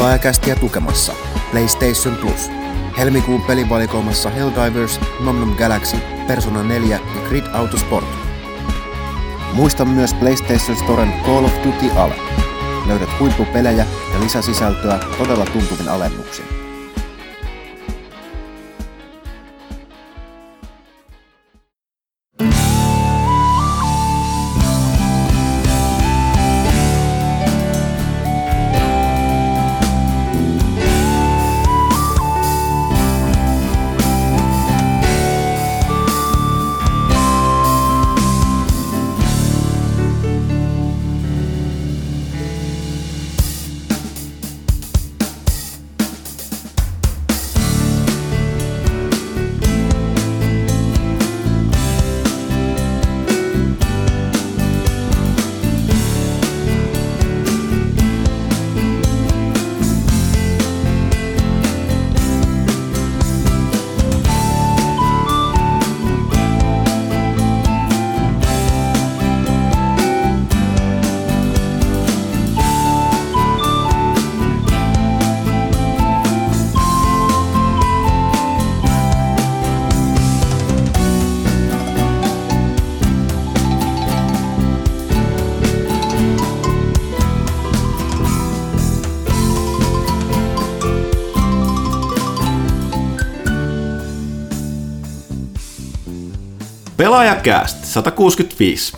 Pelaajakästiä tukemassa PlayStation Plus. Helmikuun pelivalikoimassa Helldivers, Nom Nom Galaxy, Persona 4 ja Grid Autosport. Muista myös PlayStation Storen Call of Duty Ale. Löydät huippupelejä ja lisäsisältöä todella tuntuvin alennuksin. Pelaajakäst 165.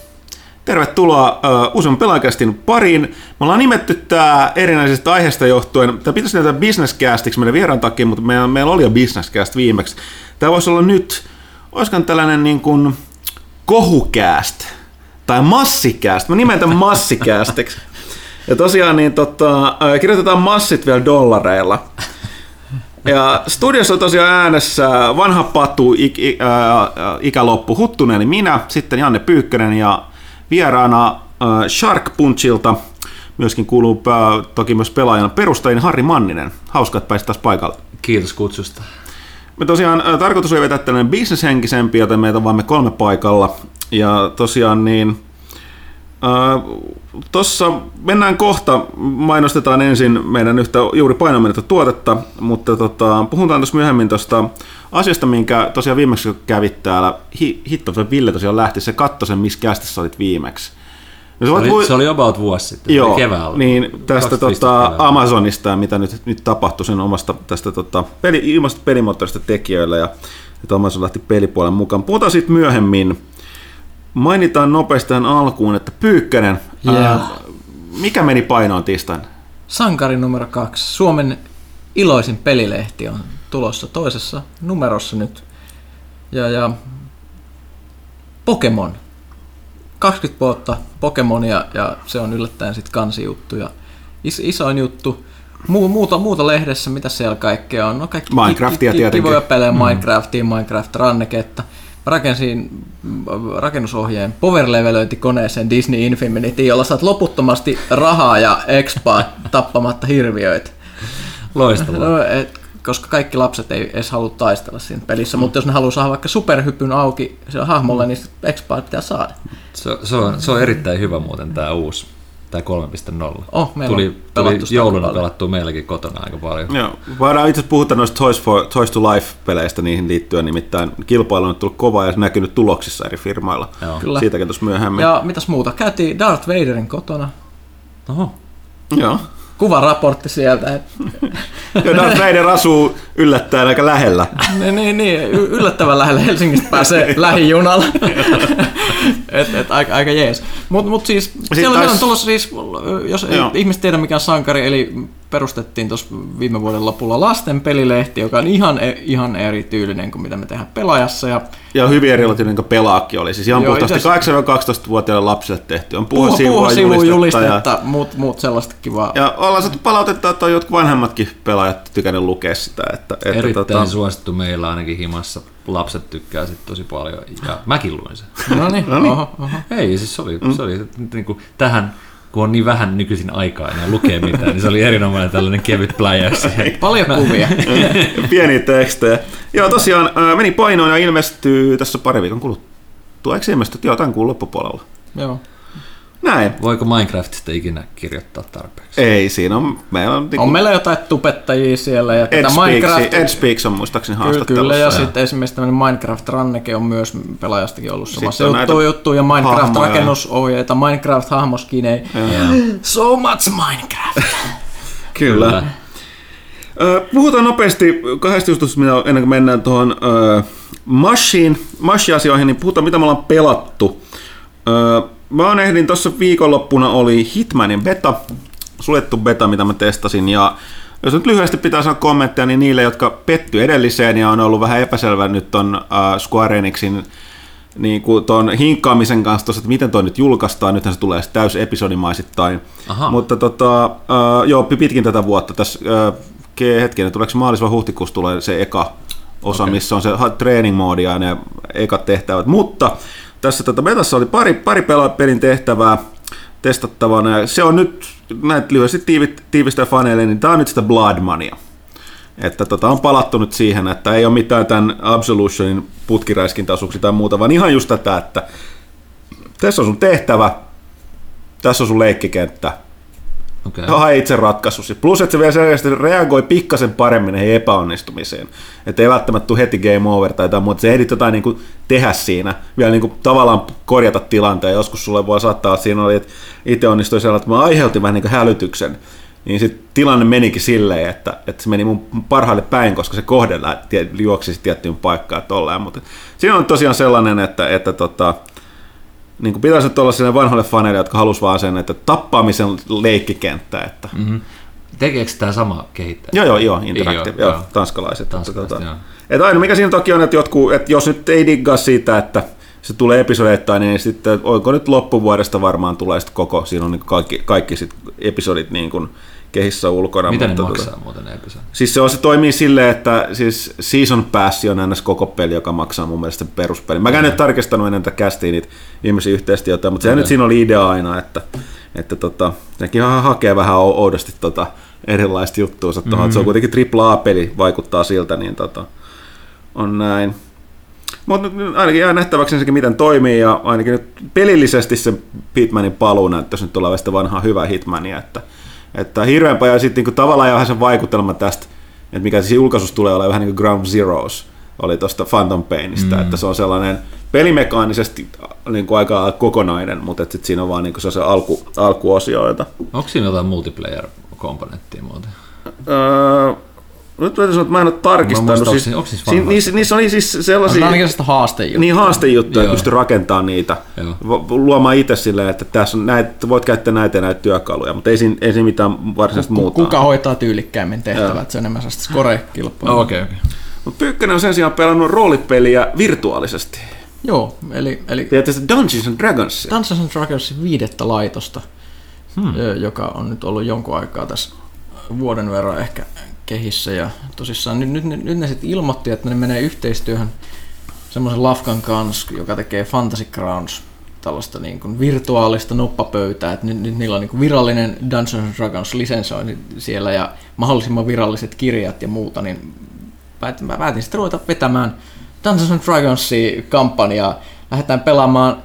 Tervetuloa uh, useamman pelaajakästin pariin. Me ollaan nimetty tää erinäisistä aiheista johtuen. Tämä pitäisi nimetä businesscastiksi meidän vieraan takia, mutta meillä, meillä oli jo businesscast viimeksi. Tämä voisi olla nyt, olisikohan tällainen niin kuin kohukääst tai massikääst. Mä nimetän massikäästiksi. Ja tosiaan niin tota, kirjoitetaan massit vielä dollareilla. Ja studiossa on tosiaan äänessä vanha patu, ik, ik, äh, ikäloppu Huttunen eli minä, sitten Janne Pyykkönen ja vieraana äh, Shark Punchilta myöskin kuuluu äh, toki myös pelaajan perustajien Harri Manninen. Hauska, että pääsit taas paikalle. Kiitos kutsusta. Me tosiaan äh, tarkoitus oli vetää tällainen bisneshenkisempi, joten meitä on vain me kolme paikalla. Ja tosiaan niin Tuossa mennään kohta, mainostetaan ensin meidän yhtä juuri painomenetta tuotetta, mutta tota, puhutaan tuossa myöhemmin tuosta asiasta, minkä tosiaan viimeksi kävit täällä. Hi, hitto, se Ville tosiaan lähti, se katsoi sen, missä kästissä olit viimeksi. No, se, oli, voi... se oli about vuosi sitten, Joo, keväällä. Niin, tästä tota, Amazonista ja mitä nyt, nyt tapahtui sen omasta tästä tota, peli, ilmasta pelimoottorista tekijöille ja että Amazon lähti pelipuolen mukaan. Puhutaan siitä myöhemmin. Mainitaan nopeasti alkuun, että Pyykkänen, yeah. ää, mikä meni painoon tiistaina? Sankari numero kaksi. Suomen iloisin pelilehti on tulossa toisessa numerossa nyt. Ja, ja Pokemon. 20 vuotta Pokemonia ja se on yllättäen sitten kansijuttu. Ja is, isoin juttu. Mu, muuta, muuta lehdessä, mitä siellä kaikkea on? No kaikki Minecraftia tietenkin. Kivoja pelejä, mm. Minecraftia, Minecraft Ranneketta rakensin rakennusohjeen power koneeseen Disney Infinity, jolla saat loputtomasti rahaa ja expaa tappamatta hirviöitä. Loistavaa. No, et, koska kaikki lapset ei edes halua taistella siinä pelissä, mm. mutta jos ne haluaa saada vaikka superhypyn auki sillä hahmolla, mm. niin expaa pitää saada. Se, se, on, se on erittäin hyvä muuten tämä uusi tai 3.0. Oh, tuli, tuli jouluna pelattua meilläkin kotona aika paljon. Joo, voidaan itse puhuta noista Toys, for, Toys to Life-peleistä niihin liittyen, nimittäin kilpailu on tullut kova ja näkynyt tuloksissa eri firmailla. Joo. Kyllä. Siitäkin tuossa myöhemmin. Ja mitäs muuta? Käytiin Darth Vaderin kotona. Oho. Joo kuvaraportti sieltä. ja Darth Vader asuu yllättäen aika lähellä. niin, niin, niin, yllättävän lähellä Helsingistä pääsee lähijunalla. et, et, aika, aika jees. Mutta mut siis, Sitten siellä tais... on tulossa siis, jos ei ihmiset tiedä mikä on sankari, eli perustettiin tuossa viime vuoden lopulla lasten pelilehti, joka on ihan, e- ihan erityylinen kuin mitä me tehdään pelaajassa. Ja, ja hyvin erilainen kuin pelaakin oli. Siis ihan Joo, puhtaasti 8-12-vuotiaille lapsille tehty. On puhu, puhu sivua julistetta, ja muut, muut sellaista kivaa. Ja ollaan saatu palautetta, että on jotkut vanhemmatkin pelaajat tykännyt lukea sitä. Että, että Erittäin tota... suosittu meillä ainakin himassa. Lapset tykkää sit tosi paljon ja mäkin luin sen. No niin, no niin. Oho, oho. Ei, siis se oli, se oli niin kuin, tähän kun on niin vähän nykyisin aikaa enää lukea mitään, niin se oli erinomainen tällainen kevyt pläjäys. Paljon kuvia. Pieniä tekstejä. Joo, tosiaan meni painoon ja ilmestyy tässä pari viikon kuluttua. Eikö ilmestynyt? Joo, tämän kuun loppupuolella. Joo. Näin. Voiko Minecraftista ikinä kirjoittaa tarpeeksi? Ei, siinä on, meillä on, on meillä jotain tubettajia siellä. Ja tätä Minecraft... Ed Speaks on muistaakseni haastattelussa. Kyllä, ja, ja. sitten esimerkiksi tämmöinen Minecraft-ranneke on myös pelaajastakin ollut samassa juttu, juttu, ja Minecraft-rakennusohjeita, Minecraft-hahmoskinei. So much Minecraft! Kyllä. Kyllä. Puhutaan nopeasti kahdesta jutusta, ennen kuin mennään tuohon uh, Mashiin, Mashi-asioihin, niin puhutaan mitä me ollaan pelattu. Uh, mä ehdin tuossa viikonloppuna oli Hitmanin beta, suljettu beta, mitä mä testasin, ja jos nyt lyhyesti pitää sanoa kommentteja, niin niille, jotka petty edelliseen ja on ollut vähän epäselvä nyt on uh, Square Enixin niin kuin ton hinkkaamisen kanssa tossa, että miten toi nyt julkaistaan, nythän se tulee täys episodimaisittain. Aha. Mutta tota, uh, joo, pitkin tätä vuotta, tässä uh, hetken, tuleeko maalis vai huhtikuussa tulee se eka osa, okay. missä on se training moodi ja ne ekat tehtävät. Mutta tässä tätä metassa oli pari, pari pelin tehtävää testattavana ja se on nyt, näitä lyhyesti tiivistä faneille, niin tämä on nyt sitä Blood Mania. Että tota, on palattu nyt siihen, että ei ole mitään tämän Absolutionin putkiräiskintäosuuksia tai muuta, vaan ihan just tätä, että tässä on sun tehtävä, tässä on sun leikkikenttä, Okay. Hae itse ratkaisusi. Plus, että se vielä selkeästi reagoi pikkasen paremmin heihin epäonnistumiseen. Että ei välttämättä tule heti game over tai jotain muuta. Se ehdit jotain niin kuin tehdä siinä. Vielä niin kuin tavallaan korjata tilanteen. Joskus sulle voi saattaa, että siinä oli, että itse onnistui sellainen, että mä aiheutin vähän niin kuin hälytyksen. Niin sitten tilanne menikin silleen, että, että se meni mun parhaalle päin, koska se kohde juoksi tiettyyn paikkaan tolleen. Mutta siinä on tosiaan sellainen, että, että tota, niin kuin pitäisi olla sinne vanhoille faneille, jotka halusivat vaan sen, että tappaamisen leikkikenttä. Että. Mm-hmm. Tekeekö tämä sama kehittäjä? Joo, joo, joo, Interactive, joo, joo, tanskalaiset. Tanskalaiset että, tota, että aina mikä siinä toki on, että, jotkut, että jos nyt ei diggaa siitä, että se tulee episodeittain, niin sitten oiko nyt loppuvuodesta varmaan tulee sitten koko, siinä on niin kaikki, kaikki sit episodit niin kuin, kehissä ulkona. Mitä mutta ne maksaa tuota, muuten ne? Siis se, on, se toimii silleen, että siis Season Pass on ns. koko peli, joka maksaa mun mielestä peruspeli. Mä käyn nyt tarkistanut ennen tätä kästiin niitä viimeisiä yhteistyötä, mutta se nyt siinä oli idea aina, että, että tota, nekin hakee vähän oudosti tota, erilaista juttua. Mm-hmm. Se on mm. kuitenkin AAA-peli, vaikuttaa siltä, niin tota, on näin. Mutta ainakin jää nähtäväksi ensinnäkin, miten toimii, ja ainakin nyt pelillisesti se Hitmanin paluu näyttäisi nyt sitä vanhaa hyvää Hitmania, että että hirveän paljon sitten niin tavallaan jo vähän sen vaikutelma tästä, että mikä siis julkaisussa tulee olemaan vähän niin kuin Ground Zeroes, oli tuosta Phantom Painista, mm. että se on sellainen pelimekaanisesti niin kuin aika kokonainen, mutta sitten siinä on vaan niin kuin se alku, alkuosioita. Onko siinä jotain multiplayer-komponenttia muuten? Öö, nyt täytyy sanoa, että mä en ole tarkistanut. Siis, onko siis siis niissä, niissä oli siis sellaisia... Ainakin haastejuttuja. Niin, haastejuttuja, että pystyy rakentamaan niitä. Joo. Luomaan itse silleen, että tässä on näitä, voit käyttää näitä ja näitä työkaluja, mutta ei siinä, ei siinä mitään varsinaisesti muuta. Kuka hoitaa tyylikkäimmin tehtävät, se on enemmän sellaista score-kilpailua. Okei, okay, okay. Mutta Pyykkönen on sen sijaan pelannut roolipeliä virtuaalisesti. Joo, eli... eli Tiedätte Dungeons and Dragons? Dungeons and Dragons viidettä laitosta, hmm. joka on nyt ollut jonkun aikaa tässä vuoden verran ehkä kehissä ja tosissaan nyt, nyt, nyt, ne sitten ilmoitti, että ne menee yhteistyöhön semmoisen lafkan kanssa, joka tekee Fantasy Grounds tällaista niin kuin virtuaalista noppapöytää, että nyt, nyt niillä on niin kuin virallinen Dungeons Dragons lisensointi siellä ja mahdollisimman viralliset kirjat ja muuta, niin päätin, mä päätin sitten ruveta vetämään Dungeons Dragonsia kampanjaa. Lähdetään pelaamaan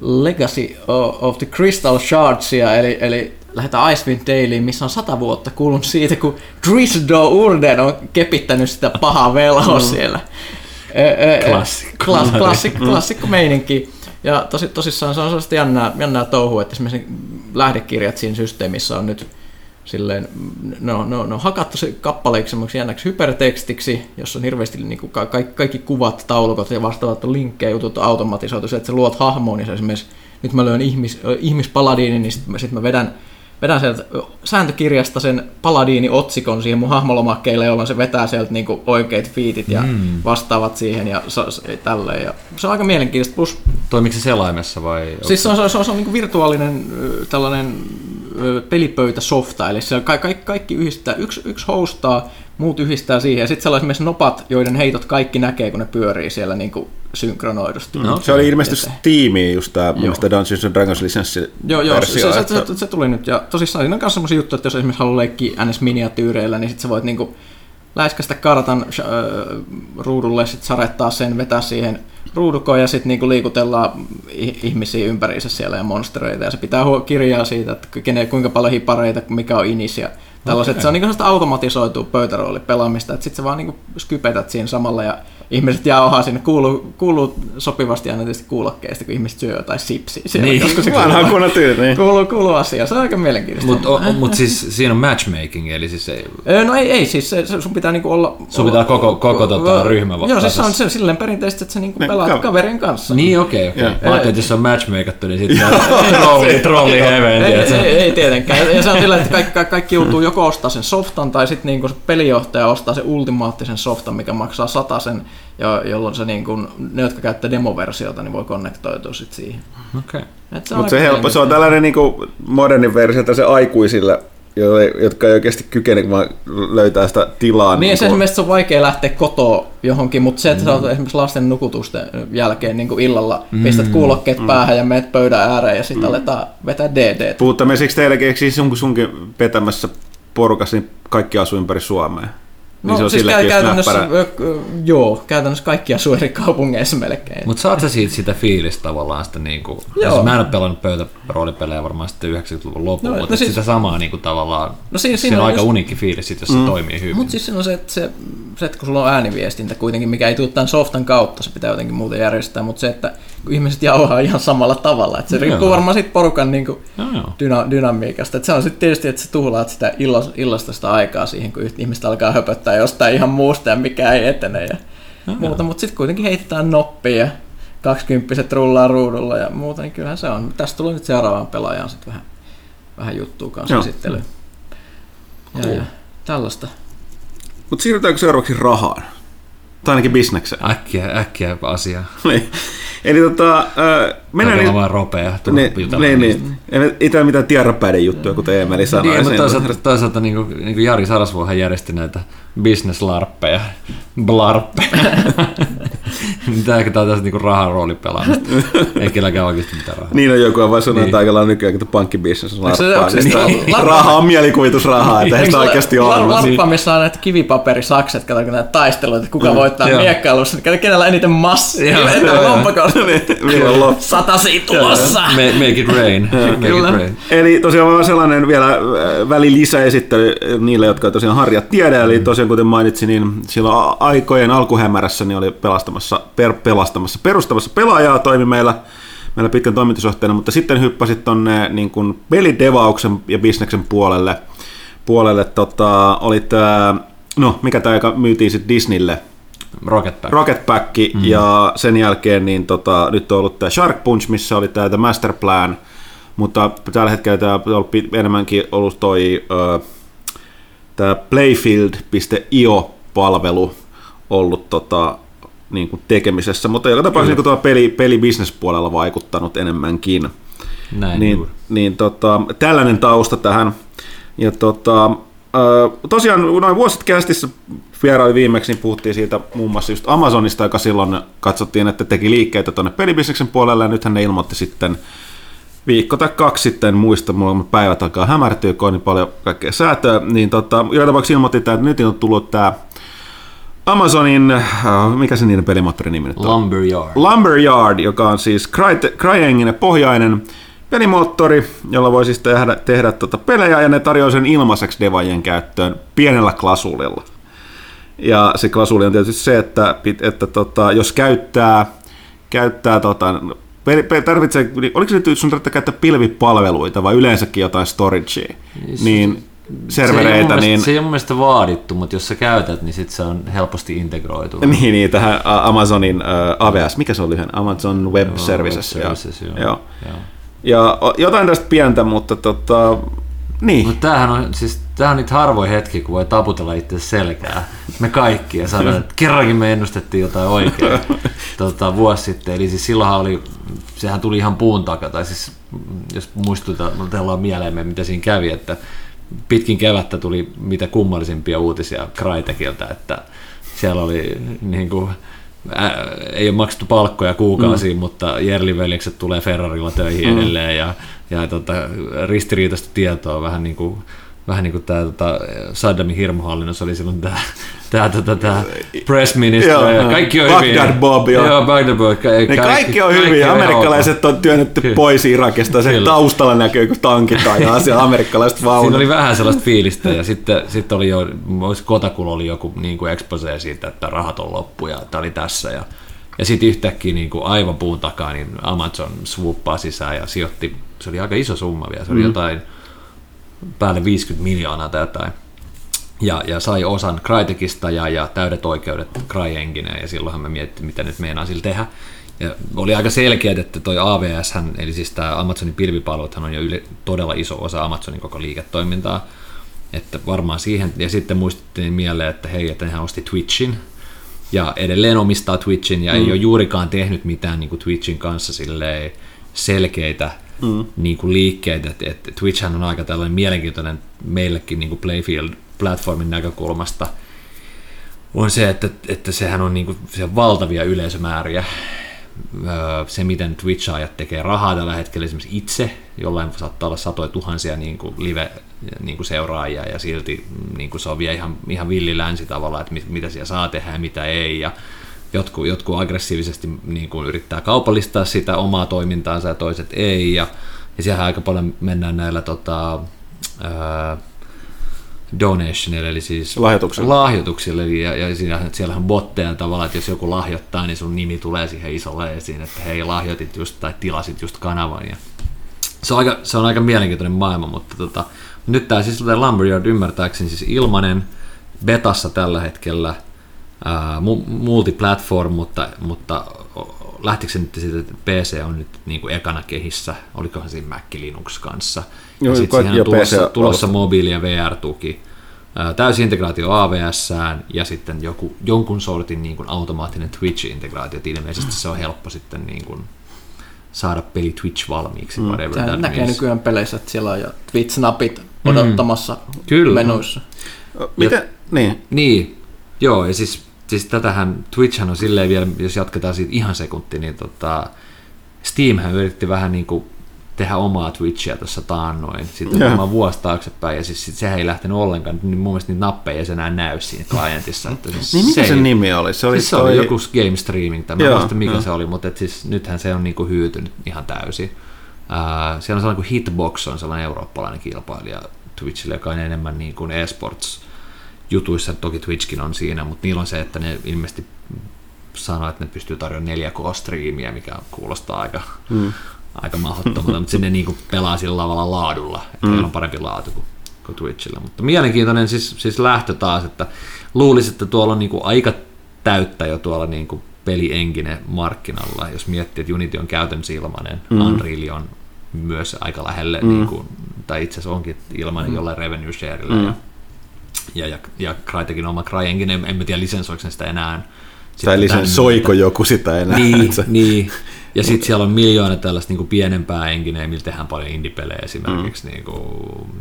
Legacy of the Crystal Shardsia, eli, eli lähdetään Icewind Daleen, missä on sata vuotta kulunut siitä, kun Drisdo Urden on kepittänyt sitä pahaa veloa mm. siellä. Klassikko. Klass, klassikko, mm. klassikko meininki. Ja tosi, tosissaan se on sellaista jännää, jännää touhua, että esimerkiksi lähdekirjat siinä systeemissä on nyt silleen, no, no, no hakattu se kappaleiksi semmoiksi jännäksi hypertekstiksi, jossa on hirveästi niin kuin kaikki, kaikki kuvat, taulukot ja vastaavat linkkejä jutut automatisoitu, se, että sä luot hahmoon, niin se esimerkiksi nyt mä lyön ihmis, ihmispaladiini, niin sitten sit mä vedän vedän sieltä sääntökirjasta sen paladiini-otsikon siihen mun hahmolomakkeille, jolloin se vetää sieltä niinku oikeat fiitit ja mm. vastaavat siihen ja so, tälleen. Ja se on aika mielenkiintoista. Plus, Toimiko se selaimessa vai? Siis se on, se on, se on, se on niinku virtuaalinen tällainen pelipöytäsofta, eli se kaikki, kaikki yhdistää, yksi, yksi hostaa, muut yhdistää siihen, ja sitten siellä on esimerkiksi nopat, joiden heitot kaikki näkee, kun ne pyörii siellä niin kuin synkronoidusti. No, se oli ilmeisesti Steamiin just tämä Dungeons and Dragons lisenssi Joo, joo se, se, se, se, tuli nyt, ja tosissaan siinä on myös sellaisia juttuja, että jos esimerkiksi haluaa leikkiä NS-miniatyyreillä, niin sitten sä voit niinku läiskästä kartan äh, ruudulle, sitten sarettaa sen, vetää siihen ruudukoon ja sitten niinku liikutellaan ihmisiä ympäriinsä siellä ja monstereita. Ja se pitää kirjaa siitä, että kene, kuinka paljon hipareita, mikä on inis ja tällaiset. Okay. Se on niinku automatisoitu pöytäroolipelaamista, että sitten sä vaan niinku skypetät siinä samalla ja ihmiset jauhaa sinne, kuuluu, kuuluu sopivasti aina tietysti kuulokkeista, kun ihmiset syö jotain sipsiä. Siellä niin, joskus se kuuluu, kuuluu, niin. kuuluu, kuuluu asia, se on aika mielenkiintoista. Mutta mut siis siinä on matchmaking, eli siis ei... No ei, ei siis se, sun pitää niinku olla... Sun pitää koko, koko tota, ryhmä Joo, siis se on se, silleen perinteisesti, että sä niinku pelaat ka- kaverin kanssa. Niin, okei, okay, okei. Okay. Mä että jos se on matchmakattu, niin sitten trolli, trolli heveen. Ei, ei, ei, tietenkään. Ja se on sillä, että kaikki, kaikki joutuu joko ostaa sen softan, tai sitten niinku se pelijohtaja ostaa sen ultimaattisen softan, mikä maksaa sen jo, jolloin se niin kun, ne, jotka käyttää demoversiota, niin voi konnektoitua sit siihen. Okay. Mutta se, helppo, se on tällainen niin kuin modernin versio se aikuisille, jotka ei oikeasti kykene vaan löytää sitä tilaa. Niin, niin se esimerkiksi on vaikea lähteä kotoa johonkin, mutta se, että mm. sä oot esimerkiksi lasten nukutusten jälkeen niin illalla, mm. pistät kuulokkeet mm. päähän ja meet pöydän ääreen ja sitten mm. aletaan vetää DD. Puhuttamme siksi teillekin, eikö siis sunkin vetämässä porukassa, niin kaikki asuu ympäri Suomea? Niin no, se on siis käy, käytännössä, näppärä. joo, käytännössä kaikkia eri kaupungeissa melkein. Mutta saat sä siitä sitä fiilistä tavallaan sitä niinku, joo. mä en ole pelannut pöytäroolipelejä varmaan sitten 90-luvun lopulla, no, mutta no siis, sitä samaa niinku tavallaan, no siinä, siinä on, on aika just, uniikki fiilis, sit, jos mm. se toimii hyvin. Mutta siis siinä on se, että se, se, että kun sulla on ääniviestintä kuitenkin, mikä ei tule tämän softan kautta, se pitää jotenkin muuten järjestää, mutta se, että kun ihmiset jauhaa ihan samalla tavalla, että se no, riippuu joo. varmaan siitä porukan niin kuin, no, dyna, dynamiikasta. Että se on sitten tietysti, että sä tuhlaat sitä illasta sitä aikaa siihen, kun ihmiset alkaa höpöttää jostain ihan muusta ja mikä ei etene ja no, muuta, mutta sitten kuitenkin heitetään noppia ja kaksikymppiset rullaa ruudulla ja muuta, niin kyllähän se on. Tästä tulee nyt seuraavaan pelaajaan sitten vähän, vähän juttua kanssa esittelyyn. Ja, cool. ja tällaista. Mutta siirrytäänkö seuraavaksi rahaan? Tai ainakin bisnekseen. Äkkiä, äkkiä asia. niin. Eli tota, mennään... Niin, vaan ropea. Niin, niin, niin. Ei tämä mitään tiedonpäiden juttuja, kuten Emeli sanoi. Niin, mutta toisaalta, toisaalta niin kuin, niin kuin Jari Sarasvuohan järjesti näitä business-larppeja, blarppeja. Tämä on tästä niinku rahan rooli pelaamista. Ei kelläkään oikeasti mitään rahaa. Niin on joku on vaan sanonut, niin. että aika lailla nykyään, että pankkibisnes on larppaa. Niin, raha on mielikuvitusrahaa, että ei sitä oikeasti ole. Larppa, missä on näitä kivipaperisakset, kato näitä taisteluita, kuka mm. voittaa miekkailussa, niin kenellä eniten massia. Sata siitä tulossa. Make it rain. Eli tosiaan vaan sellainen vielä äh, välilisäesittely niille, jotka tosiaan harjat tiedä. Eli tosiaan kuten mainitsin, niin silloin aikojen alkuhämärässä niin oli pelastamassa, per, pelastamassa, perustamassa pelaajaa toimi meillä, meillä pitkän toimitusjohtajana, mutta sitten hyppäsit tuonne niin kuin pelidevauksen ja bisneksen puolelle. puolelle tota, oli tämä, no mikä tämä myytiin sitten Disneylle, Rocket Pack. Rocket Pack mm. ja sen jälkeen niin tota, nyt on ollut tämä Shark Punch, missä oli tämä Master Plan, mutta tällä hetkellä tämä on ollut enemmänkin ollut toi tämä playfield.io-palvelu ollut tota, niin kuin tekemisessä, mutta joka tapauksessa niin tuo peli, pelibisnespuolella vaikuttanut enemmänkin. Näin niin, niin tota, tällainen tausta tähän. Ja tota, tosiaan noin vuosit kästissä vieraili viimeksi, niin puhuttiin siitä muun muassa just Amazonista, joka silloin katsottiin, että teki liikkeitä tuonne pelibisneksen puolelle, ja nythän ne ilmoitti sitten viikko tai kaksi sitten, muista, mulla päivät alkaa hämärtyä, kun on niin paljon kaikkea säätöä, niin tota, joka tapauksessa ilmoitti, että nyt on tullut tämä Amazonin, äh, mikä se niiden pelimoottorin nimi nyt on? Lumberyard. Lumberyard, joka on siis CryEngine pohjainen pelimoottori, jolla voi siis tehdä, tehdä tota pelejä, ja ne tarjoaa sen ilmaiseksi devajien käyttöön pienellä klasulilla. Ja se klasuli on tietysti se, että, että tota, jos käyttää, käyttää tota, tarvitsee, oliko se nyt sun käyttää pilvipalveluita vai yleensäkin jotain storagea, niin, niin servereitä. Se niin... se ei ole mun mielestä vaadittu, mutta jos sä käytät, niin sit se on helposti integroitu. Niin, niin tähän Amazonin uh, AWS, mikä se oli ihan? Amazon Web joo, Services. Web Services joo. Joo. joo. Ja jotain tästä pientä, mutta tota, niin. Mutta tämähän on, siis, tämähän on niitä harvoja hetki, kun voi taputella itse selkää. Me kaikki ja sanoa, että kerrankin me ennustettiin jotain oikein tota, vuosi sitten. Eli siis silloinhan oli, sehän tuli ihan puun takaa, tai siis jos muistutellaan mieleemme, mitä siinä kävi, että pitkin kevättä tuli mitä kummallisimpia uutisia Crytekiltä, että siellä oli niin kuin, ää, ei ole maksettu palkkoja kuukausiin, mm. mutta Jerli-veljekset tulee Ferrarilla töihin mm. edelleen ja, ja tota, ristiriitaista tietoa vähän niin kuin vähän niin kuin tämä tota, Saddamin hirmuhallinnossa oli silloin tämä, tämä, tämä, tämä press minister, Joo, ja kaikki on Baghdad hyviä. Bob, joo. joo Baghdad Bob. Ka- Ne kaikki, on hyviä. Amerikkalaiset on työnnetty Kyllä. pois Irakista. Se Kyllä. taustalla näkyy, kun tankit ajaa siellä amerikkalaiset vaunut. Siinä oli vähän sellaista fiilistä ja sitten, sitten oli jo, olisi Kotakulla oli joku niin kuin expose siitä, että rahat on loppu ja tämä oli tässä ja, ja sitten yhtäkkiä niin kuin aivan puun takaa niin Amazon swooppaa sisään ja sijoitti, se oli aika iso summa vielä, se oli mm. jotain päälle 50 miljoonaa tai jotain. Ja, ja sai osan Crytekista ja, ja täydet oikeudet CryEngineen ja silloinhan me mietittiin, mitä nyt meinaa sillä tehdä. Ja oli aika selkeä, että toi AVS, eli siis tämä Amazonin pilvipalveluthan on jo yle, todella iso osa Amazonin koko liiketoimintaa. Että varmaan siihen, ja sitten muistuttiin mieleen, että hei, että hän osti Twitchin, ja edelleen omistaa Twitchin, ja mm. ei ole juurikaan tehnyt mitään niin kuin Twitchin kanssa silleen selkeitä mm. niin kuin liikkeitä, että, että Twitchhän on aika tällainen mielenkiintoinen meillekin niin kuin Playfield-platformin näkökulmasta, on se, että, että sehän on niin kuin, se valtavia yleisömääriä. Öö, Se, miten Twitch-ajat tekee rahaa tällä hetkellä esimerkiksi itse, jollain saattaa olla satoja tuhansia niin kuin live niin kuin seuraajia ja silti niin kuin se on vielä ihan, ihan villi länsi tavalla, että mit- mitä siellä saa tehdä ja mitä ei. Ja jotkut, jotkut aggressiivisesti niin kuin yrittää kaupallistaa sitä omaa toimintaansa ja toiset ei. Ja, ja siellä aika paljon mennään näillä tota, öö, donationille, eli siis Lahjoituksilla. lahjoituksille, ja, ja siinä, siellähän on botteja tavallaan, että jos joku lahjoittaa, niin sun nimi tulee siihen isolle esiin, että hei, lahjoitit just tai tilasit just kanavan. Ja se, on aika, se on aika mielenkiintoinen maailma, mutta tota, nyt tämä siis Lumberyard ymmärtääkseni siis ilmanen, betassa tällä hetkellä, ää, mu- multiplatform, mutta, mutta lähtikö se nyt siitä, että PC on nyt niin kuin ekana kehissä, olikohan siinä Mac Linux kanssa. Joo, ja sitten siihen jo on tulossa, PC tulossa mobiili- ja VR-tuki. Ää, Täysintegraatio AVS ja sitten joku, jonkun sortin niin kuin automaattinen Twitch-integraatio. Et Ilmeisesti se on helppo sitten niin kuin saada peli Twitch valmiiksi. Mm. Tämä näkee nykyään peleissä, että siellä on jo Twitch-napit odottamassa Kyllä. menuissa. Miten? Niin. Niin, joo, ja siis, siis tätähän, Twitchhän on silleen vielä, jos jatketaan siitä ihan sekunti, niin tota, Steamhän yritti vähän niin kuin tehdä omaa Twitchiä tuossa taannoin, sitten Joo. varmaan vuosi taaksepäin, ja siis sit sehän ei lähtenyt ollenkaan, niin mun mielestä niitä nappeja ei enää näy siinä klientissa. Että siis Niin mikä se sen ei- nimi oli? Se oli, Siis se oli joku game streaming, tai mä en muista mikä joo. se oli, mutta et siis nythän se on niinku hyytynyt ihan täysin. Ää, siellä on sellainen kuin Hitbox, on sellainen eurooppalainen kilpailija Twitchille, joka on enemmän niin kuin esports jutuissa, toki Twitchkin on siinä, mutta niillä on se, että ne ilmeisesti sanoo, että ne pystyy tarjoamaan 4K-striimiä, mikä kuulostaa aika, mm. aika mahdottomalta, mutta sinne niin kuin pelaa sillä tavalla laadulla, että mm. on parempi laatu kuin, kuin Twitchillä. Mutta mielenkiintoinen siis, siis lähtö taas, että luulisi, että tuolla on niin kuin aika täyttä jo tuolla niin kuin pelienkinen markkinalla, jos miettii, että Unity on käytännössä ilmainen, mm. Unreal on myös aika lähelle, mm. niin kuin, tai itse asiassa onkin ilmainen mm. jollain revenue sharella, mm. ja, ja, ja, ja Crytekin oma CryEngine, en, en mä tiedä lisensoiko sitä enää. Tai Sitten lisän tän- soiko joku sitä enää. niin, niin. Ja sitten siellä on miljoona tällaista niinku pienempää engineä, millä tehdään paljon indie-pelejä esimerkiksi. Mm. Niinku,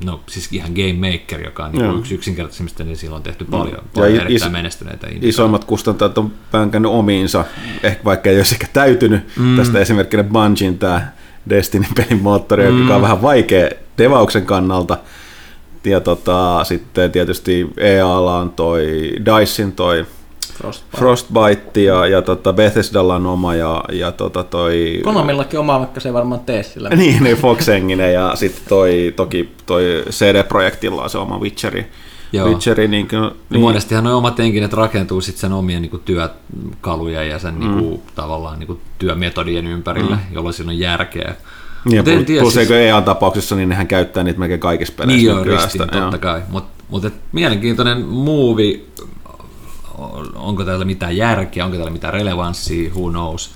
no siis ihan Game Maker, joka on niinku Joo. yksi yksinkertaisimmista, niin silloin on tehty paljon, Ja paljon is- erittäin menestyneitä indie Isoimmat kustantajat on pänkännyt omiinsa, ehkä vaikka ei olisi ehkä täytynyt. Mm. Tästä esimerkkinä Bungin tämä Destiny-pelin moottori, mm. joka on vähän vaikea devauksen kannalta. Ja tota, sitten tietysti EAlla on toi Dicein toi Frostbite. Frostbite ja, ja tota Bethesdalla on oma ja, ja tota toi... Konamillakin oma, vaikka se ei varmaan tee sillä. Niin, niin Foxenginen ja sitten toi, toki toi CD-projektilla on se oma Witcheri. Joo. Witcheri niin kuin, Niin. niin, Monestihan nuo omat enkinet rakentuu sitten sen omien niinku työkaluja ja sen mm. niinku, tavallaan niinku työmetodien ympärille, mm. jolloin siinä on järkeä. Niin, Mut en tiedä, plus siis- eikö EAN tapauksessa, niin nehän käyttää niitä melkein kaikissa peleissä. Niin joo, ristiin, sitä, totta kai. Mutta mut, et mielenkiintoinen muuvi, onko täällä mitään järkeä, onko täällä mitään relevanssia, who knows.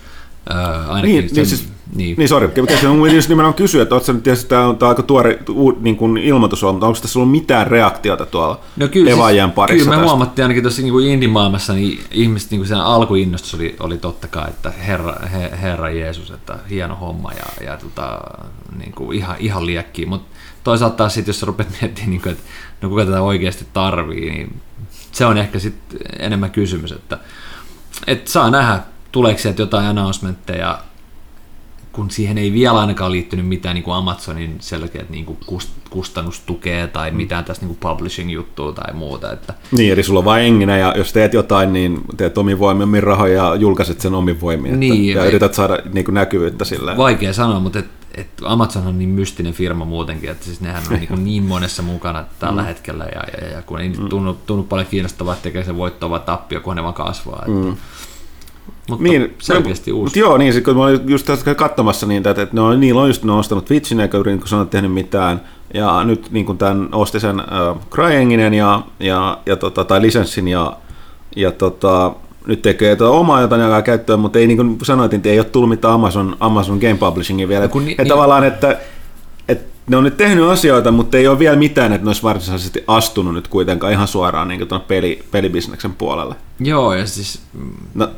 Äh, ainakin Niin, sen, niin, siis, niin. niin. sori, mikä se on just nimenomaan kysyä, että sä nyt tietysti, tämä on, tää on aika tuore niin kuin ilmoitus ollut, mutta onko tässä ollut mitään reaktiota tuolla No kyllä, evaajien parissa kyllä me tästä? huomattiin ainakin tuossa niin indie-maailmassa, niin ihmiset niin sen alkuinnostus oli, oli totta kai, että herra, he, herra Jeesus, että hieno homma ja, ja tota, niin kuin ihan, ihan liekkiä, mutta toisaalta taas sit, jos sä rupeat miettimään, niin kuin, että no kuka tätä oikeasti tarvii, niin se on ehkä sitten enemmän kysymys, että et saa nähdä, tuleeko sieltä jotain announcementteja kun siihen ei vielä ainakaan liittynyt mitään niin kuin Amazonin selkeät niin kuin kustannustukea tai mm. mitään tästä niin kuin publishing-juttua tai muuta. Että... Niin, eli sulla on vain enginä ja jos teet jotain, niin teet omin voimin, omin rahoja ja julkaiset sen omin voimin. Niin, että, ja yrität saada niin kuin näkyvyyttä sillä. Vaikea sanoa, mutta et, et Amazon on niin mystinen firma muutenkin, että siis nehän on niin, niin monessa mukana tällä mm. hetkellä ja, ja, ja kun ei mm. tunnu, tunnu paljon kiinnostavaa, että tekee se voittoa vai tappio, kun ne vaan kasvaa. Että... Mm. Mutta niin, selkeästi uusi. Mutta joo, niin, kun mä olin just tässä katsomassa niitä, että, että ne on, niillä on just nostanut Twitchin, eikä niin kun sanoit tehnyt mitään, ja nyt niin kuin tämän osti sen äh, Cryenginen ja, ja, ja tota, tai lisenssin ja, ja tota, nyt tekee tuota omaa jotain jakaa käyttöön, mutta ei niin kuin sanoitin, että ei ole tullut mitään Amazon, Amazon Game Publishingin vielä. Kun, niin, tavallaan, että ne on nyt tehnyt asioita, mutta ei ole vielä mitään, että ne olisi varsinaisesti astunut nyt kuitenkaan ihan suoraan niin peli, pelibisneksen puolelle. Joo, ja siis no.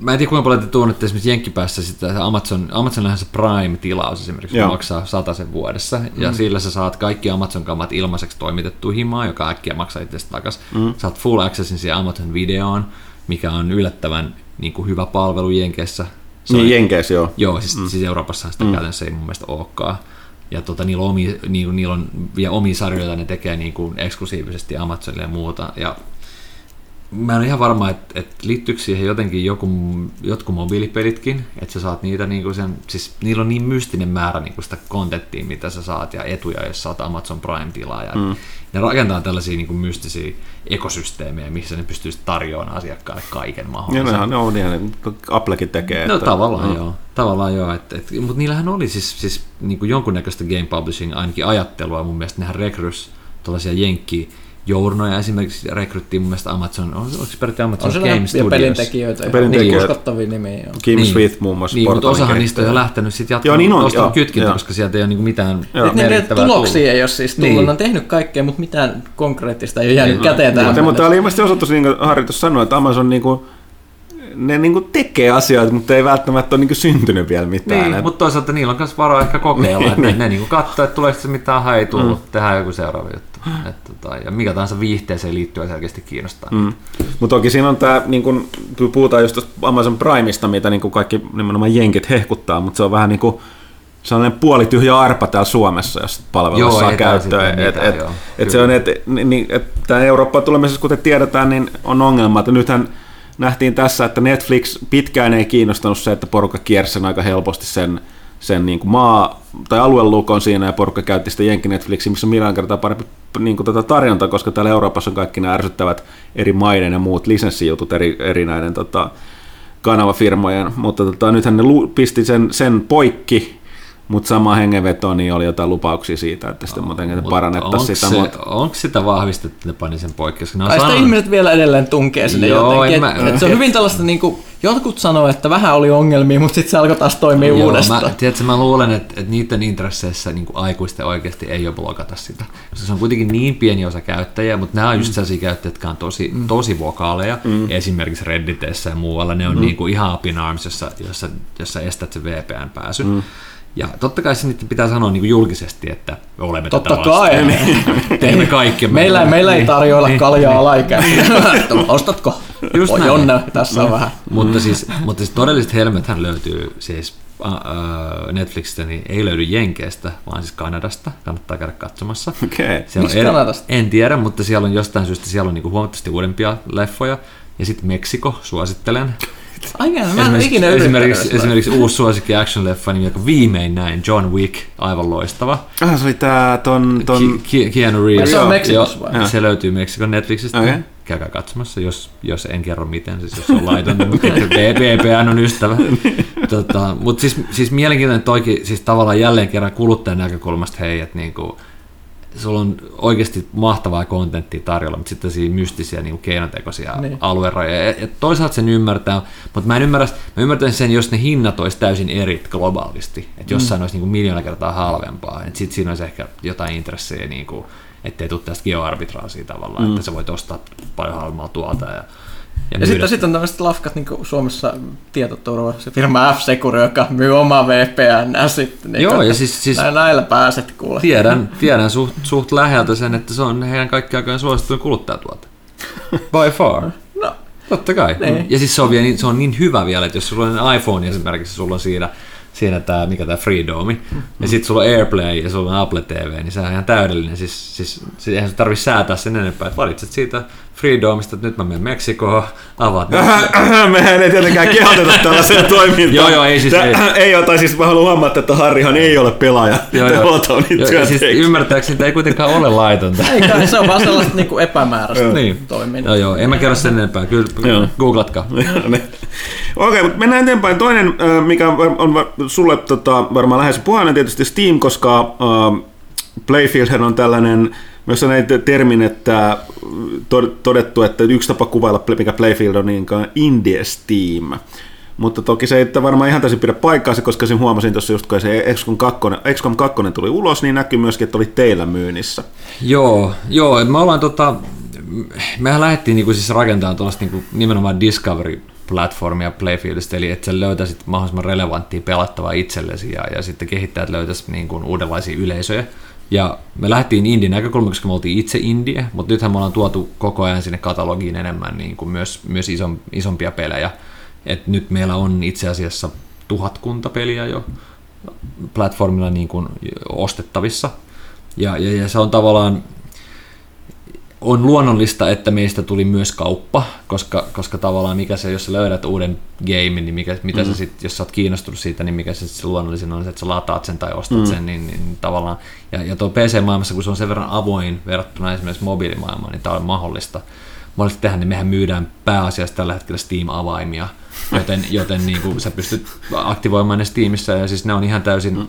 mä en tiedä kuinka paljon te tunnette esimerkiksi Jenkkipäässä sitä Amazon, Amazon se Prime-tilaus esimerkiksi, Joo. maksaa sen vuodessa, mm. ja sillä sä saat kaikki Amazon-kamat ilmaiseksi toimitettu himaa, joka äkkiä maksaa itse takaisin. Mm. Saat full accessin siihen Amazon videoon, mikä on yllättävän niin kuin hyvä palvelu Jenkeissä. niin, Jenkeissä joo. Joo, siis, mm. siis Euroopassa sitä mm. käytännössä ei mun mielestä olekaan ja tota, niillä, on omi, niin, niillä on vielä omia sarjoja, ne tekee niin kuin eksklusiivisesti Amazonille ja muuta. Ja mä en ole ihan varma, että, että liittyykö siihen jotenkin joku, jotkut mobiilipelitkin, että sä saat niitä, niin kuin sen, siis niillä on niin mystinen määrä niin kuin sitä kontenttia, mitä sä saat ja etuja, jos saat Amazon Prime-tilaa. Mm. Ne rakentaa tällaisia niin kuin mystisiä ekosysteemejä, missä ne pystyy tarjoamaan asiakkaille kaiken mahdollisen. Ja ne on ihan, Applekin tekee. No että, tavallaan mm. joo, tavallaan joo, että, että, mutta niillähän oli siis, siis niin kuin jonkunnäköistä game publishing ainakin ajattelua, mun mielestä nehän rekrys tällaisia jenkkiä journoja esimerkiksi rekryttiin mun mielestä Amazon, on, onko se peräti Amazon on Game Studios? Ja pelintekijöitä, ja niin, uskottavia nimiä. Kim niin, Smith muun muassa. Niin, mutta osahan niistä on jo lähtenyt sitten jatkamaan, niin on, nostanut kytkintä, koska sieltä ei ole niinku mitään joo. merkittävää Tuloksia ei ole siis tullut, niin. ne on tehnyt kaikkea, mutta mitään konkreettista ei ole jäänyt niin. käteen tähän. Mutta tämä oli ilmeisesti osoitus, niin kuin Harri tuossa sanoi, että Amazon niin kuin, ne niinku tekee asioita, mutta ei välttämättä ole niinku syntynyt vielä mitään. Niin, et... mutta toisaalta niillä on myös varaa ehkä kokeilla, niin, että ne, ne niinku katsoo, että tuleeko se mitään, ei tullut, mm. tehdään joku seuraava juttu. Et, tota, ja mikä tahansa viihteeseen liittyen selkeästi kiinnostaa. Mm. Mutta toki siinä on tämä, niin kun puhutaan just Amazon Primeista, mitä niin kaikki nimenomaan jenkit hehkuttaa, mutta se on vähän niin kuin sellainen puolityhjä arpa täällä Suomessa, jos palvelu saa käyttöön. Et, et, et, et se on, että niin, et, tämä Eurooppaan tulemisessa, kuten tiedetään, niin on ongelma, että nythän nähtiin tässä, että Netflix pitkään ei kiinnostanut se, että porukka kiersi sen aika helposti sen, sen niin kuin maa- tai aluelukon siinä ja porukka käytti sitä Jenkki Netflixiä, missä on millään kertaa parempi niin kuin tätä tarjontaa, koska täällä Euroopassa on kaikki nämä ärsyttävät eri maiden ja muut lisenssijutut eri, eri näiden tota, kanavafirmojen, mutta tota, nythän ne pisti sen, sen poikki mutta sama hengenveto niin oli jotain lupauksia siitä, että sitten muutenkin parannettaisiin sitä. Se, mutta... Onko sitä vahvistettu, että ne pani sen poikki? Kai sitä sanon... ihmiset vielä edelleen tunkee sinne Joo, jotenkin. Mä... Et, et se on hyvin tällaista, niin kuin, jotkut sanoo, että vähän oli ongelmia, mutta sitten se alkoi taas toimia Joo, uudestaan. Mä, tiedätkö, mä luulen, että, että niiden intresseissä niin aikuisten oikeasti ei ole blokata sitä. Koska se on kuitenkin niin pieni osa käyttäjiä, mutta nämä on just mm. sellaisia käyttäjiä, jotka on tosi, mm. tosi vokaaleja. Mm. Esimerkiksi Redditissä ja muualla ne on mm. niin kuin ihan up in arms, jossa, jossa, jossa estät se VPN-pääsy. Mm. Ja totta kai se nyt pitää sanoa niin kuin julkisesti, että me olemme totta tätä kai. Niin, teemme kaikki. Meillä, meillä ei tarjoilla niin, kaljaa niin, alaikäisiä. Ostatko? Just näin. Jonne, tässä on no. vähän. Mutta siis, mutta siis todelliset helmethän löytyy siis Netflixistä, niin ei löydy Jenkeistä, vaan siis Kanadasta. Kannattaa käydä katsomassa. Okay. Miksi eri, Kanadasta? En tiedä, mutta siellä on jostain syystä siellä on niinku huomattavasti uudempia leffoja. Ja sitten Meksiko, suosittelen. Aina, mä en ikinä esimerkiksi, esimerkiksi uusi suosikki action-leffa, niin joka viimein näin, John Wick, aivan loistava. Ah, se oli tää ton... ton... Ki- Keanu Reeves. Se on Meksikossa vai? Se löytyy Meksikon Netflixistä. Okay. Käykää katsomassa, jos, jos en kerro miten, siis jos on laitonta, mutta VPN on ystävä. tota, mutta siis, siis mielenkiintoinen toikin, siis tavallaan jälleen kerran kuluttajan näkökulmasta, hei, että niinku, sulla on oikeasti mahtavaa kontenttia tarjolla, mutta sitten siinä mystisiä niin keinotekoisia niin. aluerajoja. Ja, ja toisaalta sen ymmärtää, mutta mä en ymmärrä, mä ymmärtäisin sen, jos ne hinnat olisi täysin eri globaalisti. Että jossain mm. olisi niin kuin miljoona kertaa halvempaa. Että sitten siinä olisi ehkä jotain intressejä, niin kuin, ettei tule tästä geoarbitraasia tavallaan, mm. että sä voit ostaa paljon halvemmalla tuolta ja ja, ja sitten sit on tämmöiset lafkat niin Suomessa tietoturva, se firma F-Secure, joka myy omaa VPN sitten. Niin Joo, ja siis, siis näillä pääset kuule. Tiedän, tiedän suht, suht läheltä sen, että se on heidän kaikki aikojen suosittuin kuluttajatuote. By far. No, Totta kai. Niin. Ja siis se on, vielä, niin, se on niin hyvä vielä, että jos sulla on iPhone esimerkiksi, sulla on siinä siinä tämä, mikä tämä Freedomi. Mm. Ja sitten sulla on Airplay ja sulla on Apple TV, niin se on ihan täydellinen. Siis, siis, siis eihän se tarvitse säätää sen enempää, että valitset siitä Freedomista, että nyt mä menen Meksikoon, avaat. Mehän ei tietenkään kehoteta tällaiseen toimintaan. joo, joo, ei siis. Tää, ei. ei ole, tai siis mä haluan huomata, että Harrihan ei ole pelaaja. joo, joo. joo siis ymmärtääkseni ei kuitenkaan ole laitonta. ei kai, se on vaan sellaista niinku epämääräistä niin. toimintaa. Joo, joo, en mä kerro sen enempää, kyllä googlatkaa. Okei, okay, mutta mennään eteenpäin. Toinen, mikä on sulle tota, varmaan lähes puhainen tietysti Steam, koska uh, Playfield on tällainen myös näitä termin, että todettu, että yksi tapa kuvailla, mikä Playfield on, niin Indie Steam. Mutta toki se ei varmaan ihan täysin pidä paikkaansa, koska sen huomasin tuossa just, kun se XCOM 2, XCOM 2 tuli ulos, niin näkyy myöskin, että oli teillä myynnissä. Joo, joo me ollaan tota, mehän lähdettiin niinku siis rakentamaan tuollaista niinku nimenomaan Discovery platformia Playfieldistä, eli että sä löytäisit mahdollisimman relevanttia pelattavaa itsellesi ja, ja sitten kehittäjät löytäisivät niin kuin uudenlaisia yleisöjä. Ja me lähdettiin Indin näkökulmasta, koska me oltiin itse Indie, mutta nythän me ollaan tuotu koko ajan sinne katalogiin enemmän niin kuin myös, myös ison, isompia pelejä. Et nyt meillä on itse asiassa tuhatkunta peliä jo platformilla niin kuin ostettavissa. Ja, ja, ja se on tavallaan, on luonnollista, että meistä tuli myös kauppa, koska, koska tavallaan mikä se, jos sä löydät uuden gamein, niin mikä, mitä mm. sä sit, jos sä oot kiinnostunut siitä, niin mikä se, se luonnollisin on, että sä lataat sen tai ostat mm. sen, niin, niin, niin tavallaan, ja, ja tuo PC-maailmassa, kun se on sen verran avoin verrattuna esimerkiksi mobiilimaailmaan, niin tämä on mahdollista. Mahdollista tehdä, niin mehän myydään pääasiassa tällä hetkellä Steam-avaimia, joten, joten niin kuin sä pystyt aktivoimaan ne Steamissa, ja siis ne on ihan täysin mm.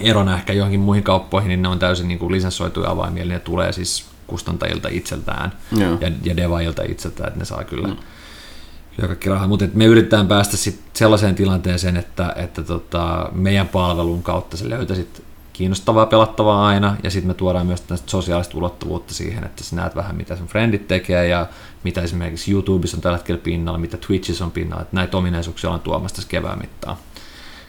erona ehkä johonkin muihin kauppoihin, niin ne on täysin niin kuin lisenssoituja avaimia, eli ne tulee siis kustantajilta itseltään Joo. ja, ja devaajilta itseltään, että ne saa kyllä, mm. kyllä kaikki rahaa. Mutta me yritetään päästä sit sellaiseen tilanteeseen, että, että tota, meidän palvelun kautta se löytäisit kiinnostavaa pelattavaa aina, ja sitten me tuodaan myös tästä sosiaalista ulottuvuutta siihen, että sä näet vähän, mitä sun friendit tekee, ja mitä esimerkiksi YouTubessa on tällä hetkellä pinnalla, mitä Twitchissä on pinnalla, että näitä ominaisuuksia on tuomassa tässä kevään mittaan,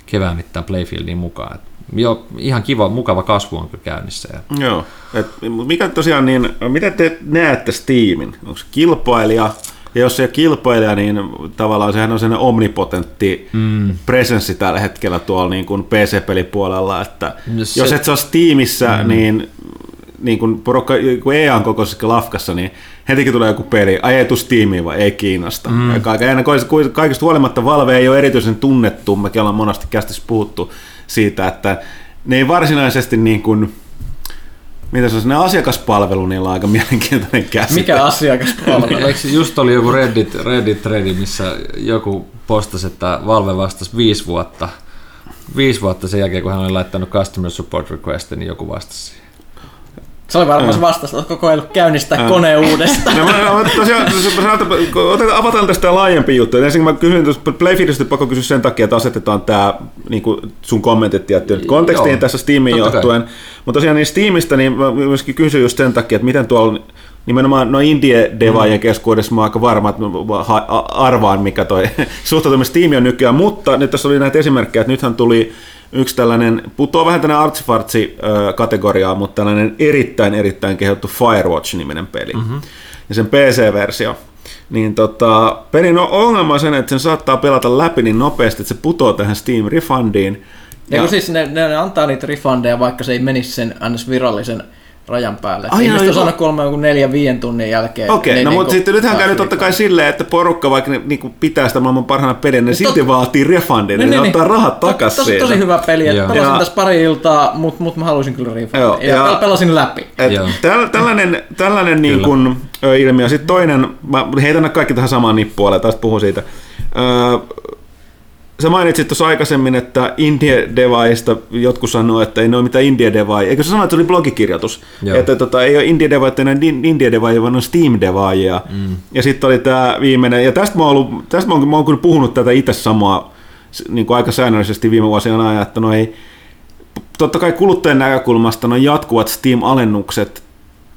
kevään mittaan Playfieldiin mukaan. Et jo ihan kiva, mukava kasvu on kyllä käynnissä. Ja... Joo. Et mikä tosiaan, niin, mitä te näette Steamin? Onko se kilpailija? Ja jos se ei ole kilpailija, niin tavallaan sehän on sellainen omnipotentti mm. presenssi tällä hetkellä tuolla niin kuin PC-pelipuolella, että no se... jos et saa Steamissa, mm. niin niin kuin porukka, kun EA on kokoisessa lafkassa, niin hetikin tulee joku peli, Steamiin vai ei kiinnosta. Mm. Kaikista huolimatta Valve ei ole erityisen tunnettu, mekin ollaan monesti kästissä puhuttu siitä, että ne ei varsinaisesti niin kuin, mitä se on, ne asiakaspalvelu, niillä on aika mielenkiintoinen käsite. Mikä asiakaspalvelu? Eikö just oli joku Reddit, Reddit threadi, missä joku postasi, että Valve vastasi viisi vuotta, viisi vuotta sen jälkeen, kun hän oli laittanut customer support requestin, niin joku vastasi siihen. Se oli varmaan se vastaus, että koko ajan käynnistää äh. kone uudestaan. No, mä, mä, tosiaan, otetaan, avataan tästä laajempi juttu. Ensin mä kysyn, että Playfeedistä pakko kysyä sen takia, että asetetaan tämä niin sun kommentit tiettyyn kontekstiin Joo, tässä Steamin johtuen. Mutta tosiaan niin Steamista niin mä myöskin kysyn just sen takia, että miten tuolla nimenomaan no indie-devaajien mm. keskuudessa mä aika varma, että arvaan mikä toi suhtautuminen Steam on nykyään, mutta nyt tässä oli näitä esimerkkejä, että nythän tuli yksi tällainen, putoaa vähän tänne artsifartsi kategoriaa, mutta tällainen erittäin erittäin kehottu Firewatch-niminen peli. Mm-hmm. Ja sen PC-versio. Niin tota, pelin ongelma on sen, että sen saattaa pelata läpi niin nopeasti, että se putoo tähän Steam Refundiin. Ja, ja kun siis ne, ne, antaa niitä refundeja, vaikka se ei menisi sen ns. virallisen rajan päälle. Ai, Ihmiset on saanut kolme joku neljä viien tunnin jälkeen. Okei, okay, no niin mutta sitten nythän käy totta kai silleen, että porukka vaikka ne niin pitää sitä maailman parhaana peliä, ne silti tot... vaatii refundin, niin, niin, ne ottaa rahat takaisin tosi, tosi hyvä peli, että pelasin ja... tässä pari iltaa, mutta mut mä haluaisin kyllä refundin. Joo, ja, ja pelasin läpi. Et täl, tällainen tällainen niin kuin, ilmiö. Sitten toinen, mä heitän kaikki tähän samaan nippuun, taas puhun siitä. Öö, Sä mainitsit tuossa aikaisemmin, että indie devaista jotkut sanoo, että ei ne ole mitään indie devai. Eikö sä sanoa, että se oli blogikirjoitus? Joo. Että tota, ei ole indie devaita enää indie devaajia, vaan on steam devaajia. Mm. Ja sitten oli tämä viimeinen, ja tästä mä oon, ollut, tästä mä oon, mä oon kyllä puhunut tätä itse samaa niin kuin aika säännöllisesti viime vuosina ajan, että no ei, totta kai kuluttajan näkökulmasta no jatkuvat Steam-alennukset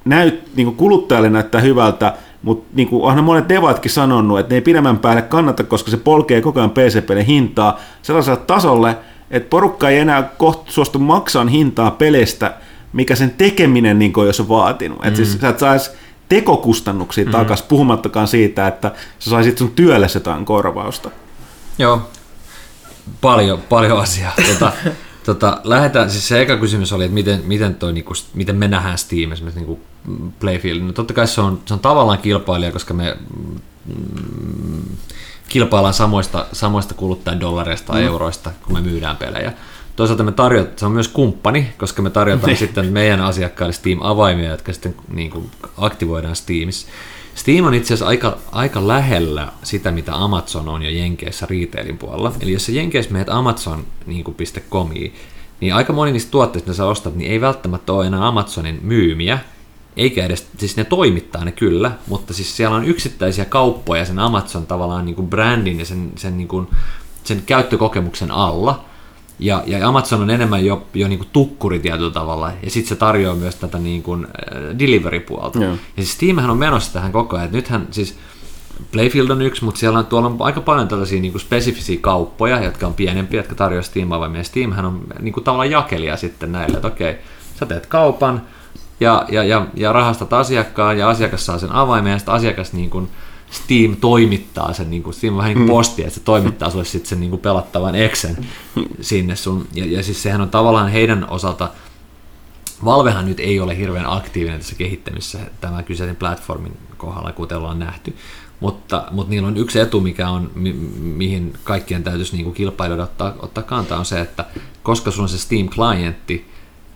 näyt, niin kuin kuluttajalle näyttää hyvältä, mutta niin kuin onhan monet devatkin sanonut, että ne ei pidemmän päälle kannata, koska se polkee koko ajan PC-pelin hintaa sellaiselle tasolle, että porukka ei enää kohta suostu maksaa hintaa peleistä, mikä sen tekeminen niin kuin jos on vaatinut. Mm. Että siis sä et saisi tekokustannuksia mm. takaisin, puhumattakaan siitä, että sä saisit sun työlle jotain korvausta. Joo. paljon, paljon asiaa. Tota, tota, lähdetään, siis se eka kysymys oli, että miten, miten, toi, niinku, miten me nähdään Steam esimerkiksi niinku Playfield. No totta kai se on, se on tavallaan kilpailija, koska me mm, kilpaillaan samoista, samoista kuluttajadollareista tai mm. euroista, kun me myydään pelejä. Toisaalta me tarjotaan, se on myös kumppani, koska me tarjotaan niin. sitten meidän asiakkaille Steam-avaimia, jotka sitten niin kuin aktivoidaan Steamissa. Steam on itse asiassa aika, aika lähellä sitä, mitä Amazon on jo Jenkeissä retailin puolella. Eli jos sä Jenkeissä menet amazon.comiin, niin, niin aika moni niistä tuotteista, mitä sä ostat, niin ei välttämättä ole enää Amazonin myymiä, eikä edes, siis ne toimittaa ne kyllä, mutta siis siellä on yksittäisiä kauppoja sen Amazon tavallaan niin kuin brändin ja sen, sen, niin kuin, sen käyttökokemuksen alla, ja, ja Amazon on enemmän jo, jo niin kuin tukkuri tietyllä tavalla, ja sitten se tarjoaa myös tätä niin kuin, äh, delivery-puolta. Joo. Ja siis Steamhän on menossa tähän koko ajan, että nythän siis Playfield on yksi, mutta siellä on, tuolla on aika paljon tällaisia niin kuin spesifisiä kauppoja, jotka on pienempiä, jotka tarjoaa Steam-avaimia. Steamhän on niin kuin tavallaan jakelija sitten näille, että okei, sä teet kaupan, ja, ja, ja, ja rahastat asiakkaan, ja asiakas saa sen avaimen, ja sitten asiakas niin kuin, Steam toimittaa sen, niin kuin, Steam on vähän niin kuin mm. posti, että se toimittaa sulle sitten sen niin kuin pelattavan Exen sinne sun. Ja, ja siis sehän on tavallaan heidän osalta, Valvehan nyt ei ole hirveän aktiivinen tässä kehittämisessä tämän kyseisen platformin kohdalla, kuten ollaan nähty. Mutta, mutta niillä on yksi etu, mikä on, mi, mihin kaikkien täytyisi niin kuin kilpailijoida ottaa, ottaa kantaa, on se, että koska sulla on se Steam-klientti,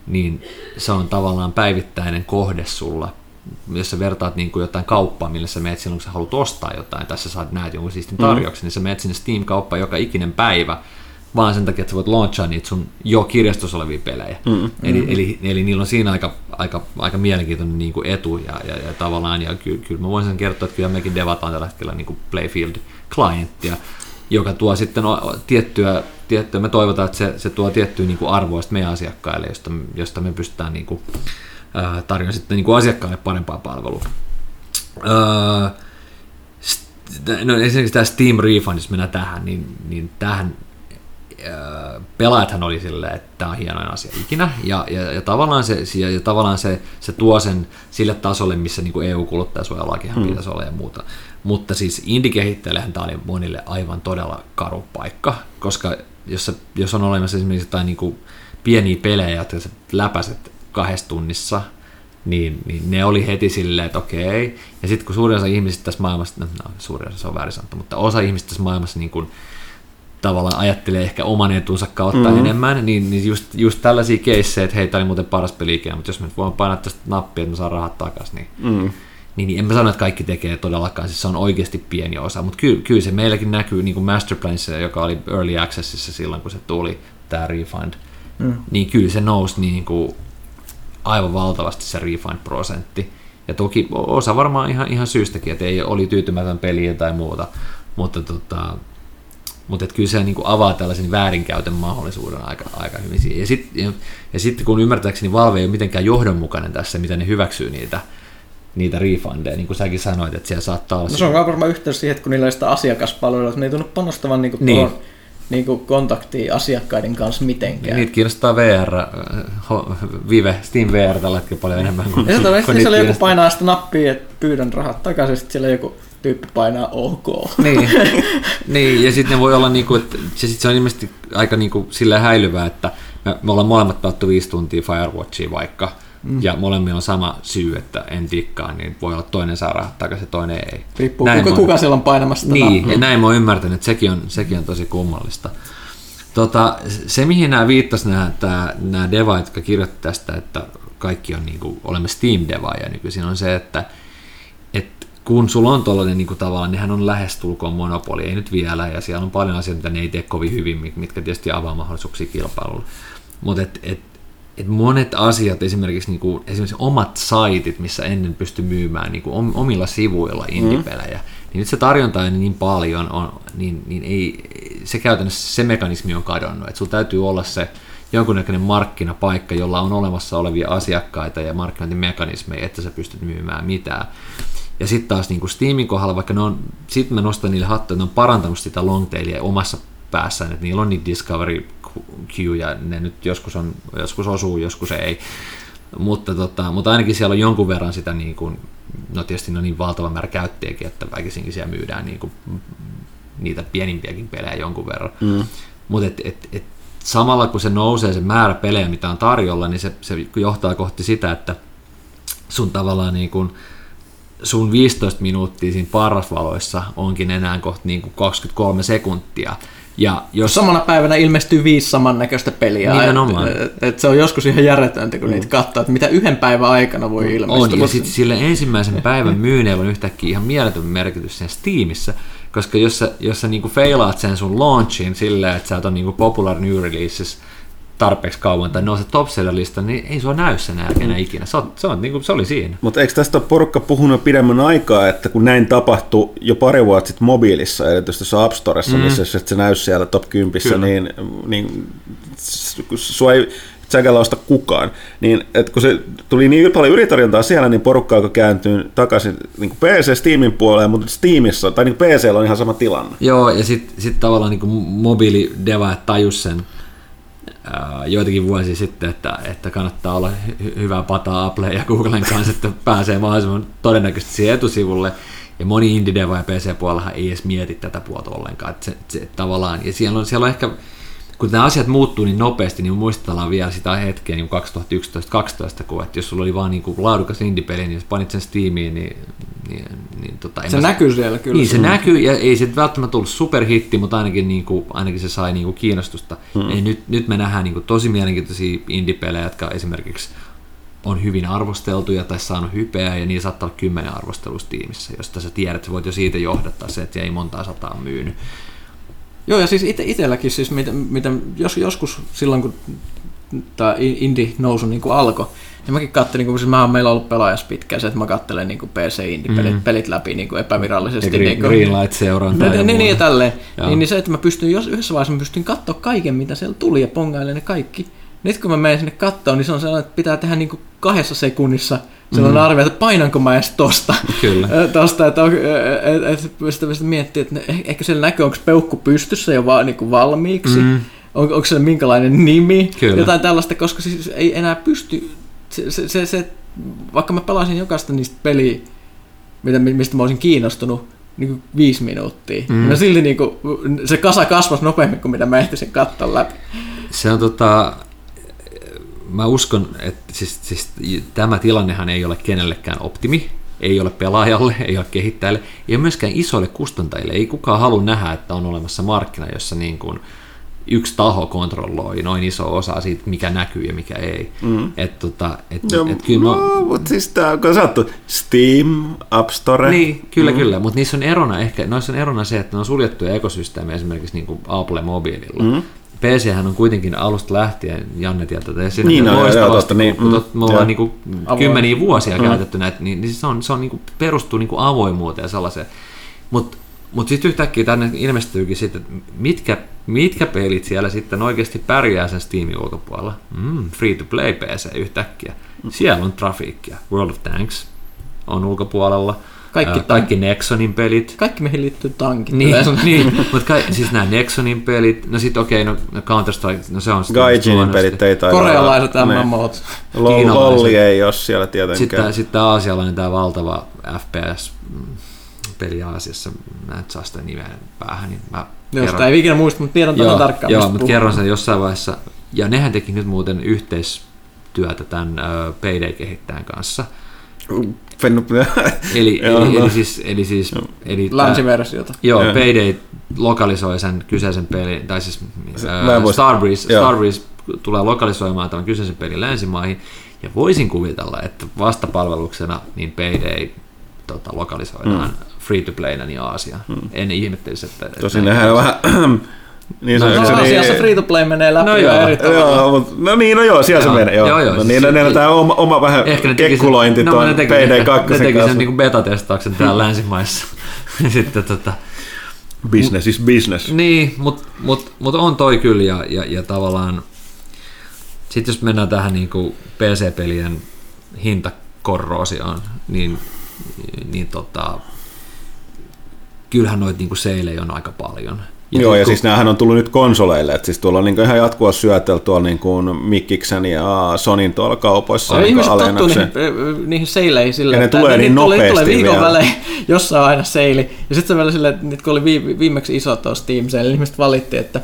niin se on tavallaan päivittäinen kohde sulla jos sä vertaat niin kuin jotain kauppaa, millä sä menet silloin, kun sä haluat ostaa jotain, tässä saat näet jonkun siistin mm. tarjouksen, mm. niin sä menet sinne Steam-kauppaan joka ikinen päivä, vaan sen takia, että sä voit launchaa niitä sun jo kirjastossa olevia pelejä. Mm, eli, mm. Eli, eli niillä on siinä aika, aika, aika mielenkiintoinen niin kuin etu ja, ja, ja tavallaan, ja kyllä, kyllä mä voin sen kertoa, että kyllä mekin devataan tällä hetkellä niin kuin Playfield-klienttia, joka tuo sitten tiettyä, tiettyä, me toivotaan, että se, se tuo tiettyä niin arvoa meidän asiakkaille, josta, josta me pystytään niin kuin, tarjoaa sitten niin kuin asiakkaalle parempaa palvelua. no esimerkiksi tämä Steam Refund, jos mennään tähän, niin, niin tähän pelaajathan oli silleen, että tämä on hienoin asia ikinä, ja, ja, ja tavallaan, se, ja, ja tavallaan se, se tuo sen sille tasolle, missä niin EU-kuluttajasuojalakihan mm. pitäisi olla ja muuta. Mutta siis indie-kehittäjällehän tämä oli monille aivan todella karu paikka, koska jos, jos on olemassa esimerkiksi jotain niin kuin pieniä pelejä, jotka sä läpäiset kahdessa tunnissa, niin, niin ne oli heti silleen, että okei. Ja sitten kun suurin osa ihmisistä tässä maailmassa, no, no suurin osa se on väärin sanottu, mutta osa ihmisistä tässä maailmassa niin kuin, tavallaan ajattelee ehkä oman etunsa kautta mm-hmm. enemmän, niin, niin just, just tällaisia keissejä, että hei, tämä oli muuten paras peli ikinä, mutta jos me voin painaa tästä nappia, että mä saan rahat takaisin, niin, mm. Niin, niin en mä sano, että kaikki tekee todellakaan, siis se on oikeasti pieni osa, mutta kyllä, kyllä se meilläkin näkyy niin kuin Masterplanissa, joka oli Early Accessissa silloin, kun se tuli, tämä refund, mm. niin kyllä se nousi niin kuin aivan valtavasti se refund-prosentti. Ja toki osa varmaan ihan, ihan syystäkin, että ei oli tyytymätön peliä tai muuta, mutta, tota, mutta että kyllä se niin avaa tällaisen väärinkäytön mahdollisuuden aika, aika hyvin. Ja, sit, ja, ja sitten kun ymmärtääkseni Valve ei ole mitenkään johdonmukainen tässä, miten ne hyväksyy niitä, niitä refundeja, niin kuin säkin sanoit, että siellä saattaa olla... No se on varmaan yhteys siihen, että kun niillä ei sitä asiakaspalvelua, että ne ei tunnu panostavan niin kuin niin. Tuon niin kuin kontaktia asiakkaiden kanssa mitenkään. Niitä kiinnostaa VR, Vive, Steam VR tällä hetkellä paljon enemmän kuin Ja sitten kun siellä joku painaa sitä nappia, että pyydän rahat takaisin, sitten siellä joku tyyppi painaa OK. Niin, niin ja sitten ne voi olla, niinku, että se, sit se on ilmeisesti aika niinku, sillä häilyvää, että me, me ollaan molemmat pelattu viisi tuntia Firewatchia vaikka, mm. ja molemmilla on sama syy, että en tikkaa, niin voi olla toinen saa rahat takaisin ja toinen ei. Riippuu näin kuka, kuka siellä on painamassa sitä Niin, ja näin mä oon ymmärtänyt, että sekin on, sekin on tosi kummallista. Tota, se, mihin nämä viittasivat nämä, nämä devaat, jotka kirjoitti tästä, että kaikki on niin kuin, olemme Steam-devaajia nykyisin, on se, että, että kun sulla on tuollainen niin tavalla, nehän on lähestulkoon monopoli, ei nyt vielä, ja siellä on paljon asioita, mitä ne ei tee kovin hyvin, mitkä tietysti avaa mahdollisuuksia kilpailulle. Mutta et, et, et monet asiat, esimerkiksi, niin kuin, esimerkiksi omat saitit, missä ennen pystyi myymään niin kuin omilla sivuilla indie-pelejä, mm niin nyt se tarjonta on niin paljon, on, niin, niin ei, se käytännössä se mekanismi on kadonnut, että sulla täytyy olla se jonkunnäköinen markkinapaikka, jolla on olemassa olevia asiakkaita ja markkinointimekanismeja, että sä pystyt myymään mitään. Ja sitten taas niin kuin Steamin kohdalla, vaikka ne on, sit mä nostan niille hattuja, että ne on parantanut sitä longtailia omassa päässään, että niillä on niitä discovery queue ja ne nyt joskus, on, joskus osuu, joskus ei. Mutta, tota, mutta ainakin siellä on jonkun verran sitä, niin kuin, no tietysti ne on niin valtava määrä käyttäjiäkin, että väkisinkin siellä myydään niin kuin, niitä pienimpiäkin pelejä jonkun verran. Mm. mutta et, et, et samalla kun se nousee se määrä pelejä, mitä on tarjolla, niin se, se johtaa kohti sitä, että sun tavallaan niin kuin, sun 15 minuuttia siinä parrasvaloissa onkin enää kohta niin kuin 23 sekuntia. Ja jos... Samana päivänä ilmestyy viisi samannäköistä peliä. Nimenomaan. Et, et, et se on joskus ihan järjetöntä, kun mm. niitä katsoo, että mitä yhden päivän aikana voi ilmestyä. On, ja sitten sille ensimmäisen päivän myynneillä on yhtäkkiä ihan mieletön merkitys sen Steamissa, koska jos sä, jos sä niinku feilaat sen sun launchin silleen, että sä oot on niinku popular new releases tarpeeksi kauan tai nouset top lista, niin ei sua näy sen jälkeen ikinä. Se, on, se, on, niin kuin, se oli siinä. Mutta eikö tästä ole porukka puhunut pidemmän aikaa, että kun näin tapahtui jo pari vuotta sitten mobiilissa, erityisesti tuossa App Storessa, mm. missä se näy siellä top 10, niin, niin sua ei Säkällä osta kukaan. Niin, et kun se tuli niin paljon yritarjontaa siellä, niin porukka alkoi kääntyä takaisin niin PC Steamin puoleen, mutta Steamissa, tai niin PC on ihan sama tilanne. Joo, ja sitten sit tavallaan niin mobiilidevaajat tajus sen joitakin vuosia sitten, että, että kannattaa olla hy- hyvää pataa Apple ja Googlen kanssa, että pääsee mahdollisimman todennäköisesti siihen etusivulle. Ja moni indie ja PC-puolella ei edes mieti tätä puolta ollenkaan. Että se, se, tavallaan, ja siellä on, siellä on ehkä kun nämä asiat muuttuu niin nopeasti, niin muistellaan vielä sitä hetkeä niin 2011-2012, kun että jos sulla oli vaan niin kuin laadukas indie-peli, niin jos panit sen Steamiin, niin, niin, niin tota, se näkyy siellä kyllä. Niin, se mm. näkyy, ja ei se välttämättä tullut superhitti, mutta ainakin, niin kuin, ainakin se sai niin kuin kiinnostusta. Mm. Ei, nyt, nyt me nähdään niin kuin, tosi mielenkiintoisia indie-pelejä, jotka esimerkiksi on hyvin arvosteltuja tai saanut hypeä, ja niin saattaa olla kymmenen arvostelusta tiimissä, josta sä tiedät, että voit jo siitä johdattaa se, että ei montaa sataa myynyt. Joo, ja siis ite, itselläkin, siis mitä, mitä jos, joskus silloin, kun tämä indie-nousu niin kuin alkoi, niin mäkin katselin, kun siis mä oon meillä ollut pelaajassa pitkään se, että mä katselen niin PC indie-pelit mm. pelit läpi niin kuin epävirallisesti. Ja green, niin kuin, Greenlight. Niin, niin, niin, ja tälleen. Niin, niin, se, että mä pystyn, jos yhdessä vaiheessa mä pystyn katsoa kaiken, mitä siellä tuli ja pongailen ne kaikki. Nyt kun mä menen sinne katsoa, niin se on sellainen, että pitää tehdä niin kuin kahdessa sekunnissa – Silloin mm. arvio, että painanko mä edes tosta. Kyllä. tosta, että, että, että, että, että miettii, että ehkä siellä näkyy, onko peukku pystyssä jo vaan niin kuin valmiiksi. Mm. On, onko se minkälainen nimi, Kyllä. jotain tällaista, koska siis ei enää pysty, se, se, se, se vaikka mä pelasin jokaista niistä peliä, mitä, mistä mä olisin kiinnostunut, niin kuin viisi minuuttia. Mm. Ja silti niin kuin, se kasa kasvasi nopeammin kuin mitä mä ehtisin katsoa läpi. Se on tota, mä uskon, että siis, siis, tämä tilannehan ei ole kenellekään optimi, ei ole pelaajalle, ei ole kehittäjälle, ei ole myöskään isoille kustantajille. Ei kukaan halua nähdä, että on olemassa markkina, jossa niin kuin yksi taho kontrolloi noin iso osa siitä, mikä näkyy ja mikä ei. Mm. Et, tota, et, no, et, kyllä no, no, mutta siis tämä, kun sanottu, Steam, App Store. Niin, kyllä, mm. kyllä, mutta niissä on erona ehkä, noissa on erona se, että ne on suljettuja ekosysteemejä esimerkiksi niin kuin Apple mobiililla. Mm. PC on kuitenkin alusta lähtien, Janne tietää, että niin, no, joo, tosta, niin, mm, me ollaan niin kuin kymmeniä vuosia mm. käytetty näitä, niin, niin se, on, se on niin kuin, perustuu niin kuin avoimuuteen ja sellaiseen. Mutta mut sitten yhtäkkiä tänne ilmestyykin sitten, että mitkä, mitkä pelit siellä sitten oikeasti pärjää sen Steamin ulkopuolella. Mm, free to play PC yhtäkkiä. Siellä on trafiikkia. World of Tanks on ulkopuolella. Kaikki, äh, kaikki Nexonin pelit. Kaikki mihin liittyy tankit. Niin, niin mutta ka- siis nämä Nexonin pelit, no sit okei, okay, no Counter-Strike, no se on Gaijinin pelit ei taida Korealaiset MMOt. Lolli ei ole siellä tietenkään. Sitten, sitten tämä aasialainen, tämä valtava FPS peli Aasiassa, mä en saa sitä nimeä päähän, niin mä Jos kerron. ei ikinä muista, mutta tiedän tämän tarkkaan. Joo, mutta kerron sen jossain vaiheessa. Ja nehän teki nyt muuten yhteistyötä tämän uh, Payday-kehittäjän kanssa – eli, joo, eli, no. eli, siis, eli siis eli länsiversiota. Joo, joo, Payday lokalisoi sen kyseisen pelin, tai siis äh, Starbreeze, Starbreeze tulee lokalisoimaan tämän kyseisen pelin länsimaihin, ja voisin kuvitella, että vastapalveluksena niin Payday tota, lokalisoidaan mm. free-to-playna niin Aasiaan. Mm. En ihmettelisi, että... Tosin nehän on vähän niin se, no, se, no, niin, free to play menee läpi no, joo, eri joo, mutta, no niin, no joo, siellä joo, se menee. Joo. Joo, joo, no, niin, siis, tämä oma, oma vähän ehkä ne kekkulointi tuon no, PD2 Ne teki sen niin beta-testauksen täällä länsimaissa. Sitten tota, Business is business. Niin, mutta mut, mut on toi kyllä ja, ja, ja tavallaan sitten jos mennään tähän niin kuin PC-pelien hintakorroosioon, niin, niin tota, kyllähän noita niin seilejä on aika paljon. Ja Joo, ja kun... siis näähän on tullut nyt konsoleille, että siis tuolla on niin ihan jatkuvasti syötellä tuolla niin kuin Mikkiksen ja Sonin tuolla kaupoissa. Ja niin ihmiset tottuu niihin, niihin seileihin sillä, ja ne tulee niin nopeasti tulee viikon välein, jossa on aina seili. Ja sitten se vielä silleen, että nyt kun oli viimeksi iso tuossa Steam Sale, niin ihmiset valitti, että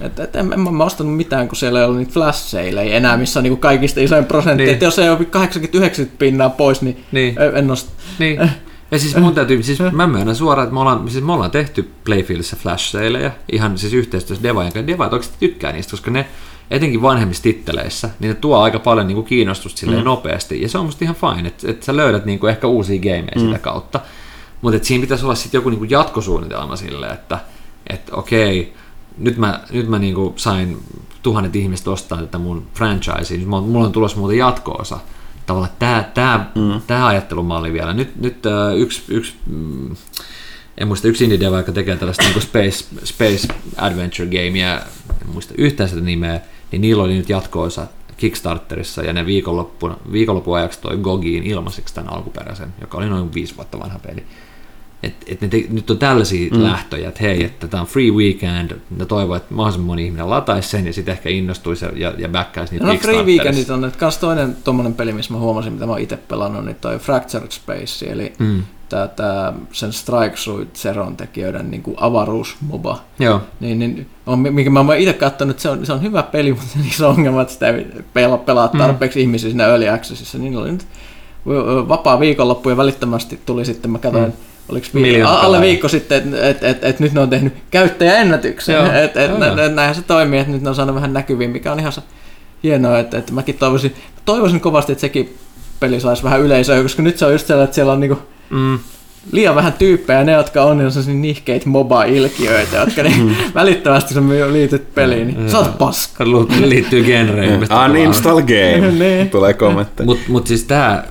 Et, et en, en mä ostanut mitään, kun siellä ei ollut niitä flash ei enää, missä on niinku kaikista isoin prosentti. Niin. Että jos ei ole 80-90 pinnaa pois, niin, niin. en osta. Niin. Ja siis mun täytyy, siis mä myönnän suoraan, että me ollaan, siis me ollaan tehty Playfieldissä flash ihan siis yhteistyössä Devajan kanssa. Devaajat oikeasti tykkää niistä, koska ne etenkin vanhemmissa titteleissä, niin ne tuo aika paljon niin kuin kiinnostusta silleen mm. nopeasti. Ja se on musta ihan fine, että, että sä löydät niin kuin ehkä uusia gameja mm. sitä kautta. Mutta siinä pitäisi olla sitten joku niin kuin jatkosuunnitelma silleen, että, että okei, nyt mä, nyt mä niin kuin sain tuhannet ihmiset ostaa tätä mun franchisea, mulla on tulossa muuten jatko-osa. Tavallaan tämä, tämä, mm. tämä ajattelumalli vielä. Nyt, nyt uh, yksi, yksi mm, en muista yksi indie dev, joka tekee tällaista niin space, space adventure gamea, en muista yhtään sitä nimeä, niin niillä oli nyt jatko-osa Kickstarterissa ja ne viikonloppuun, viikonlopun ajaksi toi Gogiin ilmaiseksi tämän alkuperäisen, joka oli noin viisi vuotta vanha peli. Et, et ne te, nyt on tällaisia mm. lähtöjä, että hei, että tämä on free weekend, ne toivoo, että mahdollisimman moni ihminen lataisi sen ja sitten ehkä innostuisi ja, ja backaisi niitä No free weekendit on että kans toinen tuommoinen peli, missä mä huomasin, mitä mä oon itse pelannut, niin toi Fractured Space, eli mm. tää, tää, sen Strike Suit Zeron tekijöiden niin kuin avaruusmoba. Joo. Niin, niin on, mikä mä oon itse katsonut, että se on, se on hyvä peli, mutta niissä on ongelma, että sitä ei pelaa, pelaa mm. tarpeeksi mm. ihmisiä siinä Early Accessissa. Niin oli nyt vapaa viikonloppu ja välittömästi tuli sitten, mä katsoin, mm oliko alle viikko sitten, että et, et, et nyt ne on tehnyt käyttäjäennätyksen. Että et, et, et, näinhän se toimii, että nyt ne on saanut vähän näkyviin, mikä on ihan hienoa. Että et mäkin toivoisin, toivoisin kovasti, että sekin peli saisi vähän yleisöä, koska nyt se on just sellainen, että siellä on niinku, mm. liian vähän tyyppejä, ne jotka on, niin on sellaisia nihkeitä moba-ilkiöitä, jotka niin mm. välittömästi sä liityt peliin, niin sä oot paska. Liittyy genreen. Uninstall game, niin. tulee kommentteja. Mutta mut siis tää,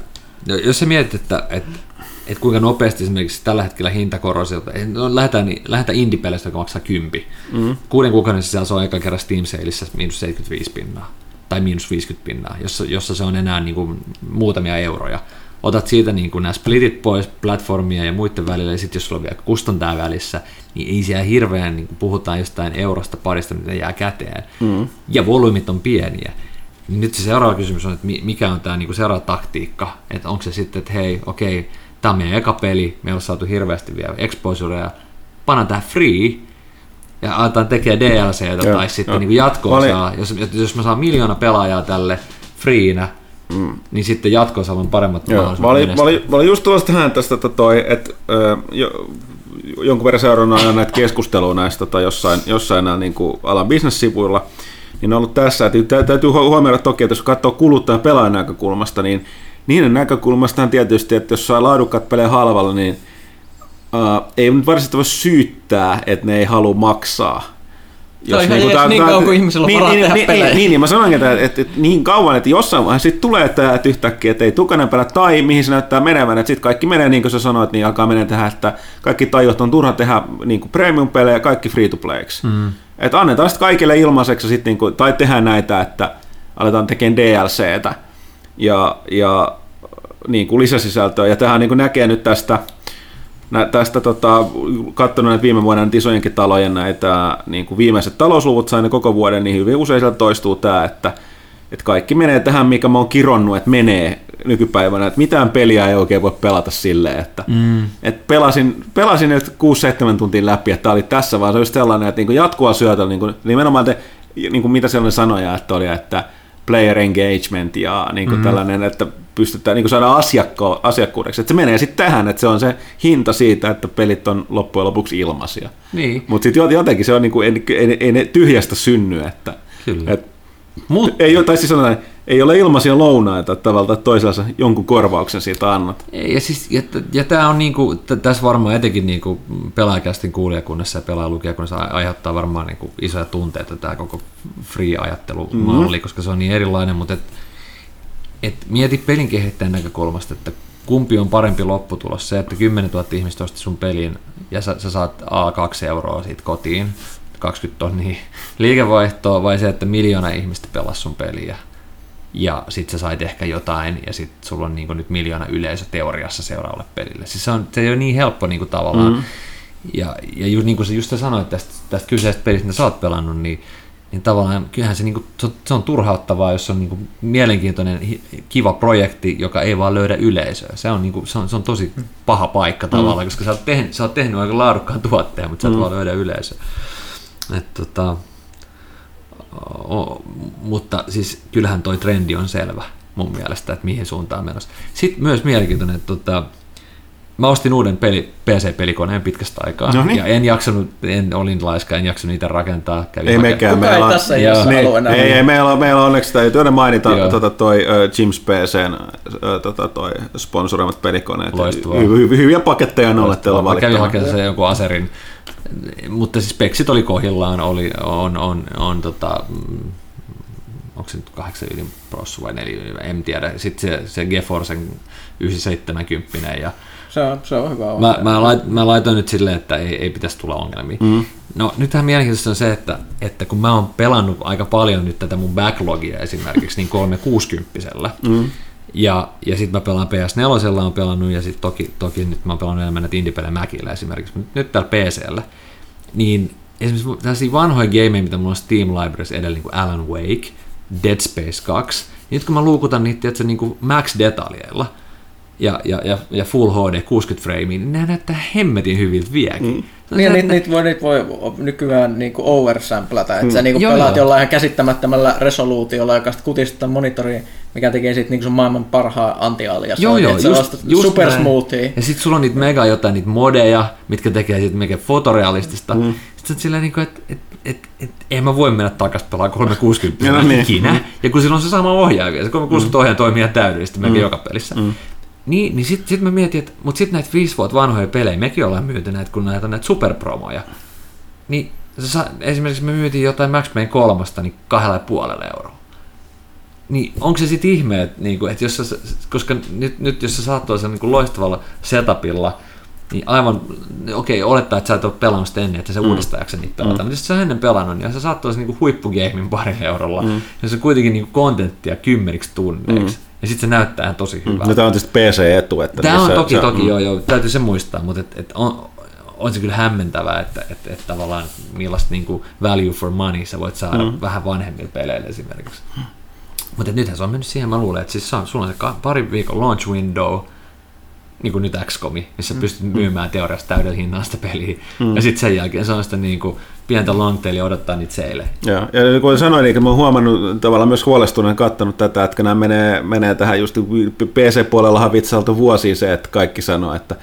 jos sä mietit, että, että että kuinka nopeasti esimerkiksi tällä hetkellä hintakorosiota, no, lähdetään, lähdetään indie-peleistä, joka maksaa 10. Mm. Kuuden kuukauden sisällä se on eka kerran Steam Saleissa miinus 75 pinnaa tai miinus 50 pinnaa, jossa, jossa se on enää niin kuin muutamia euroja. Otat siitä niin kuin nämä splitit pois platformia ja muiden välillä, ja sitten jos sulla on vielä kustantaa välissä, niin ei siellä hirveän, niin kuin puhutaan jostain eurosta parista, mitä jää käteen. Mm. Ja volyymit on pieniä. Niin nyt se seuraava kysymys on, että mikä on tämä niin kuin seuraava taktiikka, että onko se sitten, että hei, okei, okay, tämä on meidän eka peli, me on saatu hirveästi vielä exposurea, panna tämä free, ja aletaan tekemään DLCtä tai sitten niin jatkoa oli... saa, jos, jos mä saan miljoona pelaajaa tälle freeinä, mm. niin sitten jatkossa on paremmat Joo, mä olin, mä, olin, mä olin just tulossa tähän tästä, että, toi, että jo, jonkun verran seurannut aina näitä keskustelua näistä tota, jossain, jossain näillä niin kuin alan bisnessivuilla, niin on ollut tässä, että täytyy huomioida toki, että jos katsoo kuluttajan pelaajan näkökulmasta, niin niiden näkökulmasta tietysti, että jos saa laadukkaat pelejä halvalla, niin uh, ei nyt varsinaisesti voi syyttää, että ne ei halua maksaa. Jos niin, niin, niin kauan kuin ihmisellä on niin, varaa niin, tehdä niin, pelejä. Niin, niin, niin, mä sanoin, että, että, että, niin kauan, että jossain vaiheessa sitten tulee tämä että yhtäkkiä, että ei tukainen pelä tai mihin se näyttää menevän, että sitten kaikki menee niin kuin sä sanoit, niin alkaa menee tähän, että kaikki tajut on turha tehdä niin kuin premium-pelejä, kaikki free to playksi. Mm. Että annetaan sitten kaikille ilmaiseksi sit niin kuin, tai tehdään näitä, että aletaan tekemään DLCtä ja, ja niin kuin lisäsisältöä. Ja tähän niin kuin näkee nyt tästä, nä, tästä tota, katsonut näitä viime vuoden näitä isojenkin talojen näitä niin kuin viimeiset talousluvut sain koko vuoden, niin hyvin usein sieltä toistuu tämä, että, että kaikki menee tähän, mikä mä oon kironnut, että menee nykypäivänä, että mitään peliä ei oikein voi pelata silleen, että, mm. että pelasin, pelasin nyt 6-7 tuntia läpi, että tämä oli tässä, vaan se olisi sellainen, että niin jatkuvaa syötä, niin kuin, nimenomaan te, niin kuin mitä sellainen sanoja, että oli, että player engagement ja niin kuin mm. tällainen, että pystytään niin saada asiakko, asiakkuudeksi. Että se menee sitten tähän, että se on se hinta siitä, että pelit on loppujen lopuksi ilmaisia. Niin. Mutta sitten jotenkin se on, niin kuin, ei, ei, ei ne tyhjästä synny, että, Kyllä. Et, Mut... ei, tai siis sanotaan, ei ole ilmaisia lounaita, että tavallaan toisaalta jonkun korvauksen siitä annat. Ja, siis, ja, ja tämä on niinku, tässä varmaan etenkin niinku pelaajakästin kuulijakunnassa ja pelaajalukijakunnassa aiheuttaa varmaan niinku isoja tunteita tämä koko free-ajattelumalli, mm-hmm. koska se on niin erilainen, mutta et, et mieti pelin kehittäjän näkökulmasta, että kumpi on parempi lopputulos, se, että 10 000 ihmistä osti sun pelin ja sä, sä saat A2 euroa siitä kotiin, 20 tonnia liikevaihtoa, vai se, että miljoona ihmistä pelasi sun peliä ja sit sä sait ehkä jotain, ja sit sulla on niinku nyt miljoona yleisö teoriassa seuraavalle pelille. Siis se, on, se ei ole niin helppo niinku tavallaan. Mm. Ja, ja just niin kuin sä just sanoit tästä, tästä kyseisestä pelistä, mitä sä oot pelannut, niin, niin tavallaan kyllähän se, niinku, se on turhauttavaa, jos on niinku mielenkiintoinen, kiva projekti, joka ei vaan löydä yleisöä. Se on, niinku, se on, se on tosi paha paikka mm. tavallaan, koska sä oot, tehnyt, sä oot tehnyt aika laadukkaan tuotteen, mutta sä et mm. vaan löydä yleisöä. Et, tota, o, mutta siis kyllähän toi trendi on selvä mun mielestä, että mihin suuntaan menossa. Sitten myös mielenkiintoinen, että tota, Mä ostin uuden peli, PC-pelikoneen pitkästä aikaa. Noniin. Ja en jaksanut, en, olin laiska, en jaksanut niitä rakentaa. Kävin Ei hake- mekään. Meillä ei on- tässä Joo. iässä Niin, enää. ei, ei, meillä on, meillä on onneksi täytyy aina mainita Joo. tota, toi uh, Jims PCn uh, tota, toi sponsoroimat pelikoneet. Loistavaa. Hy, hy, hyviä paketteja on olleet teillä Mä kävin hakemaan sen jonkun aserin, mutta siis speksit oli kohdillaan, oli, on, on, on tota, mm, onko se nyt 8 ydin prossu vai 4 ydin, en tiedä. Sitten se, se GeForcen 970 ja Se on, se on hyvä mä, mä, lait, mä laitoin nyt silleen, että ei, ei pitäisi tulla ongelmia. Mm. No nythän mielenkiintoista on se, että, että kun mä oon pelannut aika paljon nyt tätä mun backlogia esimerkiksi niin 360 mm. ja, ja sitten mä pelaan PS4, on pelannut ja sitten toki, toki nyt mä oon pelannut enemmän näitä indie Macillä esimerkiksi, mutta nyt täällä PCllä, niin esimerkiksi tällaisia vanhoja gameja, mitä mulla on Steam Libraries edellä, niin kuin Alan Wake, Dead Space 2, niin nyt kun mä luukutan niitä tiedätkö, niin kuin max-detaljeilla, ja, ja, ja, ja Full HD 60 framea, niin ne näyttää hemmetin hyviltä vieläkin. Mm. Niin, ja niitä, niitä, voi, niitä voi nykyään niinku oversamplata, että sä niinku Joo, pelaat joo. jollain ihan käsittämättömällä resoluutiolla, joka sitten kutistaa monitoriin, mikä tekee siitä niinku sun maailman parhaan antialias. Joo, joo, sä ostat super näin. smoothia. Ja sit sulla on niitä mega jotain niitä modeja, mitkä tekee siitä mega fotorealistista. Mm. Sitten sä silleen, niinku, että et, et, et, en mä voi mennä takas pelaa 360 No niin. ikinä. Ja kun sillä on se sama ohjaaja, vielä, se 360 ohjaaja toimii ihan täydellisesti melkein joka pelissä. Niin, niin sitten sit mä mietin, että mutta sitten näitä viisi vuotta vanhoja pelejä, mekin ollaan myyty näitä, kun näitä on näitä superpromoja. Niin sa- esimerkiksi me myytiin jotain Max Payne kolmasta niin kahdella ja puolella euroa. Niin onko se sitten ihme, että, niinku, että jos sä, koska nyt, nyt jos sä saat tuollaisella niinku loistavalla setupilla, niin aivan, okei, olettaa, että sä et ole pelannut sitä ennen, että sä uudestaan jaksa niitä pelata, mm. mutta jos sä ennen pelannut, niin jos sä saat tuollaisen niinku huippugamein parilla eurolla, mm. ja se on kuitenkin niinku kontenttia kymmeniksi tunneiksi, mm. ja sitten se näyttää ihan tosi hyvältä. No, tämä on tietysti PC-etu. Että Tämä on niissä- toki, se- toki mm. joo, joo, täytyy se muistaa, mutta et, et on, on se kyllä hämmentävää, että et, et tavallaan millaista niinku value for money sä voit saada mm. vähän vanhemmilla peleillä esimerkiksi. Mutta nythän se on mennyt siihen, mä luulen, että siis se sulla on se pari viikon launch window, niin kuin nyt XCOMi, missä pystyt myymään teoriassa täydellä hinnalla sitä peliä. Mm. Ja sitten sen jälkeen se on sitä niin kuin pientä longtailia odottaa niitä seille. Joo. Ja niin kuin sanoin, niin mä oon huomannut tavallaan myös huolestuneen katsonut tätä, että nämä menee, menee tähän just PC-puolellahan vitsailtu vuosia se, että kaikki sanoo, että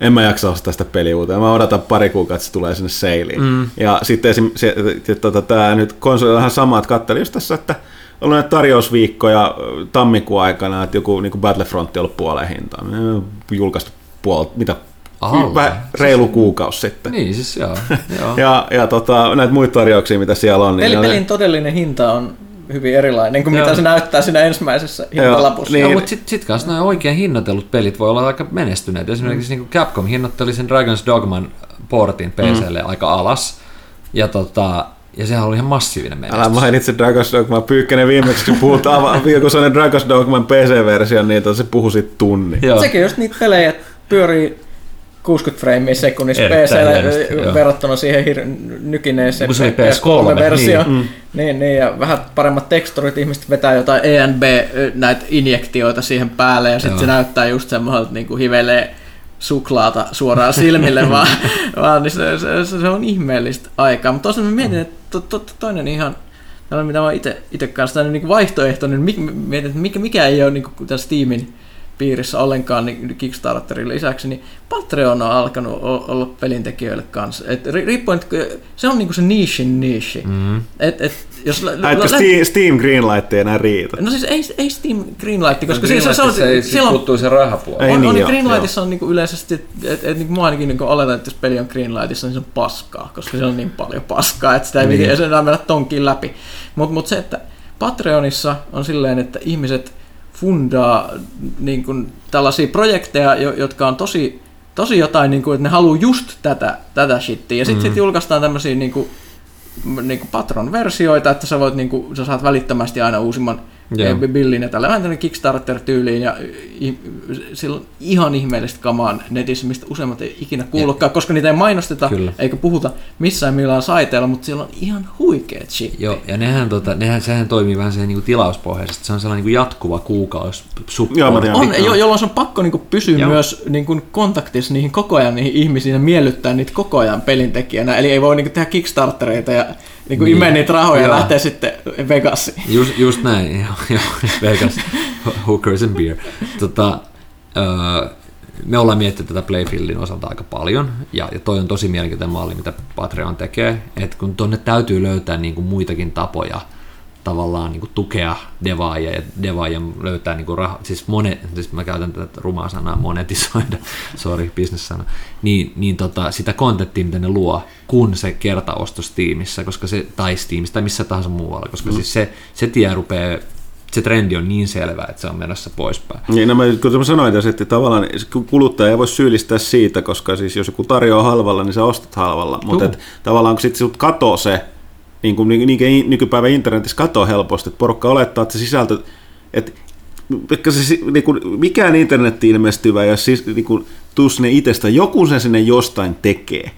en mä jaksa ostaa sitä peliä uuteen. Mä odotan pari kuukautta, että se tulee sinne seiliin. Mm. Ja sitten esim, se, se, tota, tämä nyt konsolillahan sama, että katselin just tässä, että on ollut näitä tarjousviikkoja tammikuun aikana, että joku niin Battlefront on ollut puoleen hintaan. Ne on Julkaistu puol, mitä, Alle. vähän reilu kuukausi sitten. Niin siis joo. joo. Ja, ja tota, näitä muita tarjouksia, mitä siellä on. Peli, ne- pelin todellinen hinta on hyvin erilainen kuin Joo. mitä se näyttää siinä ensimmäisessä hintalapussa. niin. Niin. mutta sitten sit kanssa nämä oikein hinnoitellut pelit voi olla aika menestyneet. Esimerkiksi mm. niin Capcom hinnoitteli sen Dragon's Dogman portin PClle mm. aika alas. Ja, tota, ja sehän oli ihan massiivinen menestys. Älä mainitse Dragon's Dogma. Pyykkänen viimeksi, kun puhut ava- joku sellainen Dragon's Dogman PC-versio, niin se puhui siitä tunnin. Joo. Sekin just niitä pelejä että pyörii 60 freimiä sekunnissa joo. verrattuna siihen hir- nykineeseen se oli PS3, versio. niin, Niin, niin, niin, ja vähän paremmat teksturit, ihmiset vetää jotain ENB näitä injektioita siihen päälle ja sitten se näyttää just semmoiselta niin kuin hivelee suklaata suoraan silmille, vaan, vaan niin se, se, se, se, on ihmeellistä aikaa. Mutta tosiaan mä mietin, että to, to, to, toinen ihan tällainen, mitä mä itse, itse kanssa tämmöinen niin vaihtoehtoinen, mikä, mikä ei ole niin kuin tämän Steamin piirissä ollenkaan niin Kickstarterin lisäksi, niin Patreon on alkanut olla pelintekijöille kanssa. Et ri- riippuen, että se on niinku se nishin nishi. Mm. Et, et, jos että lä- Steam, Steam Greenlight ei enää riitä. No siis ei, ei Steam Greenlight, koska Greenlightissa se, se, on, se, siellä on, puuttuu se rahapuoli. Ei on, niin, on, niin joo, Greenlightissa on niinku yleisesti, että et, et, niinku mä ainakin niinku oletan, että jos peli on Greenlightissa, niin se on paskaa, koska se on niin paljon paskaa, että sitä ei niin. se enää mennä tonkin läpi. Mutta mut se, että Patreonissa on silleen, että ihmiset fundaa niin kuin tällaisia projekteja, jo- jotka on tosi, tosi jotain, niin kuin, että ne haluaa just tätä, tätä shittiä. Ja sitten mm. sit julkaistaan tämmöisiä niin kuin, niin kuin Patron-versioita, että sä, voit, niin kuin, sä saat välittömästi aina uusimman Joo. yeah. billin ja tällä vähän Kickstarter-tyyliin ja on ihan ihmeellistä kamaa netissä, mistä useimmat ei ikinä kuullutkaan, koska niitä ei mainosteta Kyllä. eikä puhuta missään millään saiteella, mutta siellä on ihan huikeet shit. Joo, ja nehän, tota, nehän, sehän toimii vähän siihen niin tilauspohjaisesti. Se on sellainen niin jatkuva kuukausi Joo. On, jo, jolloin se on pakko niinku pysyä Joo. myös niinku kontaktissa niihin koko ajan niihin ihmisiin ja miellyttää niitä koko ajan pelintekijänä. Eli ei voi niinku tehdä Kickstartereita ja niin kuin niin. imee niitä rahoja ja lähtee sitten Vegasiin. Just, just näin, joo, joo, Vegas, hookers and beer. Tota, öö, me ollaan miettinyt tätä Playfieldin osalta aika paljon, ja, ja toi on tosi mielenkiintoinen malli, mitä Patreon tekee, että kun tuonne täytyy löytää niin kuin muitakin tapoja tavallaan niin kuin tukea devaajia ja devaajia löytää niin kuin raha, siis, monet, siis mä käytän tätä rumaa sanaa monetisoida, sorry, business-sana, niin, niin tota, sitä kontenttia, mitä ne luo, kun se kertaosto Steamissa, koska se, tai Steamissa tai missä tahansa muualla, koska mm. siis se, se tie rupeaa se trendi on niin selvä, että se on menossa poispäin. Niin, no mä, kun mä sanoin tässä, että tavallaan kuluttaja ei voi syyllistää siitä, koska siis jos joku tarjoaa halvalla, niin sä ostat halvalla, mutta tavallaan kun sitten sut katoo se, niin kuin niin, nykypäivän internetissä katoo helposti, että porukka olettaa, että se sisältö, että se, niin kuin, mikään internetti ilmestyvä, jos siis, niin kuin, tuu sinne itsestä, joku sen sinne jostain tekee.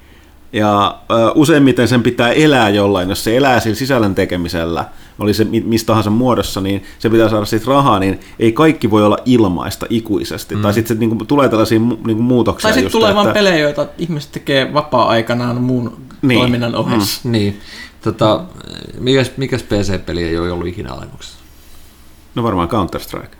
Ja uh, useimmiten sen pitää elää jollain, jos se elää sillä sisällön tekemisellä, oli se mistä tahansa muodossa, niin se pitää saada siitä rahaa, niin ei kaikki voi olla ilmaista ikuisesti. Mm. Tai sitten niin kuin, tulee tällaisia niin kuin, muutoksia. Tai sitten tulee vain pelejä, joita ihmiset tekee vapaa-aikanaan muun niin. toiminnan ohessa. Mm. Niin. Tota, mikäs, mikäs PC-peli ei ole ollut ikinä alennuksessa? No varmaan Counter-Strike.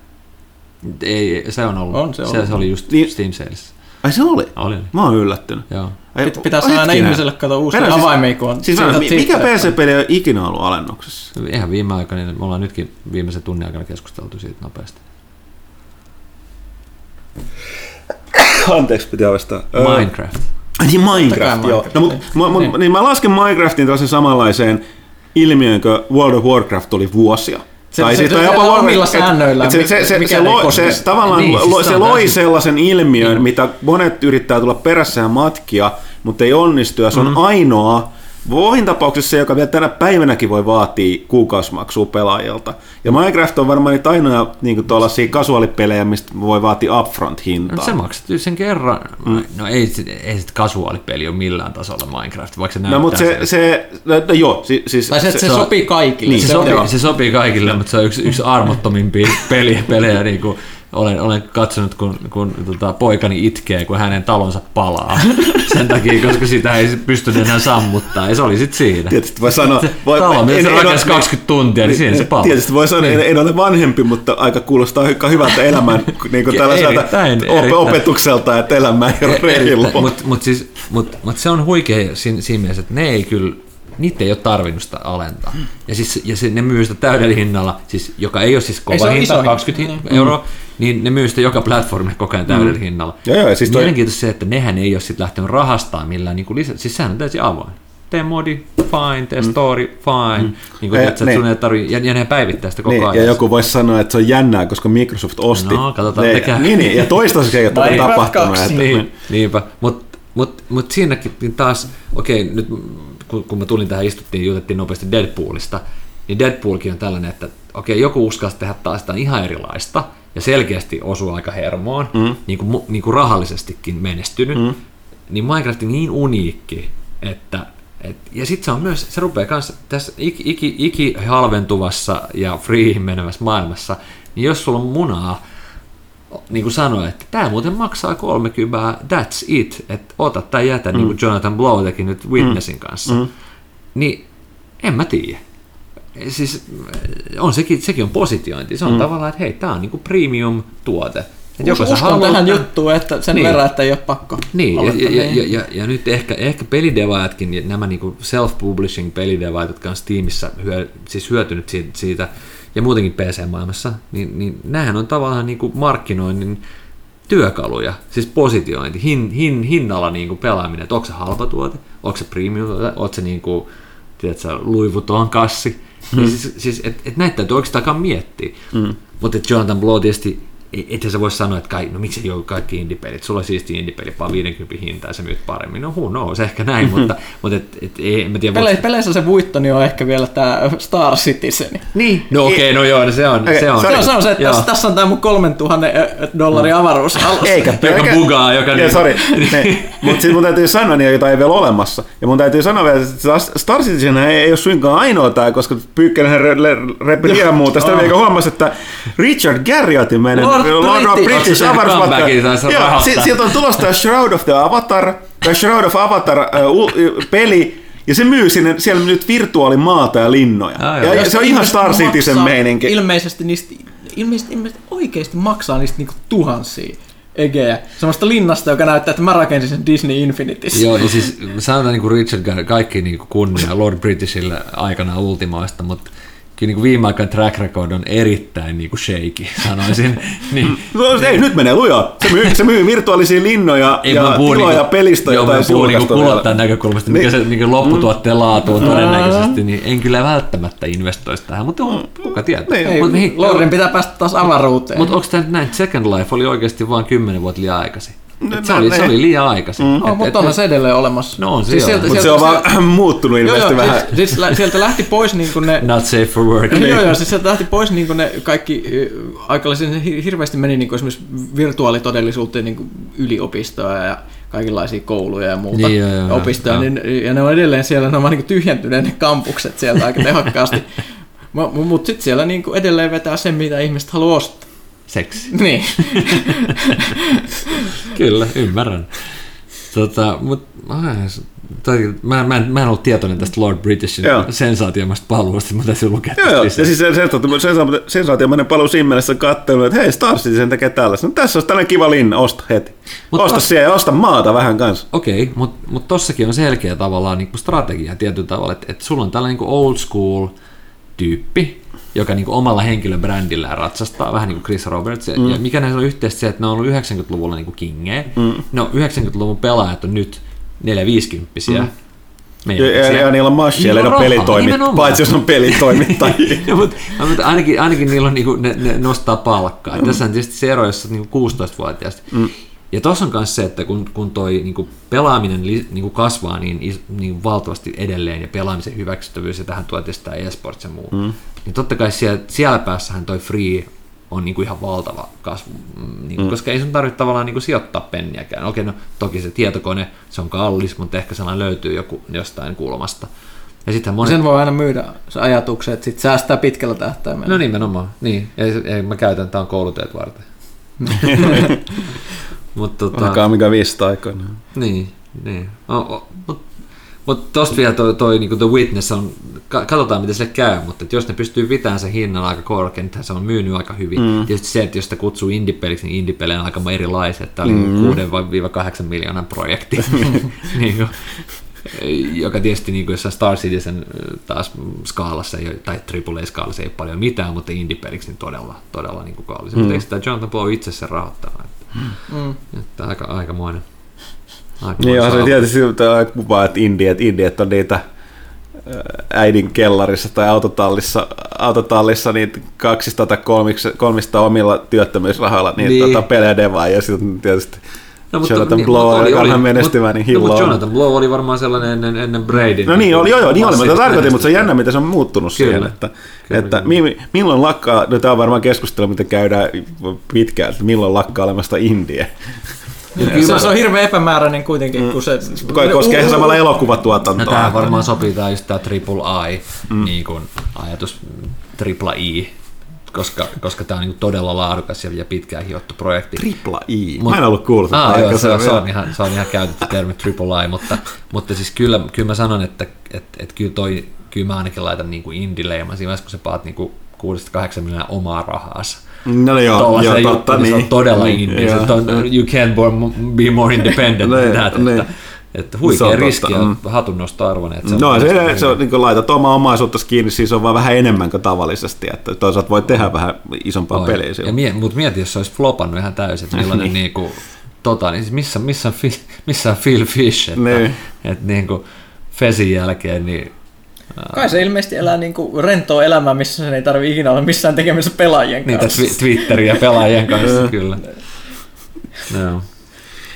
Ei, se on ollut. On se, se, se oli just niin, Steam Sales. Ai se oli? Oli. Mä oon yllättynyt. Joo. Ai, Pitää saada aina ihmiselle katsoa uusia siis, avaimia, kun on siis mä, Mikä PC-peli on ikinä ollut alennuksessa? Ihan viime aikoina, niin me ollaan nytkin viimeisen tunnin aikana keskusteltu siitä nopeasti. Anteeksi, pitää vastaa. Minecraft. Niin Minecraft, joo. No, mut, mä, niin. niin mä lasken Minecraftin tällaisen samanlaiseen ilmiön, kun World of Warcraft oli vuosia. Se, tai se, se, jopa omilla säännöillä. Se, se, se, se, lo, se, tavallaan niin, siis se loi sellaisen ilmiön, niin. mitä monet yrittää tulla perässä ja matkia, mutta ei onnistu, ja se on mm. ainoa Voin tapauksessa, joka vielä tänä päivänäkin voi vaatia kuukausimaksua pelaajilta. Ja Minecraft on varmaan niitä ainoja niin tuollaisia kasuaalipelejä, mistä voi vaatia upfront-hintaa. No, se maksat sen kerran. Mm. No ei, ei sit kasuaalipeli ole millään tasolla Minecraft, vaikka se No mutta se, se, se no, no, joo, siis... siis tai se, se, se, se sopii kaikille. Niin, se, se, sopii, se sopii kaikille, mutta se on yksi, yksi armottomimpia peliä, pelejä niin kuin olen, olen katsonut, kun, kun tota, poikani itkee, kun hänen talonsa palaa. Sen takia, koska sitä ei pysty enää sammuttaa. Ja se oli sitten siinä. Tietysti voi sanoa... Voi, Talo, en, se rakensi 20 tuntia, niin siinä se palaa. Tietysti voi sanoa, niin. en, en ole vanhempi, mutta aika kuulostaa aika hyvältä elämän niin kuin tällaiselta erittäin, erittäin. opetukselta, että elämä ei ole reilua. Mutta mut siis, mut, mut se on huikea siinä, siinä mielessä, että ne ei kyllä niitä ei ole tarvinnut sitä alentaa. Ja, siis, ja se, ne myy sitä täydellä hinnalla, siis, joka ei ole siis kova ei hinta, 20 mm. euroa, niin ne myy sitä joka platformille koko ajan täydellä mm. hinnalla. Ja joo, siis toi... Mielenkiintoista se, että nehän ei ole sitten lähtenyt rahastaa millään niin lisä... Siis sehän on täysin avoin. Tee modi, fine, tee mm. story, fine. Mm. Niin kuin, että niin. tarvii, ja, ja ne päivittää sitä koko niin, ajan. Ja joku voisi sanoa, että se on jännää, koska Microsoft osti. No, katsotaan ne, niin, niin, ja toistaiseksi ei ole tätä tapahtunut. Että, niin, niinpä, mutta mut, mut siinäkin taas, okei, okay, nyt kun, kun mä tulin tähän istuttiin, jutettiin nopeasti Deadpoolista, niin Deadpoolkin on tällainen, että okei, okay, joku uskalsi tehdä taas sitä ihan erilaista, ja selkeästi osuu aika hermoon, mm. niin, kuin, niin kuin rahallisestikin menestynyt, mm. niin Minecraft on niin uniikki, että et, ja sitten se on myös, se rupeaa kanssa tässä iki, iki, iki halventuvassa ja free menevässä maailmassa, niin jos sulla on munaa, niin kuin sanoin, että tämä muuten maksaa 30, that's it, että ota tai jätä, mm. niin kuin Jonathan Blow teki nyt Witnessin mm. kanssa, mm. niin en mä tiedä. Siis on sekin, sekin on positiointi, se on mm. tavallaan, että hei, tämä on niin kuin premium-tuote, et joko Uskon haluat... tähän juttuun, että sen niin. verran, että ei ole pakko. Niin, ja, ja, ja, ja, ja, nyt ehkä, ehkä pelidevaajatkin, nämä niinku self-publishing pelidevaajat, jotka on Steamissa hyö, siis hyötynyt siitä, siitä ja muutenkin PC-maailmassa, niin, niin nämähän on tavallaan niin kuin markkinoinnin työkaluja, siis positiointi, hin, hin, hinnalla niin kuin pelaaminen, että onko se halpa tuote, onko se premium tuote, onko se niin kuin, tiedätkö, Louis Vuitton kassi, mm. siis, siis että et näitä täytyy oikeastaan miettiä. Mm. Mutta Jonathan Blow tietysti että sä voi sanoa, että kai, no miksi ei ole kaikki indie-pelit, sulla on siisti indie-peli, vaan 50 hintaa ja sä myyt paremmin. No who knows, ehkä näin, mm-hmm. mutta, mutta et, et, ei, mä tiedä. Pele, peleissä se voittoni on ehkä vielä tämä Star Citizen. Niin. No okei, okay, no joo, no se on. Okay, se, on. Se, on, se on se, että tässä, tässä on tämä mun 3000 dollarin no. avaruusalus. Eikä, joka bugaa, joka... niin. Sorry, mutta sitten mun täytyy sanoa, niin, jota ei vielä olemassa. Ja mun täytyy sanoa vielä, että Star Citizen ei, ei ole suinkaan ainoa tämä, koska Pyykkänen repi re, muuta. Sitä oh. huomasi, että Richard Garriotin meidän Lord, British avaruusmatka. Sieltä on tulossa tämä Shroud of the Avatar, tämä Shroud of Avatar uh, peli, Ja se myy sinne, siellä nyt virtuaalimaata ja linnoja. Ah, ja, ja se on ihan Star Citizen meininki. Ilmeisesti niistä, ilmeisesti, ilmeisesti oikeasti maksaa niistä niinku tuhansia egejä. Semmoista linnasta, joka näyttää, että mä rakensin sen Disney Infinitys. Joo, ja siis sanotaan niin kuin Richard Gere, kaikki niin kuin kunnia Lord Britishille aikana ultimoista, mutta kyllä niin viime aikoina track record on erittäin niin kuin shaky, sanoisin. niin, no, ei, nyt menee lujaa. Se myy, se myy virtuaalisia linnoja ei, ja tiloja niinku, pelistä, jota ei puhun niinku kuluttajan näkökulmasta, mikä niin. se niin lopputuotteen laatu on todennäköisesti, niin en kyllä välttämättä investoisi tähän, mutta on, kuka tietää. Niin. Ei, Mut, mihin, Lordin pitää päästä taas avaruuteen. Mutta onko tämä nyt näin, Second Life oli oikeasti vain kymmenen vuotta liian aikaisin? Et se, oli, se oli liian aikaisin. Mm. Oh, mutta onhan se edelleen olemassa. No on se siis sieltä, Mutta se on vaan muuttunut ilmeisesti joo, vähän. Siis, siis sieltä lähti pois niin kuin ne... Not safe for work. Joo, joo, siis sieltä lähti pois niin kuin ne kaikki, aikalaisen hirveästi meni niin kuin esimerkiksi virtuaalitodellisuuteen niin kuin yliopistoa ja kaikenlaisia kouluja ja muuta niin, joo, joo, opistoja, joo. Niin, ja ne on edelleen siellä, ne on vaan niin tyhjentyneet ne kampukset sieltä aika tehokkaasti. Mutta sitten siellä niin kuin edelleen vetää sen, mitä ihmiset haluaa ostaa seksi. Niin. Kyllä, ymmärrän. Tota, mut, toi, mä, mä, en, mä en ollut tietoinen tästä Lord Britishin sensaatiomaista paluusta, mutta täytyy lukea joo, joo. Ja siis se, se, se, sensaatiomainen paluu siinä mielessä katsellut, että hei, Star Citizen tekee tällaista. No, tässä on tällainen kiva linna, osta heti. Mut osta tos... siellä ja osta maata vähän kanssa. Okei, okay, mutta mut tossakin on selkeä tavallaan niin strategia tietyllä tavalla, että, että sulla on tällainen niin old school tyyppi, joka niin kuin omalla henkilöbrändillään ratsastaa, vähän niin kuin Chris Roberts. Mm. Ja mikä näissä on yhteistä se, että ne on ollut 90-luvulla niin kuin kingejä. Mm. No 90-luvun pelaajat on nyt 450 mm. Ja, ja, ja, niillä on massia, eli ne on pelitoimit, paitsi jos on pelitoimittajia. no, mutta, mutta ainakin, ainakin niillä on, niin kuin, ne, ne nostaa palkkaa. Mm. Tässä on tietysti se ero, jos niin 16-vuotiaasta. Mm. Ja tuossa on myös se, että kun, kun toi niin kuin pelaaminen niin kuin kasvaa niin, niin valtavasti edelleen ja pelaamisen hyväksyttävyys ja tähän tuotiin sitä e-sports ja muu, mm. niin totta kai siellä, siellä päässähän toi free on niin kuin ihan valtava kasvu, mm, niin kuin, mm. koska ei sun tarvitse tavallaan niin kuin sijoittaa penniäkään. Okei, no toki se tietokone, se on kallis, mutta ehkä sellainen löytyy joku jostain kulmasta. Ja sitten monet... Sen voi aina myydä se ajatuksen, että sit säästää pitkällä tähtäimellä. No nimenomaan, niin. Ei, ei, mä käytän, tämä on kouluteet varten. Mut, tota, Alkaa mikä viisi aikoina. Niin, niin. No, mutta mut tosta vielä toi, toi niin The Witness on, katsotaan miten se käy, mutta jos ne pystyy pitämään sen hinnan aika korkean, niin se on myynyt aika hyvin. Mm. Tietysti se, että jos sitä kutsuu indie-peliksi, niin indie on aika erilaisia. Tämä oli mm. 6-8 miljoonan projekti. niin kuin, joka tietysti niin kuin jossain Star Citizen taas skaalassa ei, tai AAA-skaalassa ei ole paljon mitään, mutta indie-peliksi niin todella, todella niin kuin kallista. Mm. Mutta eikö sitä Jonathan Blow itse sen rahoittaa? Mm. että aika, aikamoinen. aikamoinen niin onhan se tietysti aika kuvaa, että indiet, indiet on niitä äidin kellarissa tai autotallissa, autotallissa niin 200 tai 300 omilla työttömyysrahalla niin, niin. Tota, pelejä devaa ja sitten tietysti No, mutta, Jonathan niin, Blow oli, oli, menestymään, niin no, mutta Jonathan Blow oli varmaan sellainen ennen, ennen Bradyn. No niin, oli, joo, joo, niin oli, mutta tarkoitin, mutta se on jännä, miten se on muuttunut kyllä, siihen, että, kyllä, että kyllä. milloin lakkaa, no tämä on varmaan keskustelu, mitä käydään pitkään, että milloin lakkaa olemasta Indie. Se, se on hirveän epämääräinen kuitenkin, mm. kun se... Koskee ihan samalla elokuvatuotantoa. No tähän varmaan sopii tämä just tämä triple I, mm. niin kuin ajatus triple I, koska, koska tämä on niin todella laadukas ja pitkään hiottu projekti. Tripla I. Mut, Mä en ollut kuullut. Ah, joo, se, se, on ihan, se on ihan käytetty termi triple I, mutta, mutta siis kyllä, kyllä mä sanon, että et, et kyllä, toi, kyllä mä ainakin laitan niin kuin indie-leiman siinä vaiheessa, kun sä paat niin 6-8 miljoonaa omaa rahaansa. No joo, joo totta, niin. Se on todella niin, indie. Se on, you can't be more independent than that. Että, että huikea riski ja mm. hatunnosto arvoinen. Että se no on se, se on, niin kuin laitat omaa omaisuutta kiinni, siis on vaan vähän enemmän kuin tavallisesti, että toisaalta voi tehdä vähän isompaa Oi. peliä Ja mie, mutta mieti, jos se olisi flopannut ihan täysin, että millainen niin. niin kuin, tota, niin siis missä, missä, on, missä on Phil Fish, että, niin. että niin kuin Fesin jälkeen, niin Kai se ilmeisesti elää niin kuin rentoa elämää, missä sen ei tarvitse ikinä olla missään tekemisissä pelaajien kanssa. Niitä Twitteriä pelaajien kanssa, kyllä. No.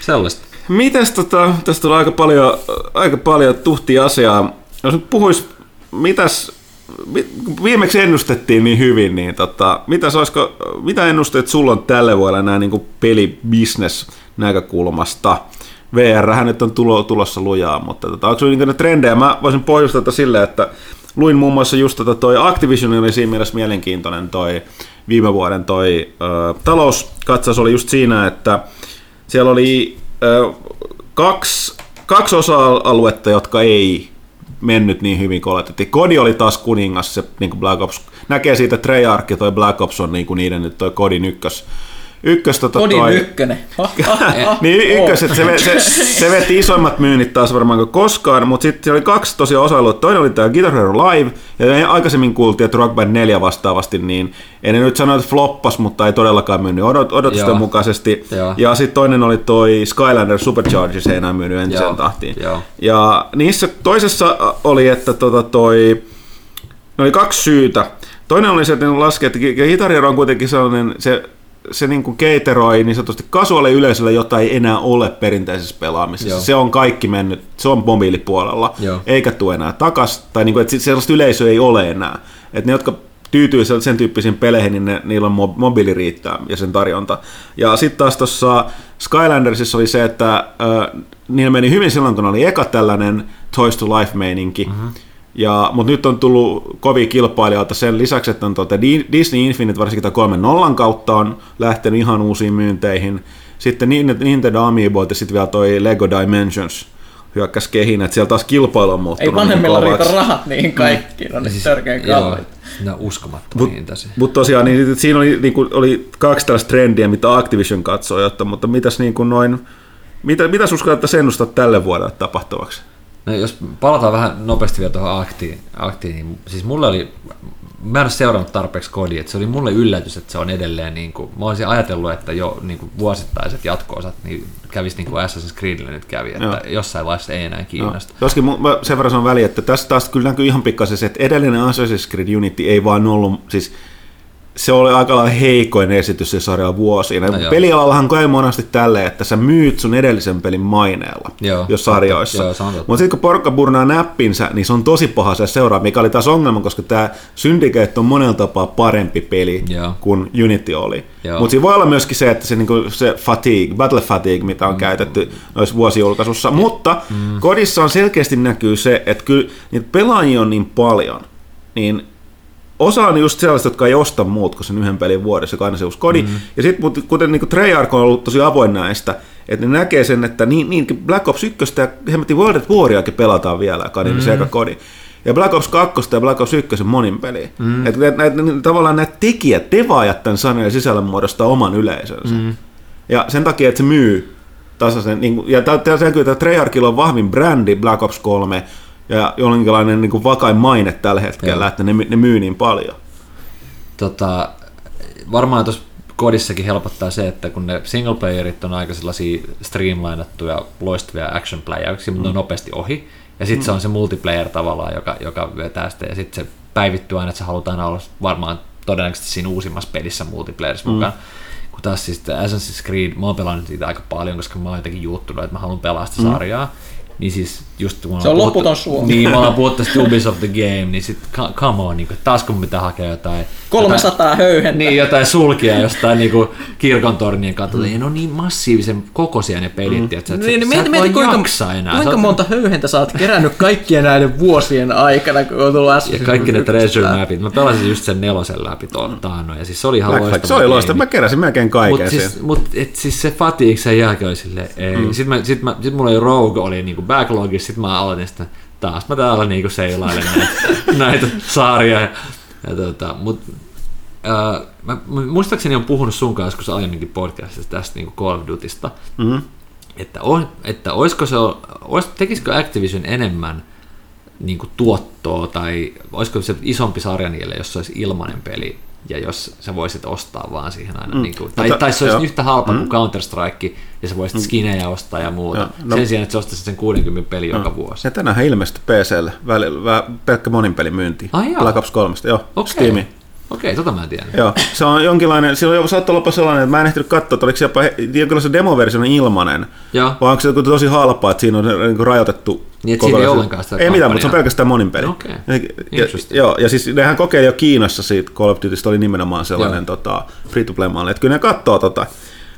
Sellaista. Mites tota, tästä tulee aika paljon, aika paljon tuhtia asiaa. Jos nyt puhuis, mitäs, viimeksi ennustettiin niin hyvin, niin tota, mitäs olisiko, mitä ennusteet sulla on tälle vuodelle näin niin pelibisnes näkökulmasta? VR nyt on tulo, tulossa lujaa, mutta tota, onko sinulla niin trendejä? Mä voisin pohjustaa tätä silleen, että luin muun muassa just tota toi Activision oli siinä mielessä mielenkiintoinen toi viime vuoden toi ö, talouskatsaus oli just siinä, että siellä oli kaksi, kaksi osa-aluetta, jotka ei mennyt niin hyvin kuin oletettiin. Kodi oli taas kuningas, se niin kuin Black Ops, näkee siitä Treyarch ja toi Black Ops on niin kuin niiden nyt toi Kodin ykkös, ykkös tota Kodin toi, ykkönen. niin ykkös, että se, se, se, veti isoimmat myynnit taas varmaan kuin koskaan, mutta sitten oli kaksi tosiaan osa Toinen oli tämä Guitar Hero Live, ja aikaisemmin kuultiin, että Rock Band 4 vastaavasti, niin en nyt sano, että floppas, mutta ei todellakaan myynyt odot, odotusten Joo. mukaisesti. Joo. Ja sitten toinen oli toi Skylander Supercharger, se ei enää myynyt entiseen Joo. tahtiin. Joo. Ja niissä toisessa oli, että tota toi, ne oli kaksi syytä. Toinen oli se, että ne laski, että Guitar Hero on kuitenkin sellainen, se se niin kuin keiteroi niin sanotusti kasuaali yleisölle, jota ei enää ole perinteisessä pelaamisessa. Joo. Se on kaikki mennyt, se on mobiilipuolella, Joo. eikä tule enää takas, tai niin kuin, että sellaista yleisöä ei ole enää. Että ne, jotka tyytyy sen tyyppisiin peleihin, niin ne, niillä on mobiili riittää ja sen tarjonta. Ja sitten taas tuossa Skylandersissa oli se, että äh, niillä meni hyvin silloin, kun oli eka tällainen Toys to Life-meininki, mm-hmm ja, mutta nyt on tullut kovia kilpailijoita sen lisäksi, että on tuota Disney Infinite varsinkin tämä 3 nollan kautta on lähtenyt ihan uusiin myynteihin. Sitten Nintendo Amiibo ja sitten vielä toi Lego Dimensions hyökkäsi kehin, että siellä taas kilpailu on muuttunut. Ei vanhemmilla niin riitä rahat niihin kaikkiin, mm. on siis, törkeän kalliita. Ne on uskomattomia. Mutta tosiaan niin, siinä oli, niin kuin, oli kaksi tällaista trendiä, mitä Activision katsoi, jotta, mutta mitäs niin kuin noin, mitä, mitä uskallat ennustaa tälle vuodelle tapahtuvaksi? No jos palataan vähän nopeasti vielä tuohon aktiin, aktiin niin siis mulle oli, mä en ole seurannut tarpeeksi kodia, että se oli mulle yllätys, että se on edelleen, niin kuin, mä olisin ajatellut, että jo niin kuin vuosittaiset jatko-osat niin kävisi niin kuin Assassin's Creedille nyt kävi, että Joo. jossain vaiheessa ei enää kiinnosta. No. Joskin mä sen verran sanon väliin, että tässä taas kyllä näkyy ihan pikkasen se, että edellinen Assassin's Creed Unity ei vaan ollut, siis se oli aika lailla heikoin esitys se sarja vuosiin. No, Pelialallahan käy monesti tälleen, että sä myyt sun edellisen pelin maineella, joo, jos sarjoissa. Mutta sitten kun porukka burnaa näppinsä, niin se on tosi paha se seuraa, mikä oli taas ongelma, koska tämä Syndicate on monella tapaa parempi peli joo. kuin Unity oli. Mutta siinä voi olla myöskin se, että se, niinku, se fatigue, battle fatigue, mitä on mm. käytetty noissa vuosijulkaisussa. Mutta mm. kodissa on selkeästi näkyy se, että kyllä niitä pelaajia on niin paljon, niin osa on just sellaista, jotka ei osta muut kuin sen yhden pelin vuodessa, joka aina se uusi kodi. Mm-hmm. Ja sitten kuten niin Treyarch on ollut tosi avoin näistä, että ne näkee sen, että niin, niin Black Ops 1 ja hemmetin World at Wariakin pelataan vielä, joka on mm-hmm. se eka kodi. Ja Black Ops 2 ja Black Ops 1 monin peli. Mm. Että näitä, näitä, tavallaan näitä tekijät, devaajat tämän sanojen sisällön muodostaa oman yleisönsä. Mm. Ja sen takia, että se myy tasaisen, niin, ja tämä näkyy, että Treyarchilla on vahvin brändi Black Ops 3, ja jonkinlainen niin kuin vakain maine tällä hetkellä, Joo. että ne, ne myy niin paljon. Tota, varmaan tuossa kodissakin helpottaa se, että kun ne single playerit on aika sellaisia streamlinattuja, loistavia action playeriksi, mutta mm. ne on mm. nopeasti ohi. Ja sitten mm. se on se multiplayer tavallaan, joka, joka vetää sitä. Ja sitten se päivittyy aina, että se halutaan olla varmaan todennäköisesti siinä uusimmassa pelissä multiplayerissa mm. mukaan. Kun taas siis Assassin's Creed, mä oon pelannut siitä aika paljon, koska mä oon jotenkin juuttunut, että mä haluan pelaa sitä mm. sarjaa. Niin siis just kun Se on loputon suomi. Niin, mä oon puhuttu tästä Ubisoft the Game, niin sit come on, niin taas kun pitää hakea jotain... 300 jotain, höyhentä. Niin, jotain sulkia jostain niin kuin kirkon tornien kautta. Mm. Ne on niin massiivisen kokoisia ne pelit, mm. että niin, niin, sä et mieti, kuinka, enää. Kuinka monta höyhentä sä oot kerännyt kaikkien näiden vuosien aikana, kun on tullut Ja kaikki ne treasure mapit. Mä pelasin just sen nelosen läpi taannoin, ja siis se oli ihan loistava. Se oli loistava, mä keräsin melkein kaiken Mutta siis, mut, et, siis se fatigue sen jälkeen oli silleen, ei. Mm. Sitten, mä, sit, mä, sit mulla oli Rogue, oli niinku backlogissa, sitten mä aloitin sitä, taas mä täällä niinku seilailen näitä, näitä saaria. Ja, ja tota, mut, äh, mä, muistaakseni on puhunut sun kanssa joskus aiemminkin podcastissa tästä niinku Call of Dutysta, mm-hmm. että, on, että olisiko se, olis, tekisikö Activision enemmän niin kuin tuottoa tai olisiko se isompi sarja niille, jos se olisi ilmainen peli ja jos sä voisit ostaa vaan siihen aina, mm. niin kuin, tai, tai se olisi yhtä halpa mm. kuin Counter-Strike, ja sä voisit mm. skinejä ostaa ja muuta, ja, no, sen sijaan, että sä ostaisit sen 60 peli no. joka vuosi. Ja tänään ilmestyi PClle välillä, pelkkä monin pelin myynti. Black Ops 3, joo, okay. Steam. Okei, tota mä en tiedä. Joo, se on jonkinlainen, silloin saattaa olla sellainen, että mä en ehtinyt katsoa, että oliko se jopa jonkinlainen demoversio ilmanen, Joo. vai onko se tosi halpaa, että siinä on niin kuin rajoitettu niin, että siinä ei ollenkaan sitä Ei mitään, mutta se on pelkästään monin peli. Okay. Ja, joo, ja siis nehän kokeili jo Kiinassa siitä Call of Dutysta oli nimenomaan sellainen tota, free-to-play-malli, että kyllä ne katsoo tota.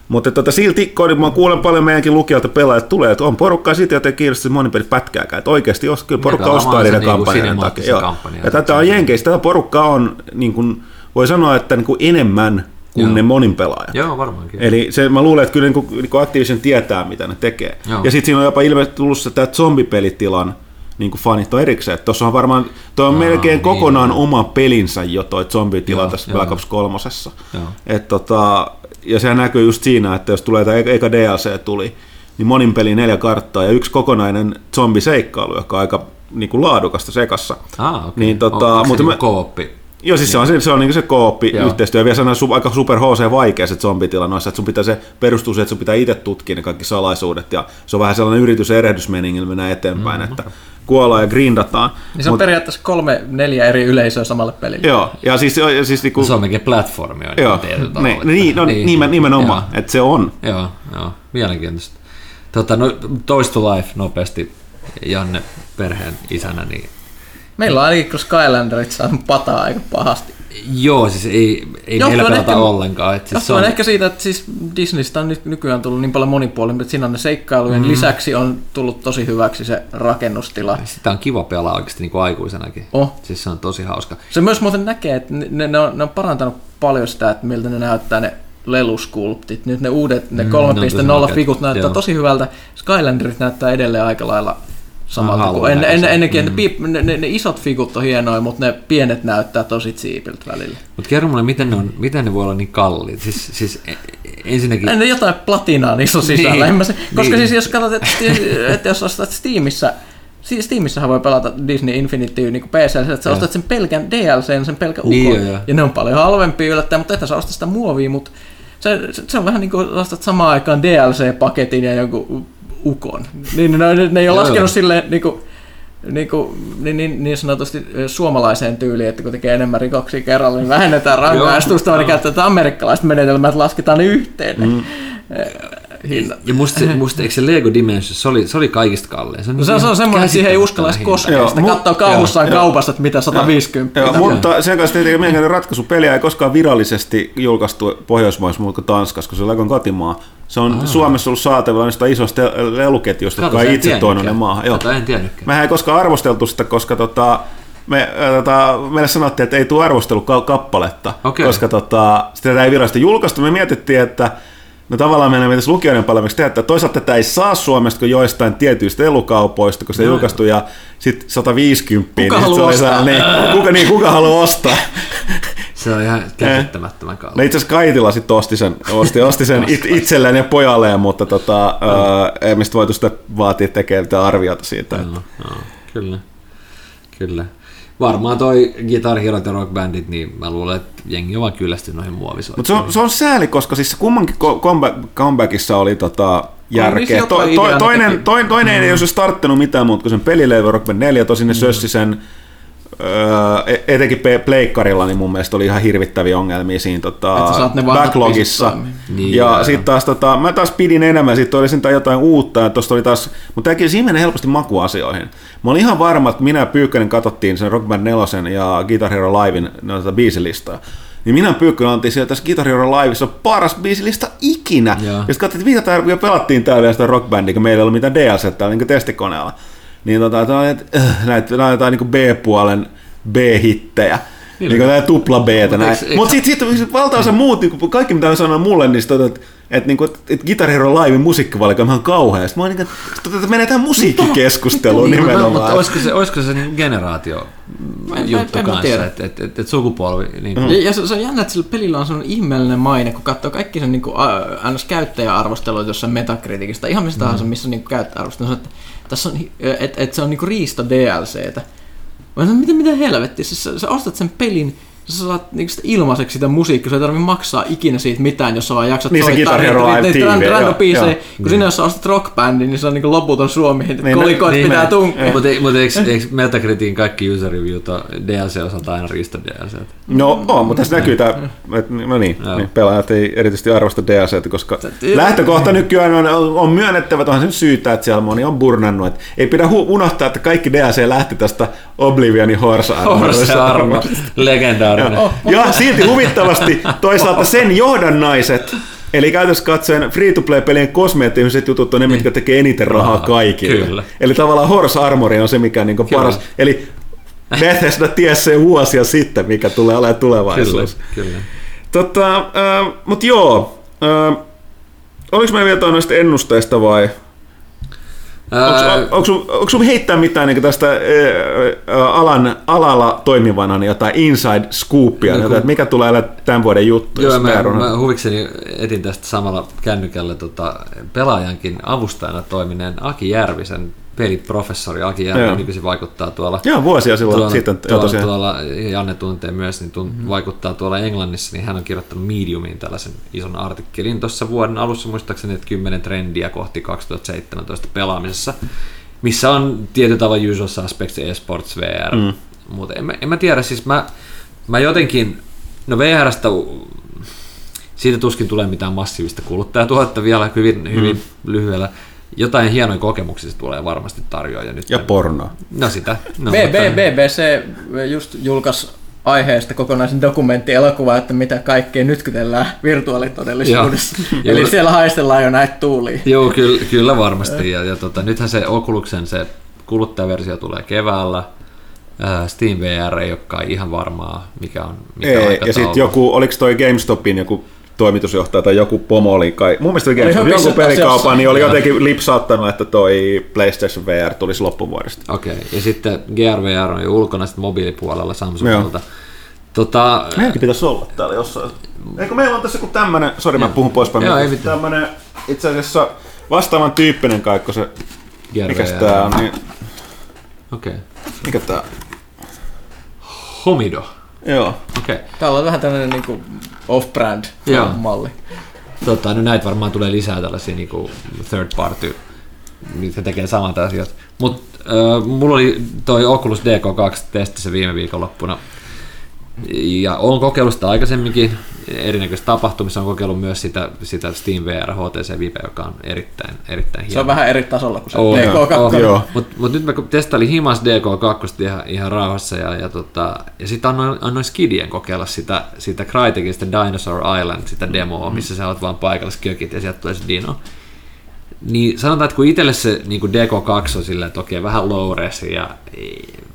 Mutta tota, silti, kun mä kuulen paljon meidänkin lukijoilta pelaajat tulee, että on porukkaa siitä, joten kiinnostaa monin peli pätkääkään. Että oikeasti jos kyllä porukka ostaa niiden niinku kampanjan takia. Joo. Ja tätä on Jenkeissä, tätä porukkaa on, niin kuin, voi sanoa, että niin kuin enemmän kuin Joo. ne monin pelaajat. Joo, varmaankin. Eli se, mä luulen, että kyllä niin kuin, niin kuin Activision tietää, mitä ne tekee. Joo. Ja sitten siinä on jopa ilmeisesti tullut se tämä zombipelitilan niin kuin fanit on erikseen. Tuossa on varmaan, toi on Aa, melkein niin, kokonaan niin. oma pelinsä jo toi zombitila joo, tässä Black Ops kolmosessa. Et tota, ja sehän näkyy just siinä, että jos tulee tämä eka DLC tuli, niin monin peli neljä karttaa ja yksi kokonainen zombiseikkailu, joka on aika niin kuin laadukasta sekassa. Ah, okay. niin, tota, on, mutta niin kooppi? Joo, siis se on, se on niin se kooppi Joo. yhteistyö. Ja vielä sellainen su, aika super HC vaikea se zombitila noissa, että sun pitää se perustuu siihen, että sun pitää itse tutkia ne kaikki salaisuudet. Ja se on vähän sellainen yritys- erehdysmeningillä mennään eteenpäin, mm-hmm. että kuollaan ja grindataan. Niin se on Mut, periaatteessa kolme, neljä eri yleisöä samalle pelille. Joo, ja siis... Ja siis niinku, se on melkein platformi on joo, niin, niin, no, niin, niin, nimenomaan, että se on. Joo, joo, mielenkiintoista. Tota, no, Toys to Life nopeasti Janne perheen isänä, niin Meillä on ainakin, kun Skylanderit saanut pataa aika pahasti. Joo, siis ei, ei meillä pelata ehkä, ollenkaan. Että siis on... ehkä siitä, että siis Disneystä on nyt nykyään tullut niin paljon monipuolinen, että siinä on ne seikkailujen mm. lisäksi on tullut tosi hyväksi se rakennustila. Sitä on kiva pelaa oikeasti niin kuin aikuisenakin. Oh. Siis se on tosi hauska. Se myös muuten näkee, että ne, ne, on, ne on parantanut paljon sitä, että miltä ne näyttää ne leluskulptit. Nyt ne uudet, ne 3.0 mm, fikut näyttää Joo. tosi hyvältä. Skylanderit näyttää edelleen aika lailla samalta kuin en, en, ennenkin. Mm. Piip, ne, ne, ne, isot fikut on hienoja, mutta ne pienet näyttää tosi siipiltä välillä. Mutta kerro mulle, miten ne, on, miten ne voi olla niin kalliit? Siis, siis e, ensinnäkin... En ne jotain platinaa niissä on sisällä. Niin, se, koska niin. siis jos katsot, että, että jos ostat Steamissa Siis Steamissähän voi pelata Disney Infinity niin PC, että sä ostat sen pelkän DLC, sen pelkän ukon, niin, ja, ja ne on paljon halvempia yllättäen, mutta että sä ostat sitä muovia, mutta se, se on vähän niin kuin ostat samaan aikaan DLC-paketin ja jonkun ukon. Niin, ne, ne, ne ei ole laskenut silleen niin kuin, niin, kuin, niin, niin, niin sanotusti suomalaiseen tyyliin, että kun tekee enemmän rikoksia kerralla, niin vähennetään rangaistusta, vaan käytetään amerikkalaista menetelmää, että lasketaan ne yhteen. Mm hinnat. Ja musta, musta eikö se Lego Dimensions, se oli, se oli kaikista kallein. Se on, no se, se on semmoinen, että siihen ei uskalla edes koskea. Sitä katsoo kauhussaan kaupassa, että mitä 150. Joo, mutta sen kanssa tietenkin meidän ratkaisu. Peliä ei koskaan virallisesti julkaistu Pohjoismaissa muuta kuin Tanskassa, kun se on Legon kotimaa. Se on Aa. Suomessa ollut saatavilla niistä isosta leluketjusta, jotka on itse tuonut ne maahan. Joo. en tiennytkään. Mehän ei koskaan arvosteltu sitä, koska tota, me, äh, tota, meille sanottiin, että ei tule arvostelukappaletta, okay. koska tota, sitä ei virallisesti julkaistu. Me mietittiin, että No tavallaan meidän pitäisi lukijoiden palvelumiksi tehdä, että toisaalta tätä ei saa Suomesta kuin joistain tietyistä elukaupoista, kun se no. julkaistu ja sitten 150. Kuka niin haluaa ostaa? Niin, kuka, niin, kuka haluaa ostaa? Se on ihan käsittämättömän kallis. No itse asiassa Kaitila sitten osti sen, osti, osti sen it, itselleen ja pojalleen, mutta tota, no. ää, ei mistä voitu sitä vaatia tekemään arviota siitä. No, no, kyllä, kyllä varmaan toi Guitar Hero ja Rock Bandit, niin mä luulen, että jengi on vaan kyllästynyt noihin muovisoihin. Mutta se on, se on sääli, koska siis kummankin comebackissa oli tota, järkeä. To, to, toinen, toinen, toinen mm. ei olisi starttanut mitään muuta kuin sen pelilevy Rock Band 4, tosin ne mm. sössi sen Öö, etenkin pleikkarilla niin mun mielestä oli ihan hirvittäviä ongelmia siinä tota, backlogissa. Niin, ja sitten taas tota, mä taas pidin enemmän, sitten oli sentään jotain uutta, ja tosta oli taas, mutta tämäkin siinä menee helposti makuasioihin. Mä olin ihan varma, että minä Pyykkönen katsottiin sen Rock Band 4 ja Guitar Hero Livein noita biisilistaa. Niin minä Pyykkönen oltiin sieltä tässä Guitar Hero Liveissa paras biisilista ikinä. Ja, ja sitten katsottiin, että mitä pelattiin täällä sitä Rock Bandia, kun meillä ei ollut mitään DLC täällä niin testikoneella niin tota, tämä on, äh, näitä, näitä niin B-puolen B-hittejä. Niin, niin kuin tupla b. Mutta sitten sit, sit valtaosa muut, niin kaikki mitä on sanonut mulle, niin tota, että et, niinku, et, et Guitar Hero Live musiikkivalikoima on kauhea. Sitten mä oon niin, että et, menee tähän musiikkikeskusteluun nimenomaan. Mutta olisiko se, olisiko se niin generaatio juttu kanssa, että et, et, et sukupolvi... Niin mm. Ja se, se on jännä, että sillä pelillä on sellainen ihmeellinen maine, kun katsoo kaikki sen niin kuin, ns. käyttäjäarvosteluita jossain Metacriticista, ihan missä tahansa, mm. missä on niin käyttäjäarvostelu, että tässä on, että et se on niinku riista DLCtä. Mä sanoin, mitä, mitä helvettiä, sä, sä ostat sen pelin, sä saat niinku sitä ilmaiseksi sitä musiikkia, sä ei tarvitse maksaa ikinä siitä mitään, jos sä vaan jaksat niin soittaa niitä random biisejä. Kun niin. sinne jos sä ostat rockbändin, niin se on niinku loputon suomi, että niin, kolikoit niin, pitää tunkea. Mutta mut eikö, eikö Metacritin kaikki user reviewta DLC osalta aina riistä DLC? No on, mutta tässä näkyy tämä, että no niin, niin, pelaajat ei erityisesti arvosta DLC, koska lähtökohta nykyään on, on myönnettävä, että onhan se syytä, että siellä moni on burnannut. Ei pidä unohtaa, että kaikki DLC lähti tästä Oblivionin Horse Armor. Horse Armor, legendaarinen. Ja silti huvittavasti toisaalta sen johdannaiset, Eli käytössä katsoen free-to-play-pelien kosmeettiset jutut on ne, mitkä tekee eniten rahaa kaikille. Kyllä. Eli tavallaan Horse Armor on se, mikä on niin paras. Eli Bethesda tiesi se vuosia sitten, mikä tulee olemaan tulevaisuus. Kyllä, kyllä. Tota, äh, Mutta joo, äh, oliko meillä vielä noista ennusteista vai? Onko sun heittää mitään niin tästä alan, alalla toimivana niin jotain inside scoopia, niin kun... että mikä tulee olla tämän vuoden juttu? Joo, mä, mä huvikseni etin tästä samalla kännykällä tota, pelaajankin avustajana toimineen Aki Järvisen peliprofessori Aki Järvi nykyisin vaikuttaa tuolla... Joo, vuosia silloin tuolla, sitten. Tuolla, tuolla, tuolla, Janne tuntee myös, niin tunt, mm-hmm. vaikuttaa tuolla Englannissa, niin hän on kirjoittanut Mediumiin tällaisen ison artikkelin tuossa vuoden alussa, muistaakseni, että 10 trendiä kohti 2017 pelaamisessa, missä on tietyllä tavalla usual suspects eSports VR, mm. mutta en, en mä tiedä, siis mä, mä jotenkin, no VRstä siitä tuskin tulee mitään massiivista kuluttajatuotetta vielä hyvin, hyvin mm. lyhyellä jotain hienoja kokemuksia se tulee varmasti tarjoa. Ja, nyt ja porno. No sitä. No, B- BBC just julkaisi aiheesta kokonaisen dokumenttielokuva, että mitä kaikkea nytkytellään virtuaalitodellisuudessa. Eli Joo. siellä haistellaan jo näitä tuulia. Joo, kyllä, kyllä varmasti. Ja, ja tota, nythän se Oculusen se kuluttajaversio tulee keväällä. Steam VR ei olekaan ihan varmaa, mikä on mikä ei, Ja sitten joku, oliko toi GameStopin joku toimitusjohtaja tai joku pomo oli kai, mun mielestä oli jonkun pelikaupan, niin oli jotenkin lipsauttanut, että toi PlayStation VR tulisi loppuvuodesta. Okei, okay. ja sitten GRVR on jo ulkona sitten mobiilipuolella Samsungilta. Tota, Meilläkin pitäisi olla täällä jossain. Eikö meillä on tässä joku tämmönen, sori mä puhun pois Joo, ei tämmönen itse asiassa vastaavan tyyppinen kaikko se, mikä tää on, niin... Okei. Okay. Mikä tää Homido. Joo. Okay. Täällä on vähän tämmöinen niinku off-brand Joo. malli. Tota, no näitä varmaan tulee lisää tällaisia niinku third party, mitkä tekee samat asiat. Mutta äh, mulla oli toi Oculus DK2 testissä viime viikonloppuna ja olen kokeillut sitä aikaisemminkin erinäköisissä tapahtumissa, on kokeillut myös sitä, sitä Steam VR HTC Vive, joka on erittäin, erittäin hieno. Se on vähän eri tasolla kuin se oh, DK2. Mutta mut nyt mä testailin himas DK2 ihan, ihan rauhassa ja, ja, tota, ja sitten annoin, annoin Skidien kokeilla sitä, sitä Crytekistä Dinosaur Island, sitä demoa, missä sä oot vaan paikallis kökit ja sieltä tulee se dino. Niin sanotaan, että kun itselle se niin kuin DK2 on silleen, että okei, vähän low ja